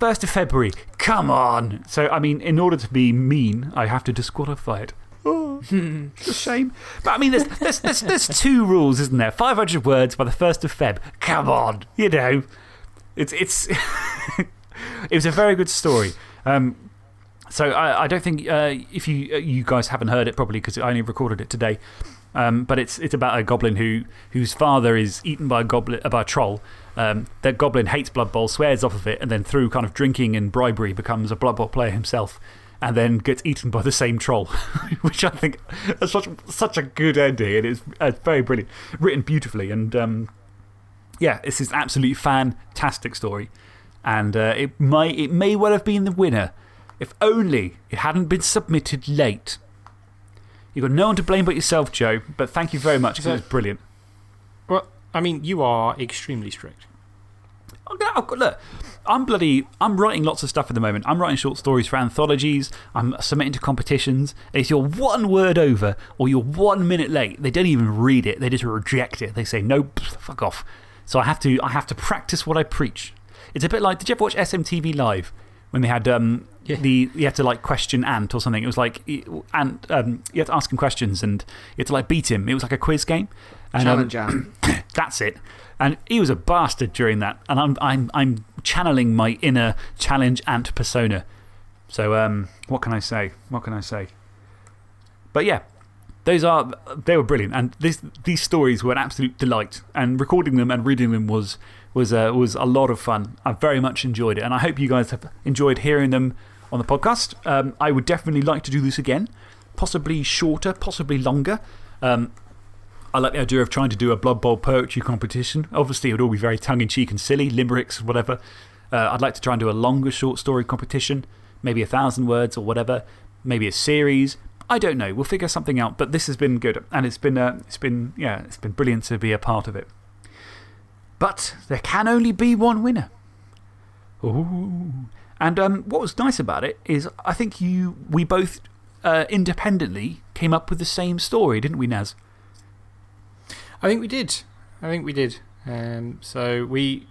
1st of February. Come on. So, I mean, in order to be mean, I have to disqualify it. Oh, [LAUGHS] it's a shame. But I mean, there's, there's, there's, there's two rules, isn't there? 500 words by the 1st of Feb. Come on. You know. It's, it's [LAUGHS] it was a very good story. Um, so I, I don't think uh, if you, uh, you guys haven't heard it probably because I only recorded it today. Um, but it's, it's about a goblin who, whose father is eaten by a, goblin, by a troll. Um, that goblin hates Blood Bowl, swears off of it, and then through kind of drinking and bribery becomes a Blood Bowl player himself and then gets eaten by the same troll, [LAUGHS] which I think is such, such a good ending. It's very brilliant, written beautifully. And um, yeah, this is an absolutely fantastic story. And uh, it, might, it may well have been the winner if only it hadn't been submitted late. You've got no one to blame but yourself, Joe, but thank you very much because it was brilliant.
Well, I mean, you are extremely strict.
Oh, look, I'm bloody. I'm writing lots of stuff at the moment. I'm writing short stories for anthologies. I'm submitting to competitions. If you're one word over or you're one minute late, they don't even read it. They just reject it. They say, no, fuck off. So I have, to, I have to practice what I preach. It's a bit like did you ever watch SMTV Live? When they had um, the, you had to like question Ant or something. It was like Ant, um, you had to ask him questions and you had to like beat him. It was like a quiz game. And,
Challenge um, [COUGHS]
that's it. And he was a bastard during that. And I'm, I'm, I'm channeling my inner challenge ant persona. So um, what can I say? What can I say? But yeah, those are, they were brilliant. And this, these stories were an absolute delight. And recording them and reading them was, was, uh, was a lot of fun. I very much enjoyed it. And I hope you guys have enjoyed hearing them on the podcast. Um, I would definitely like to do this again. Possibly shorter, possibly longer. Um, I like the idea of trying to do a Blood Bowl poetry competition. Obviously, it would all be very tongue in cheek and silly, limericks, whatever. Uh, I'd like to try and do a longer short story competition, maybe a thousand words or whatever, maybe a series. I don't know. We'll figure something out. But this has been good. And it's been, uh, it's been, yeah, it's been brilliant to be a part of it. But there can only be one winner. Ooh. And um, what was nice about it is I think you, we both uh, independently came up with the same story, didn't we, Naz?
I think we did. I think we did. Um, so we.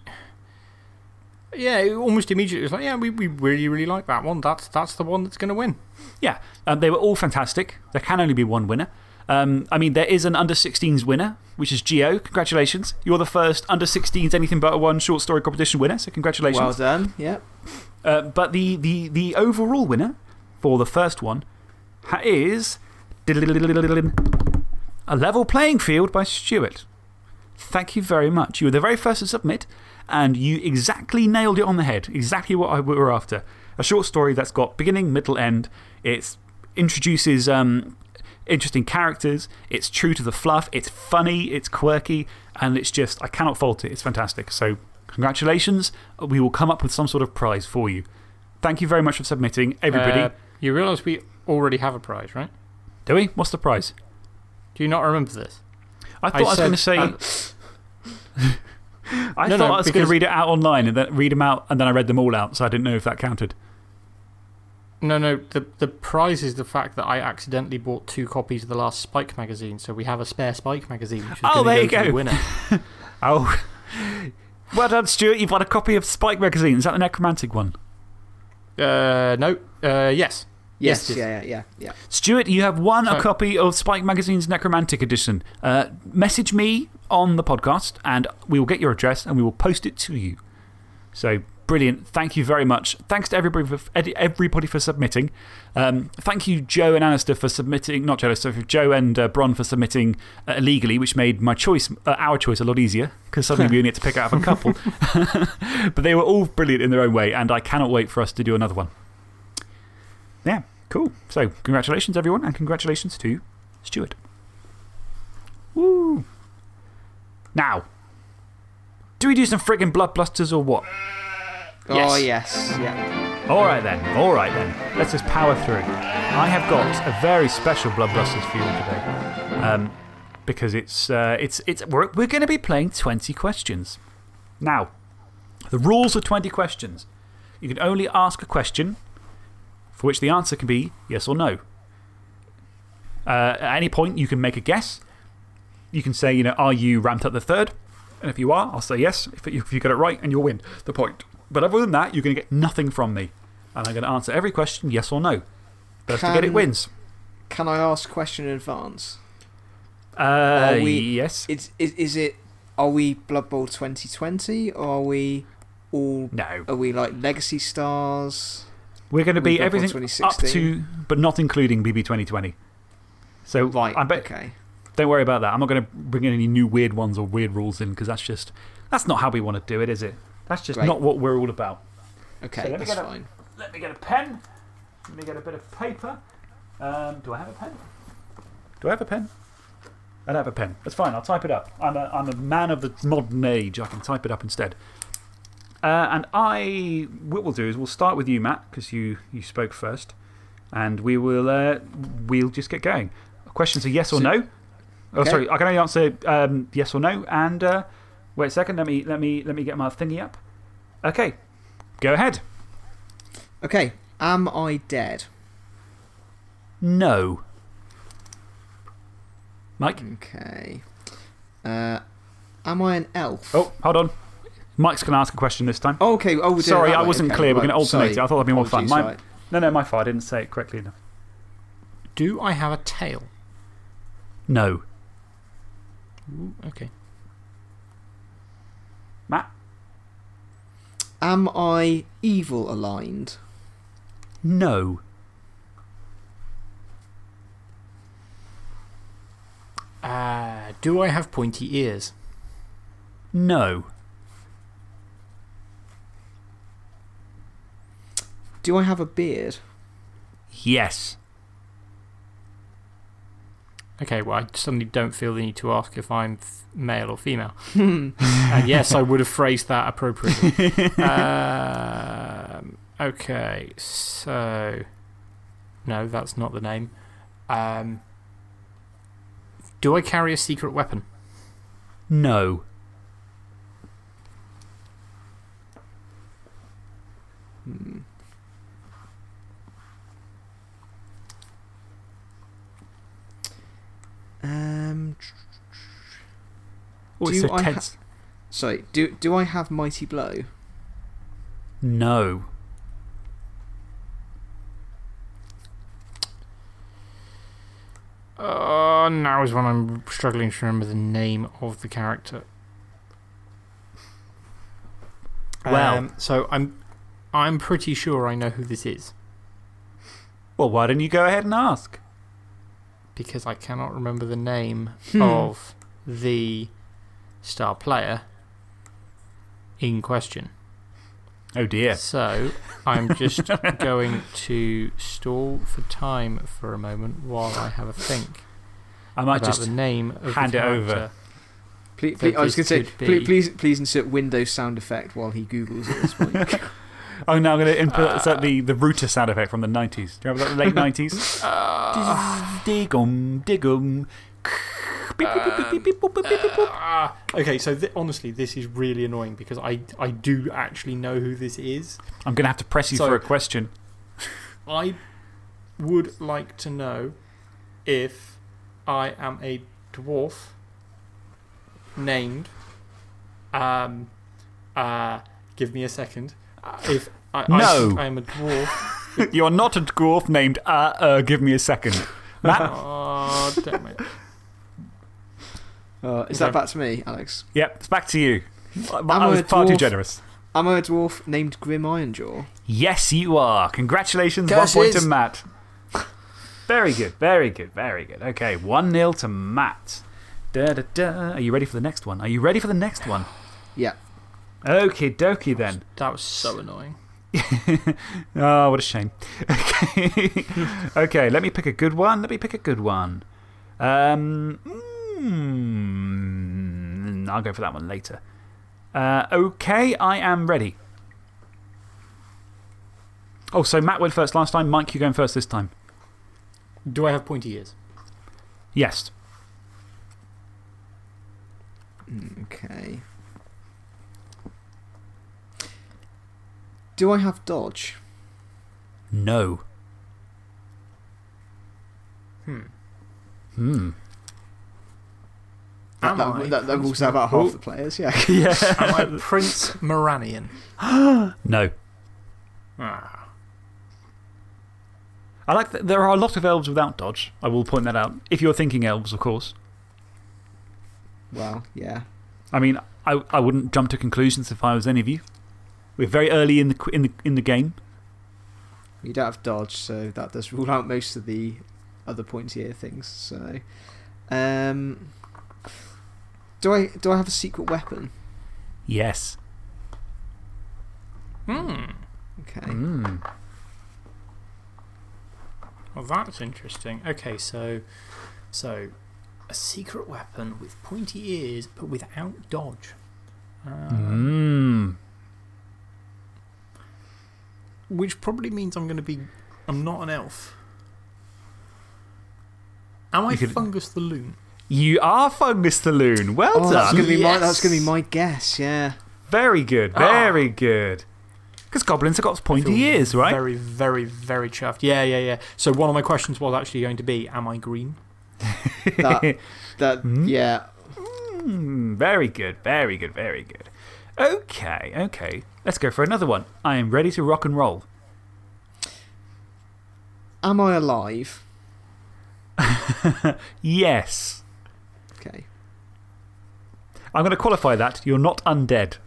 Yeah, almost immediately it was like, yeah, we, we really, really like that one. That's, that's the one that's going to win.
Yeah, um, they were all fantastic. There can only be one winner. Um, I mean, there is an under 16s winner, which is Geo. Congratulations. You're the first under 16s anything but a one short story competition winner, so congratulations.
Well done, yeah.
Uh, but the, the, the overall winner for the first one is. A Level Playing Field by Stuart. Thank you very much. You were the very first to submit, and you exactly nailed it on the head. Exactly what I, we were after. A short story that's got beginning, middle, end. It introduces um, interesting characters. It's true to the fluff. It's funny. It's quirky. And it's just, I cannot fault it. It's fantastic. So, congratulations. We will come up with some sort of prize for you. Thank you very much for submitting, everybody.
Uh, you realise we already have a prize, right?
Do we? What's the prize?
Do you not remember this?
I thought I, I was going to say.
um, [LAUGHS]
I
No,
thought
no,
I was going to read it out online and then read them out, and then I read them all out, so I didn't know if that counted.
No, no. The, the prize is the fact that I accidentally bought two copies of the last Spike magazine, so we have a spare Spike magazine, which is
Oh, there
to
you
go
go.
the winner. [LAUGHS]
Oh. Well done, Stuart. You've won a copy of Spike magazine. Is that the necromantic one?
uh, no. Uh, yes.
Yes,
Yes,
yeah, yeah, yeah, yeah.
Stuart, you have won a copy of Spike Magazine's Necromantic Edition. Uh, message me on the podcast, and we will get your address and we will post it to you. So, brilliant. Thank you very much. Thanks to everybody for, everybody for submitting. Um, thank you, Joe and Alistair, for submitting. Not Joe, sorry, Joe and uh, Bron for submitting uh, illegally, which made my choice, uh, our choice, a lot easier because suddenly we only had to pick out of a couple. [LAUGHS] but they were all brilliant in their own way, and I cannot wait for us to do another one. Yeah, cool. So, congratulations, everyone, and congratulations to Stuart. Woo! Now, do we do some friggin' bloodbusters or what?
Oh, yes, yeah.
All right then, all right then. Let's just power through. I have got a very special blood Bloodbusters for you today. Um, because it's, uh, it's, it's, we're, we're going to be playing 20 questions. Now, the rules are 20 questions. You can only ask a question for which the answer can be yes or no. Uh, at any point, you can make a guess. You can say, you know, are you ramped up the third? And if you are, I'll say yes. If, if you get it right, and you'll win the point. But other than that, you're going to get nothing from me. And I'm going to answer every question yes or no. Best to get it wins.
Can I ask a question in advance?
Uh,
Are we-
yes.
Is, is, is it. Are we Blood Bowl 2020 or are we all.
No.
Are we like Legacy Stars?
We're going to be everything up to, but not including BB 2020. So,
Right,
I bet,
okay.
don't worry about that. I'm not going to bring in any new weird ones or weird rules in because that's just. That's not how we want to do it, is it? That's just
Great.
not what we're all about.
Okay,
let me
that's
get a-
fine.
Let me get a pen. Let me get a bit of paper. Um, do I have a pen? Do I have a pen? I don't have a pen. That's fine. I'll type it up. I'm a, I'm a man of the modern age. I can type it up instead. Uh, and I, what we'll do is we'll start with you, Matt, because you, you spoke first. And we will uh, we'll just get going. Questions are yes or
So-
no. Oh,
Okay.
sorry. I can only answer um, yes or no. And uh, wait a second. Let me, let, me, let me get my thingy up. Okay. Go ahead.
Okay, am I dead?
No. Mike?
Okay. Uh, am I an elf?
Oh, hold on. Mike's going to ask a question this time.
Oh, okay. Oh, we're doing it
Sorry, I wasn't
Okay,
clear. We're going to alternate
sorry.
it. I thought that'd be more fun.
Apologies,
My. No, no, my fault. I didn't say it correctly enough.
Do I have a tail?
No.
Ooh, okay.
Matt?
Am I evil aligned?
No.
Uh, do I have pointy ears?
No.
Do I have a beard?
Yes.
Okay, well, I suddenly don't feel the need to ask if I'm f- male or female. [LAUGHS] and yes, I would have phrased that appropriately. [LAUGHS] um, okay, so. No, that's not the name. Um, do I carry a secret weapon?
No.
Hmm. Um,
Oh,
Do
it's so
I ha-
tense.
sorry, do, do I have Mighty Blow?
no.
Oh, now is when I'm struggling to remember the name of the character.
Well-
Um, so I'm, I'm pretty sure I know who this is
Well, why don't you go ahead and ask?
Because I cannot remember the name
Hmm.
of the star player in question.
Oh, dear.
So I'm [LAUGHS] just going to stall for time for a moment while I have a think
I might
about
just.
the name of
hand
the
it over.
character.
Please, I was going to say, please, please, please insert Windows sound effect while he Googles at this point. [LAUGHS]
Oh, now I'm going to input it's the, the router sound effect from the 90s. Do you remember that? The late [LAUGHS] 90s?
Uh,
Digum, digum. Beep, boop.
Ah, okay, so th honestly, this is really annoying because I, I do actually know who this is.
I'm going to have to press you
So-
for a question.
I would like to know if I am a dwarf named. Um, uh, give me a second. Uh, if I, I
No.
think I am a dwarf [LAUGHS]
you are not a dwarf named uh, uh, give me a second. [LAUGHS] Matt?
Oh, damn it.
Uh, is
Okay.
that back to me, Alex?
Yep, it's back to you. I,
Am
I
I
was
a
far too
dwarf?
generous.
Am I a dwarf named Grim Ironjaw?
Yes, you are. Congratulations. One point to Matt. Very good, very good, very good. Okay, 1 0 to Matt. Da, da, da. Are you ready for the next one? Are you ready for the next one?
Yeah.
Okie dokie then.
That was so annoying.
Oh, [LAUGHS] what a shame. [LAUGHS] Okay. okay, let me pick a good one. Let me pick a good one. Um, mm, I'll go for that one later. Uh, okay, I am ready. Oh, so Matt went first last time. Mike, you going first this time?
Do I have pointy ears?
Yes.
Okay. Do I have dodge?
No.
Hmm.
Hmm.
That,
Am
that,
I
that, that rules out about
Mar-
half the players, yeah. [LAUGHS]
Yeah.
Am I Prince Moranion? [GASPS]
no.
Ah.
I like that there are a lot of elves without dodge. I will point that out. If you're thinking elves, of course.
Well, yeah.
I mean, I, I wouldn't jump to conclusions if I was any of you. We're very early in the, in the, in the game.
You don't have dodge, so that does rule out most of the other pointy ear things. So, um, do I do I have a secret weapon?
Yes.
Hmm.
Okay.
Mm.
Well, that's interesting. Okay, so. So. A secret weapon with pointy ears but without dodge. Uh,
Mm.
Which probably means I'm going to be. I'm not an elf. Am I
could-
Fungus the Loon?
You are Fungus the Loon. Well
Oh, that's
done.
gonna be my that's
Yes.
gonna be my guess. Yeah.
Very good.
Ah.
Very good. Because goblins have got pointy ears, right?
Very, very, very chuffed. Yeah, yeah, yeah. So one of my questions was actually going to be Am I green? [LAUGHS]
That that
Hmm?
yeah.
Mm, very good. Very good. Very good. Okay. Okay. Let's go for another one. I am ready to rock and roll.
Am I alive? [LAUGHS]
Yes.
Okay.
I'm going to qualify that. You're not undead.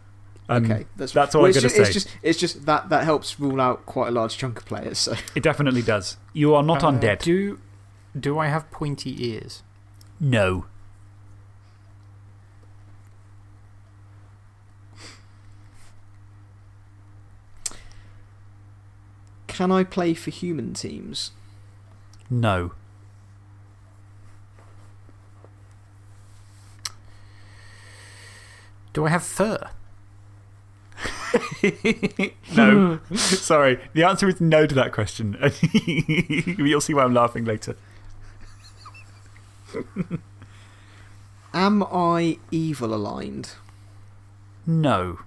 Um,
Okay. That's
that's all
well,
I'm
it's
going to
just,
say.
It's just it's just that that helps rule out quite a large chunk of players. So [LAUGHS]
It definitely does. You are not
Uh,
undead.
Do, do I have pointy ears?
No.
Can I play for human teams?
No.
Do I have fur? [LAUGHS]
no. [LAUGHS] Sorry. The answer is no to that question. [LAUGHS] You'll see why I'm laughing later.
Am I evil aligned?
No.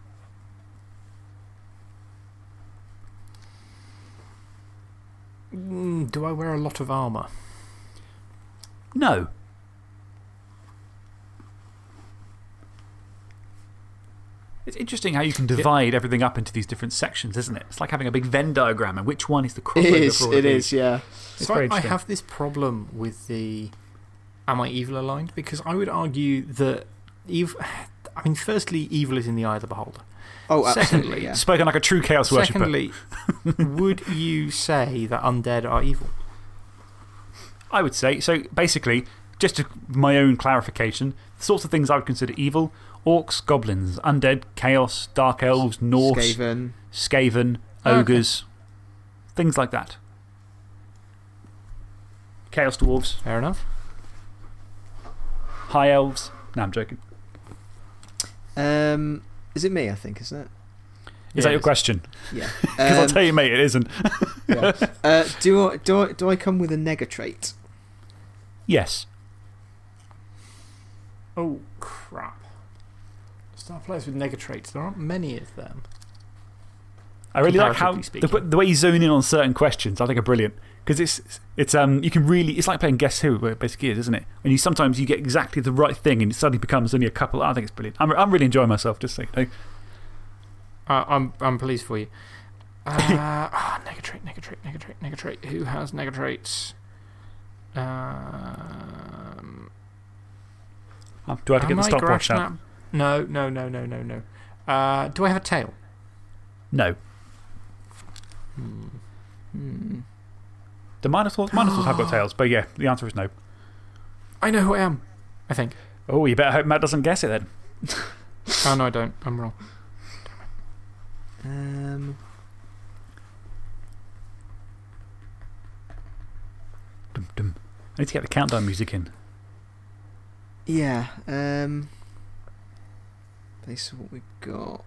Mm, do I wear a lot of armour?
No. It's interesting how you can divide everything up into these different sections, isn't it? It's like having a big Venn diagram, and which one is the crossover
It is.
for all
It
of these.
is. Yeah.
It's
so
very
I, I have this problem with the Am I evil aligned? Because I would argue that. Ev [SIGHS] I mean, firstly, evil is in the eye of the beholder.
Oh, absolutely.
Secondly,
Yeah.
Spoken like a true Chaos worshipper.
Secondly, [LAUGHS] would you say that undead are evil?
I would say. So basically, just to my own clarification, the sorts of things I would consider evil orcs, goblins, undead, chaos, dark elves, Norse,
Skaven.
Skaven,
Okay.
ogres, things like that. Chaos dwarves,
Fair enough.
high elves. No, I'm joking.
Um, is it me? I think, isn't it?
Is
Yeah,
that your
it's-
question?
Yeah. [LAUGHS]
Because I'll
Um,
tell you, mate, it isn't. [LAUGHS]
yeah. Uh, do, I, do, I, do I come with a nega trait?
yes.
Oh, crap. Star players with nega traits. There aren't many of them.
I really like how
Comparatively
the, the way you zone in on certain questions, I think are brilliant. Because it's, it's, um, you can really, it's like playing Guess Who, where it basically is, isn't it? And you sometimes you get exactly the right thing and it suddenly becomes only a couple. I think it's brilliant. I'm, I'm really enjoying myself, just so you know.
Uh, I'm, I'm pleased for you. [LAUGHS] Uh, ah, nega Negatrait, Negatrait, Negatrait, Negatrait. Who has Negatraits? Um,
Um, Do I have to get the stopwatch out?
No, no, no, no, no, no. Uh, do I have a tail?
No.
Hmm.
The Minotaurs, Minotaurs have got tails, but yeah, the answer is no.
I know who I am, I think.
Oh, you better hope Matt doesn't guess it then.
Oh, no, I don't. I'm wrong.
Um,
Dum, dum. I need to get the countdown music in.
yeah. Um, based on what we've got.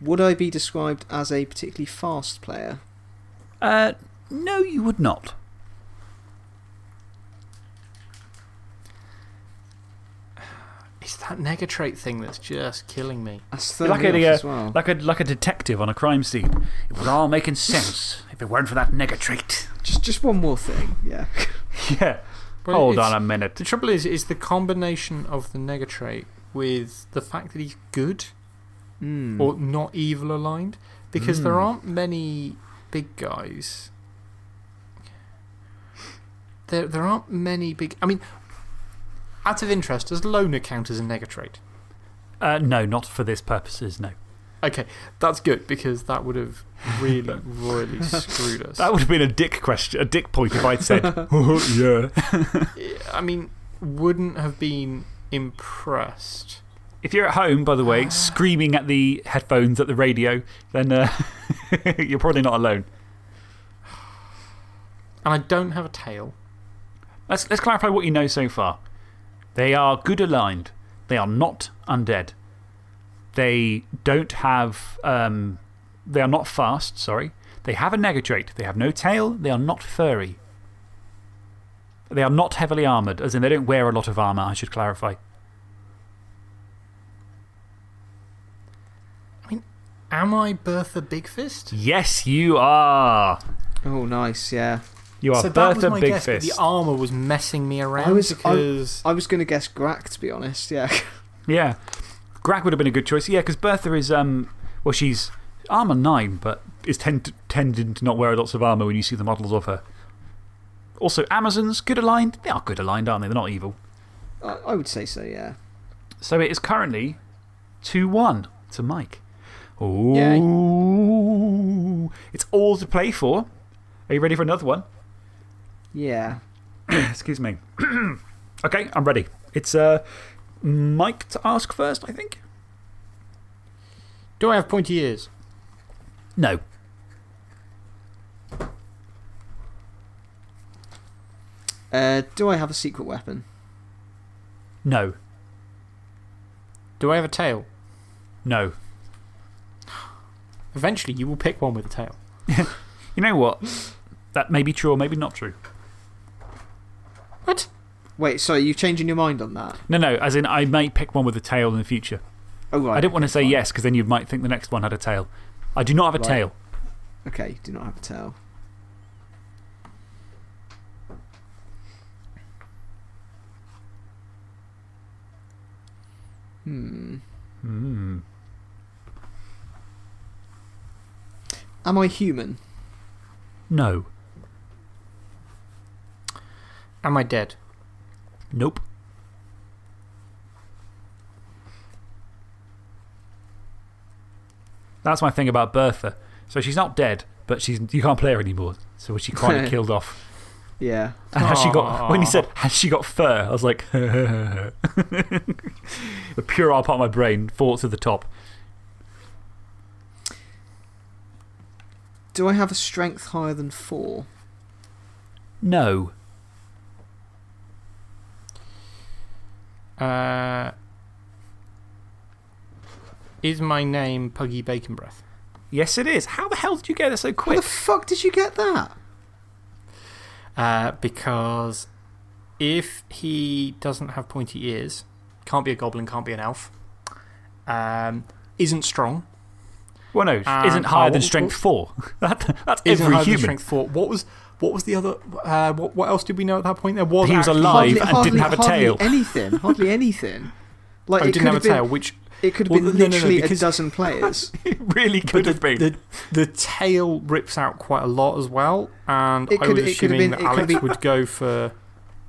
Would I be described as a particularly fast player?
Uh, no, you would not.
It's that Negatrait thing that's just killing me.
That's
You're like a, uh,
as well.
Like a, like a detective on a crime scene. It would all making sense [LAUGHS] if it weren't for that negatrait.
Just, just one more thing, yeah. [LAUGHS]
Yeah.
Well,
Hold on a minute.
The trouble is, is the combination of the Negatrait with the fact that he's good
Hmm.
or not evil aligned. Because there
Mm.
aren't many big guys. There, there aren't many big. I mean, out of interest, does Loner count as a Negatrait?
Uh, no, not for this purposes, no.
Okay, that's good because that would have really, [LAUGHS] really screwed us.
That would have been a dick question, a dick point if I'd said, [LAUGHS] oh, yeah.
I mean, wouldn't have been impressed.
If you're at home, by the way, [GASPS] screaming at the headphones at the radio, then uh, [LAUGHS] you're probably not alone.
And I don't have a tail.
Let's, let's clarify what you know so far. They are good aligned, they are not undead. They don't have. Um, they are not fast, sorry. They have a negatrait. They have no tail. They are not furry. They are not heavily armoured, as in they don't wear a lot of armour, I should clarify.
Am I Bertha Big Fist?
Yes, you are.
Oh, nice, yeah.
You are
so that was
Bertha
my
Big
guess, but
Fist.
the armour was messing me around
I was- I-
because.
I was going to guess Grak, to be honest, yeah.
Yeah. Grak would have been a good choice. Yeah, because Bertha is, um, well, she's armour 9, but is tend to, tending to not wear lots of armour when you see the models of her. Also, Amazons, good aligned. They are good aligned, aren't they? They're not evil.
I, I would say so, yeah.
So it is currently 2 1 to Mike. Ooh. It's all to play for. Are you ready for another one?
Yeah. [CLEARS THROAT]
Excuse me. [CLEARS THROAT] okay, I'm ready. It's uh, Mike to ask first, I think.
Do I have pointy ears?
No.
Uh, do I have a secret weapon?
No.
Do I have a tail?
No.
Eventually, you will pick one with a tail. [LAUGHS]
You know what? That may be true or maybe not true.
What?
Wait, so you're changing your mind on that?
No, no, as in I may pick one with a tail in the future.
Oh, right.
I didn't want to
okay,
say
fine.
yes because then you might think the next one had a tail. I do not have a
Right.
tail.
Okay, do not have a tail. Hmm.
Hmm.
Am I human?
No.
Am I dead?
Nope. That's my thing about Bertha. So she's not dead, but she's, you can't play her anymore. So was she quite [LAUGHS] killed off.
Yeah.
And has she got, when you said, has she got fur? I was like, [LAUGHS] the puerile part of my brain fought to the top.
Do I have a strength higher than four?
No.
Uh, is my name Puggy Bacon Breath?
Yes, it is. How the hell did you get it so
How
quick?
the fuck did you get that?
Uh, because if he doesn't have pointy ears, can't be a goblin, can't be an elf, um, isn't strong,
Well, no,
Um,
isn't higher
oh,
than strength four. [LAUGHS] that, that's
isn't
every
higher than
human.
strength four. What was, what was the other? Uh, what, what else did we know at that point? There was
He was
actually-
alive and didn't have a
hardly
tail.
anything. Hardly anything. [LAUGHS] Like,
oh,
it
didn't have a
been,
tail, which.
It could have
Well,
been
no, no, no,
literally a dozen [LAUGHS] players.
It really
But
could
the,
have been.
the, the tail rips out quite a lot as well, and
It
I
could-
was
it could have
assuming
been-
that
it could have
Alex
been-
would go for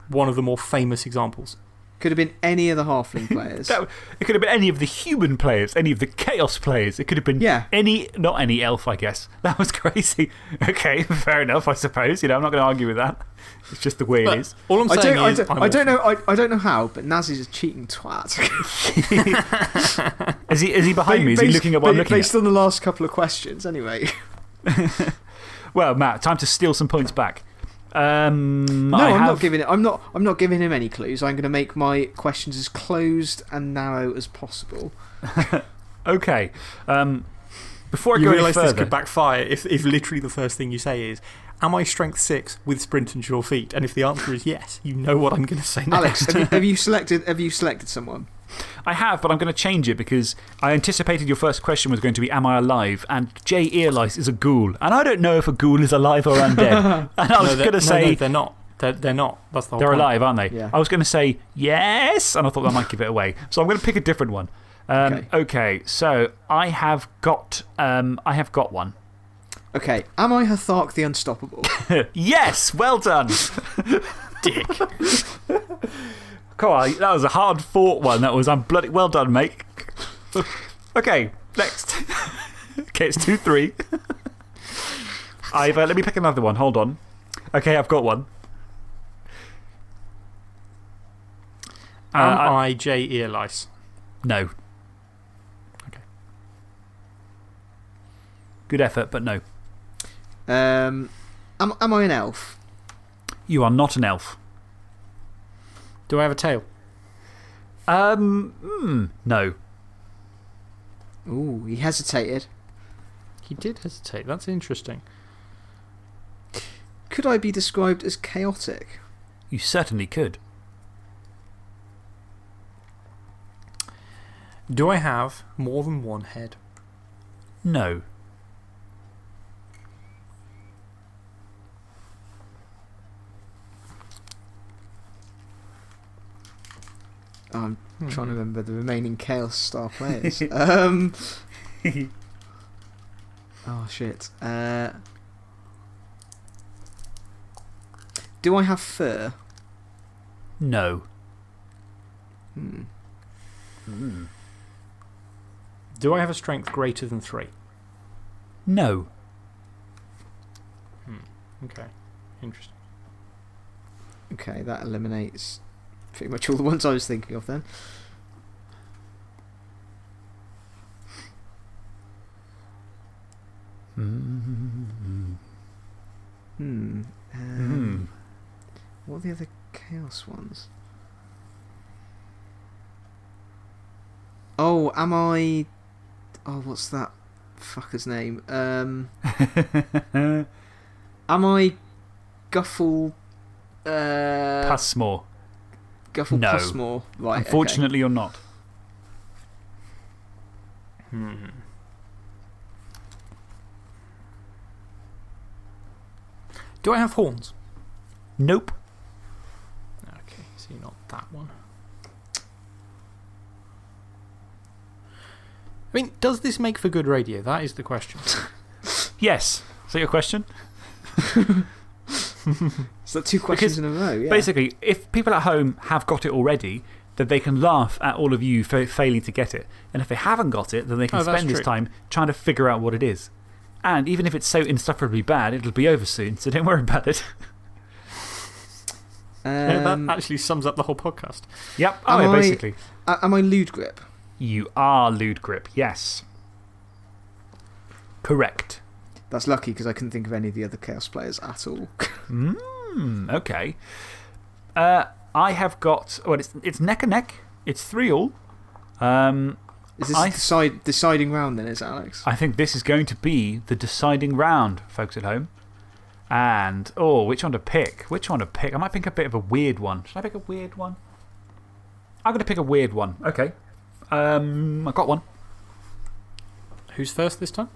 one of the more famous examples.
Could have been any of the halfling [LAUGHS] players.
That, it could have been any of the human players, any of the chaos players. It could have been
Yeah.
any, not any elf, I guess. [LAUGHS] That was crazy. [LAUGHS] Okay, fair enough, I suppose. You know, I'm not going to argue with that. It's just the way
But
it is.
all I'm
I
saying
don't, I
is,
don't,
I'm
don't know. I, I don't know how, but Naz is a cheating twat.
Is he, is he behind me? Is he looking at what I'm looking
Based
at?
on the last couple of questions, anyway.
Well, Matt, time to steal some points back. Um,
No,
I
I'm
have,
not giving it. I'm not. I'm not giving him any clues. I'm going to make my questions as closed and narrow as possible. [LAUGHS]
Okay. Um, before I
You
go any
realise this could backfire if, if literally the first thing you say is, Am I strength six with sprint and sure feet? And if the answer is yes, you know what I'm going to say next.
Alex, have you, have you [LAUGHS] selected? Have you selected someone?
I have, but I'm going to change it because I anticipated your first question was going to be Am I alive? And J. Earlice is a ghoul. And I don't know if a ghoul is alive or undead. [LAUGHS] and I was
no, they're-
going to say.
no, they're not. They're, they're not. That's the whole
They're
point.
alive, aren't they?
Yeah.
I was going to say yes, and I thought that might give it away. So I'm going to pick a different one. Um,
Okay.
okay, so I have got, um, I have got one.
Okay. Am I Hthark the Unstoppable? [LAUGHS]
yes, well done. [LAUGHS]
Dick.
Come on, that was a hard fought one. That was, I'm bloody, well done, mate. okay, next. [LAUGHS] okay, it's 2 3. I've, uh, let me pick another one. Hold on. Okay, I've got one.
Am
Uh,
I J. Earlice?
No.
Okay.
Good effort, but no.
um, am, am I an elf?
You are not an elf.
Do I have a tail?
Um, hmm, no.
Ooh, he hesitated.
He did hesitate. That's interesting.
Could I be described as chaotic?
You certainly could.
Do I have more than one head?
No.
I'm
Hmm.
trying to remember the remaining Chaos Star [LAUGHS] players. um, [LAUGHS] oh, shit. Uh, do I have fur?
No.
Hmm.
Hmm.
Do I have a strength greater than three?
No. Hmm.
Okay. Interesting.
Okay, that eliminates pretty much all the ones I was thinking of then.
Hmm.
Hmm.
Hmm.
Um, What are the other Chaos ones? Oh, am I. Oh, what's that fucker's name? Um, [LAUGHS] am I Guffle. Uh,
Passmore.
Guffle
No.
Pussmore? Right. okay.
Unfortunately, you're not.
Hmm. Do I have horns?
Nope.
Okay, so you're not that one. I mean, does this make for good radio? That is the question. [LAUGHS]
Yes. Is that your question? [LAUGHS] [LAUGHS]
Is that two questions in a row? Yeah.
Basically, if people at home have got it already, then they can laugh at all of you fa failing to get it. And if they haven't got it, then they can
Oh,
spend this time trying to figure out what it is. And even if it's so insufferably bad, it'll be over soon, so [LAUGHS] don't worry about it.
Yeah,
Um,
that actually sums up the whole podcast.
yep. Oh,
Am
yeah, basically.
a- am I Lewd Grip?
You are Lewd Grip, yes. Correct.
That's lucky because I couldn't think of any of the other Chaos players at all.
Hmm, okay. Uh, I have got. Well, it's, it's neck and neck. It's three all. Um,
Is this
I-
the decide, deciding round then, is Alex?
I think this is going to be the deciding round, folks at home. And, oh, which one to pick? Which one to pick? I might pick a bit of a weird one. Should I pick a weird one? I'm going to pick a weird one. Okay. Um, I got one.
Who's first this time?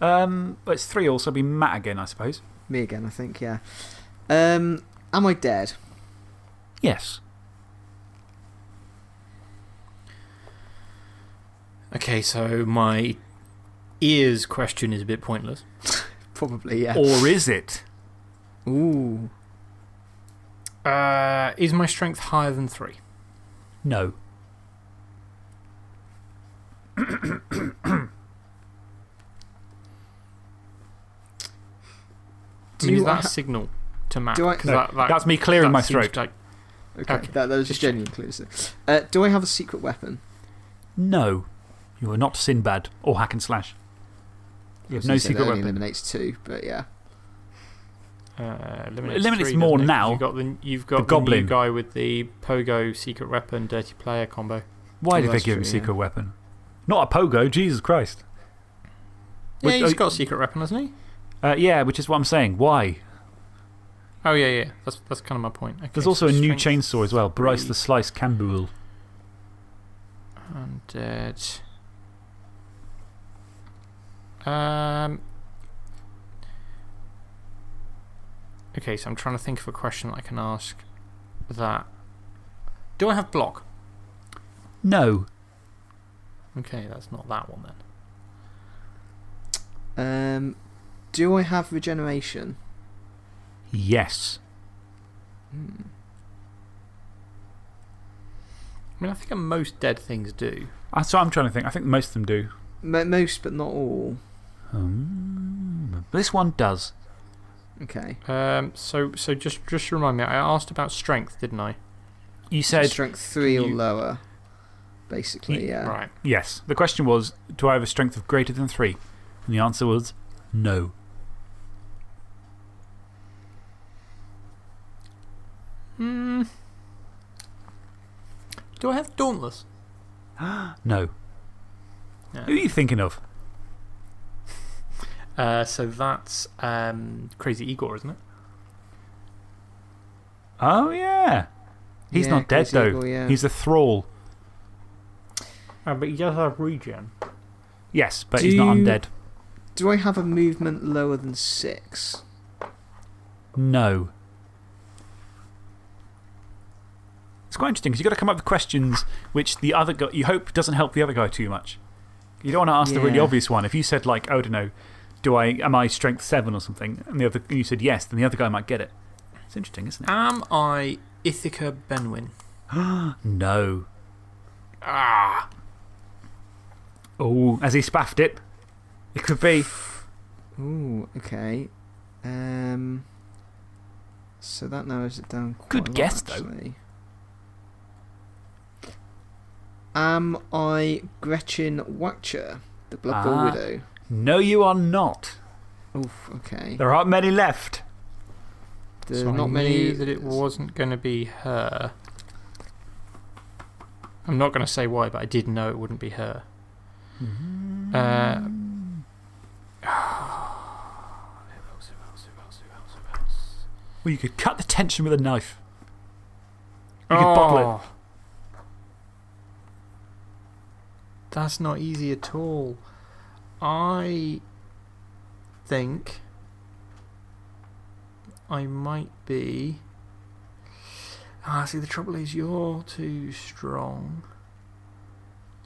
Um, well, it's three all, so it'll be Matt again, I suppose.
Me again, I think, yeah. Um, am I dead?
Yes.
Okay, so my ears question is a bit pointless. [LAUGHS]
Probably, yeah.
Or is it?
Ooh.
Uh, is my strength higher than three?
No. [CLEARS THROAT]
I mean,
Do
is that
I
a
ha-
signal to Matt?
Do I-
No,
that, that,
That's me clearing
that
my throat.
like-
Okay,
Okay,
that, that was just genuine clues. Uh, do I have a secret weapon?
No. You are not Sinnedbad or Hack Enslash. You have no
was
secret weapon.
eliminates two, but yeah.
Uh, eliminates
Eliminates
three,
more
doesn't it? 'Cause
now.
You've got the, you've got
The
the,
goblin.
new guy with the pogo, secret weapon, dirty player combo.
Why
Oh,
did they
that's
give him
true,
secret weapon? Not a pogo, Jesus Christ.
Yeah,
Which-
he's
oh,
got a secret weapon, hasn't he?
Uh, yeah, which is what I'm saying. Why?
Oh, yeah, yeah. That's, that's kind of my point. Okay,
There's
so
also a new chainsaw as well Bryce the Slice Cambuel.
Undead. Um. Okay, so I'm trying to think of a question that I can ask that. Do I have block?
No.
Okay, that's not that one then.
Um, do I have regeneration?
Yes.
Hmm.
I mean, I think most dead things do.
That's what I'm trying to think. I think most of them do.
Mo most, but not all.
Um, this one does.
Okay.
Um, so, so just, just remind me, I asked about strength, didn't I?
You said
strength three or lower, basically,
Ye-
yeah.
Right.
yes. The question was Do I have a strength of greater than three? And the answer was no.
Hmm. Do I have Dauntless? [GASPS]
No.
Yeah.
Who are you thinking of? [LAUGHS]
Uh, so that's um, Crazy Igor, isn't it?
Oh, yeah. He's
Yeah,
not dead, though.
Eagle, yeah.
He's a thrall.
Oh, but he does have regen.
Yes, but
Do
he's not
you-
undead.
Do I have a movement lower than six?
No. It's quite interesting because you've got to come up with questions which the other guy, you hope doesn't help the other guy too much. You don't want to ask the really obvious one. If you said, like, oh, I don't know, do I, am I strength seven or something, and the other, and you said yes, then the other guy might get it. It's interesting, isn't it?
Am I Ithaca Benoin? [GASPS]
no.
Ah!
Oh, as he spaffed it. It could be.
Ooh, okay. Um, so that narrows it down quite
Good
a lot,
guess, though.
actually. Am I Gretchen Wächter, the Blood Bowl
Ah.
Widow?
No, you are not.
Oof, okay.
There aren't many left.
There's
so I
not many.
knew that it wasn't going to be her. I'm not going to say why, but I did know it wouldn't be her. Uh, who else, who else, who else, who else, who else?
Well, you could cut the tension with a knife. You could bottle it.
Oh. That's not easy at all. I think I might be. Ah, see, the trouble is you're too strong.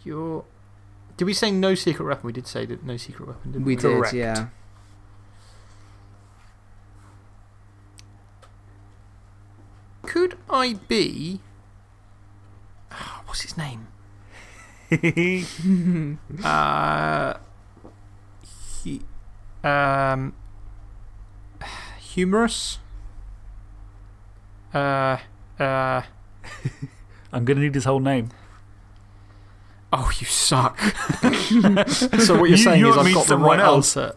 You're. Did we say no secret weapon? We did say that no secret weapon, didn't we?
We did,
Correct.
yeah.
Could I be. Ah, What's his name? [LAUGHS] Uh, he, um, humerus. Uh, uh. [LAUGHS]
I'm going to need his whole name.
Oh, you suck. [LAUGHS] so what you're
You-
saying
you
is I've got the
someone
right
else.
answer.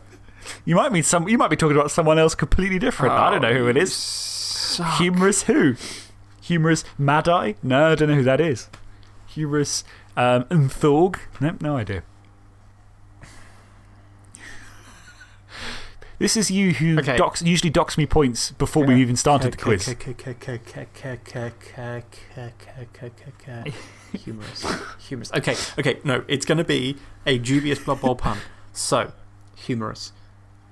You might, mean some, you might be talking about someone else completely different. I don't know who it
Oh. Suck.
Humerus who? Humerus Mad Eye? No, I don't know who that is. Humerus um, Thorg? Nope, no idea. This is you who
Okay.
docks, usually docks me points before we even started the quiz.
Humerus. Humerus. Okay, [LAUGHS] okay, no, it's going to be a dubious Blood Bowl pun. So, humerus.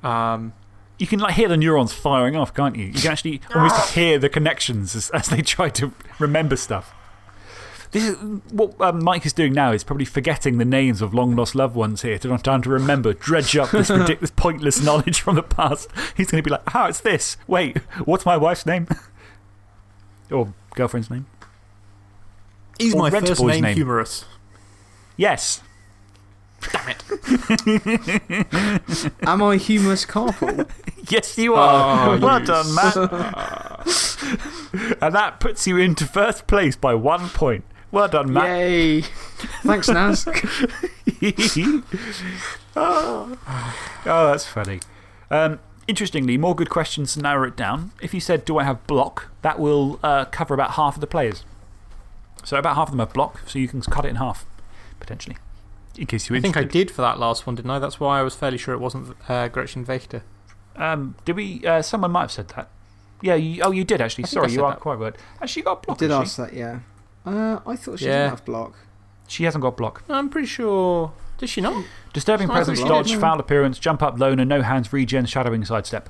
Um,
You can like hear the neurons firing off, can't you? You can actually [LAUGHS] almost hear the connections as, as they try to remember stuff. This is, what um, Mike is doing now is probably forgetting the names of long lost loved ones here to trying to remember, dredge up this, [LAUGHS] ridic- this pointless knowledge from the past. He's going to be like, oh, it's this. Wait, what's my wife's name? [LAUGHS] or girlfriend's name?
Is
Or
my
Rent
first
Boy's
name,
name.
humerus?
Yes. Damn it. [LAUGHS]
Am I Humerus Carpal?
Yes, you are.
Oh,
well
you
done, Matt. and that puts you into first place by one point. Well done, Matt.
Yay. Thanks, Naz.
oh. [LAUGHS] oh, that's funny. Um, interestingly, more good questions to narrow it down. If you said, Do I have block? that will uh, cover about half of the players. So, about half of them have block, so you can cut it in half, potentially. In case you're
I think I did for that last one, didn't I? That's why I was fairly sure it wasn't uh, Gretchen Wächter.
Um, did we? Uh, someone might have said that. Yeah, you, oh, you did actually.
I
Sorry, you are
that.
quite right. Has she got
I did
has
ask that, yeah. Uh, I thought she
Yeah.
didn't have block.
She hasn't got block.
I'm pretty sure. Does she not?
Disturbing
It's
presence,
block.
dodge,
No.
foul appearance, jump up, loner, no hands, regen, shadowing, sidestep.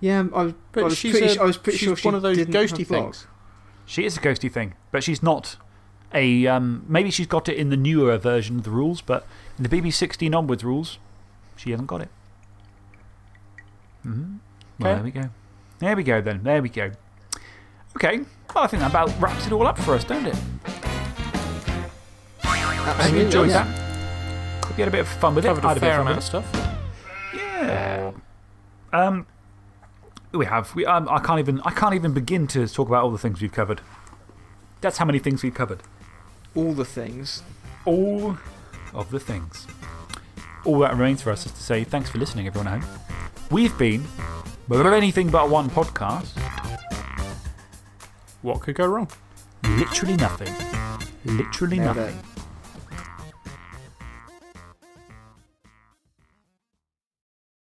Yeah, I was,
But
I was
she's,
pretty,
a-
I was pretty
she's
sure she
one of those
didn't
ghosty things.
She is a ghosty thing, but she's not a. Um, maybe she's got it in the newer version of the rules, but in the BB16 onwards rules, she hasn't got it. -hmm. Well,
Okay.
there we go. There we go, then. There we go. Okay. Well, I think that about wraps it all up for us, don't it? Have you
Absolutely,
enjoyed
yeah.
that? Hope you had a bit of fun with it.
Covered
I
a
had bit of
fair
fun with
amount of stuff.
it. Yeah. Um, we have. We, um, I, can't even, I can't even begin to talk about all the things we've covered. That's how many things we've covered.
All the things.
all of the things. All that remains for us is to say thanks for listening, everyone at home. We've been anything but one podcast.
What could go wrong?
Literally nothing. Literally
Nailed
nothing.
it.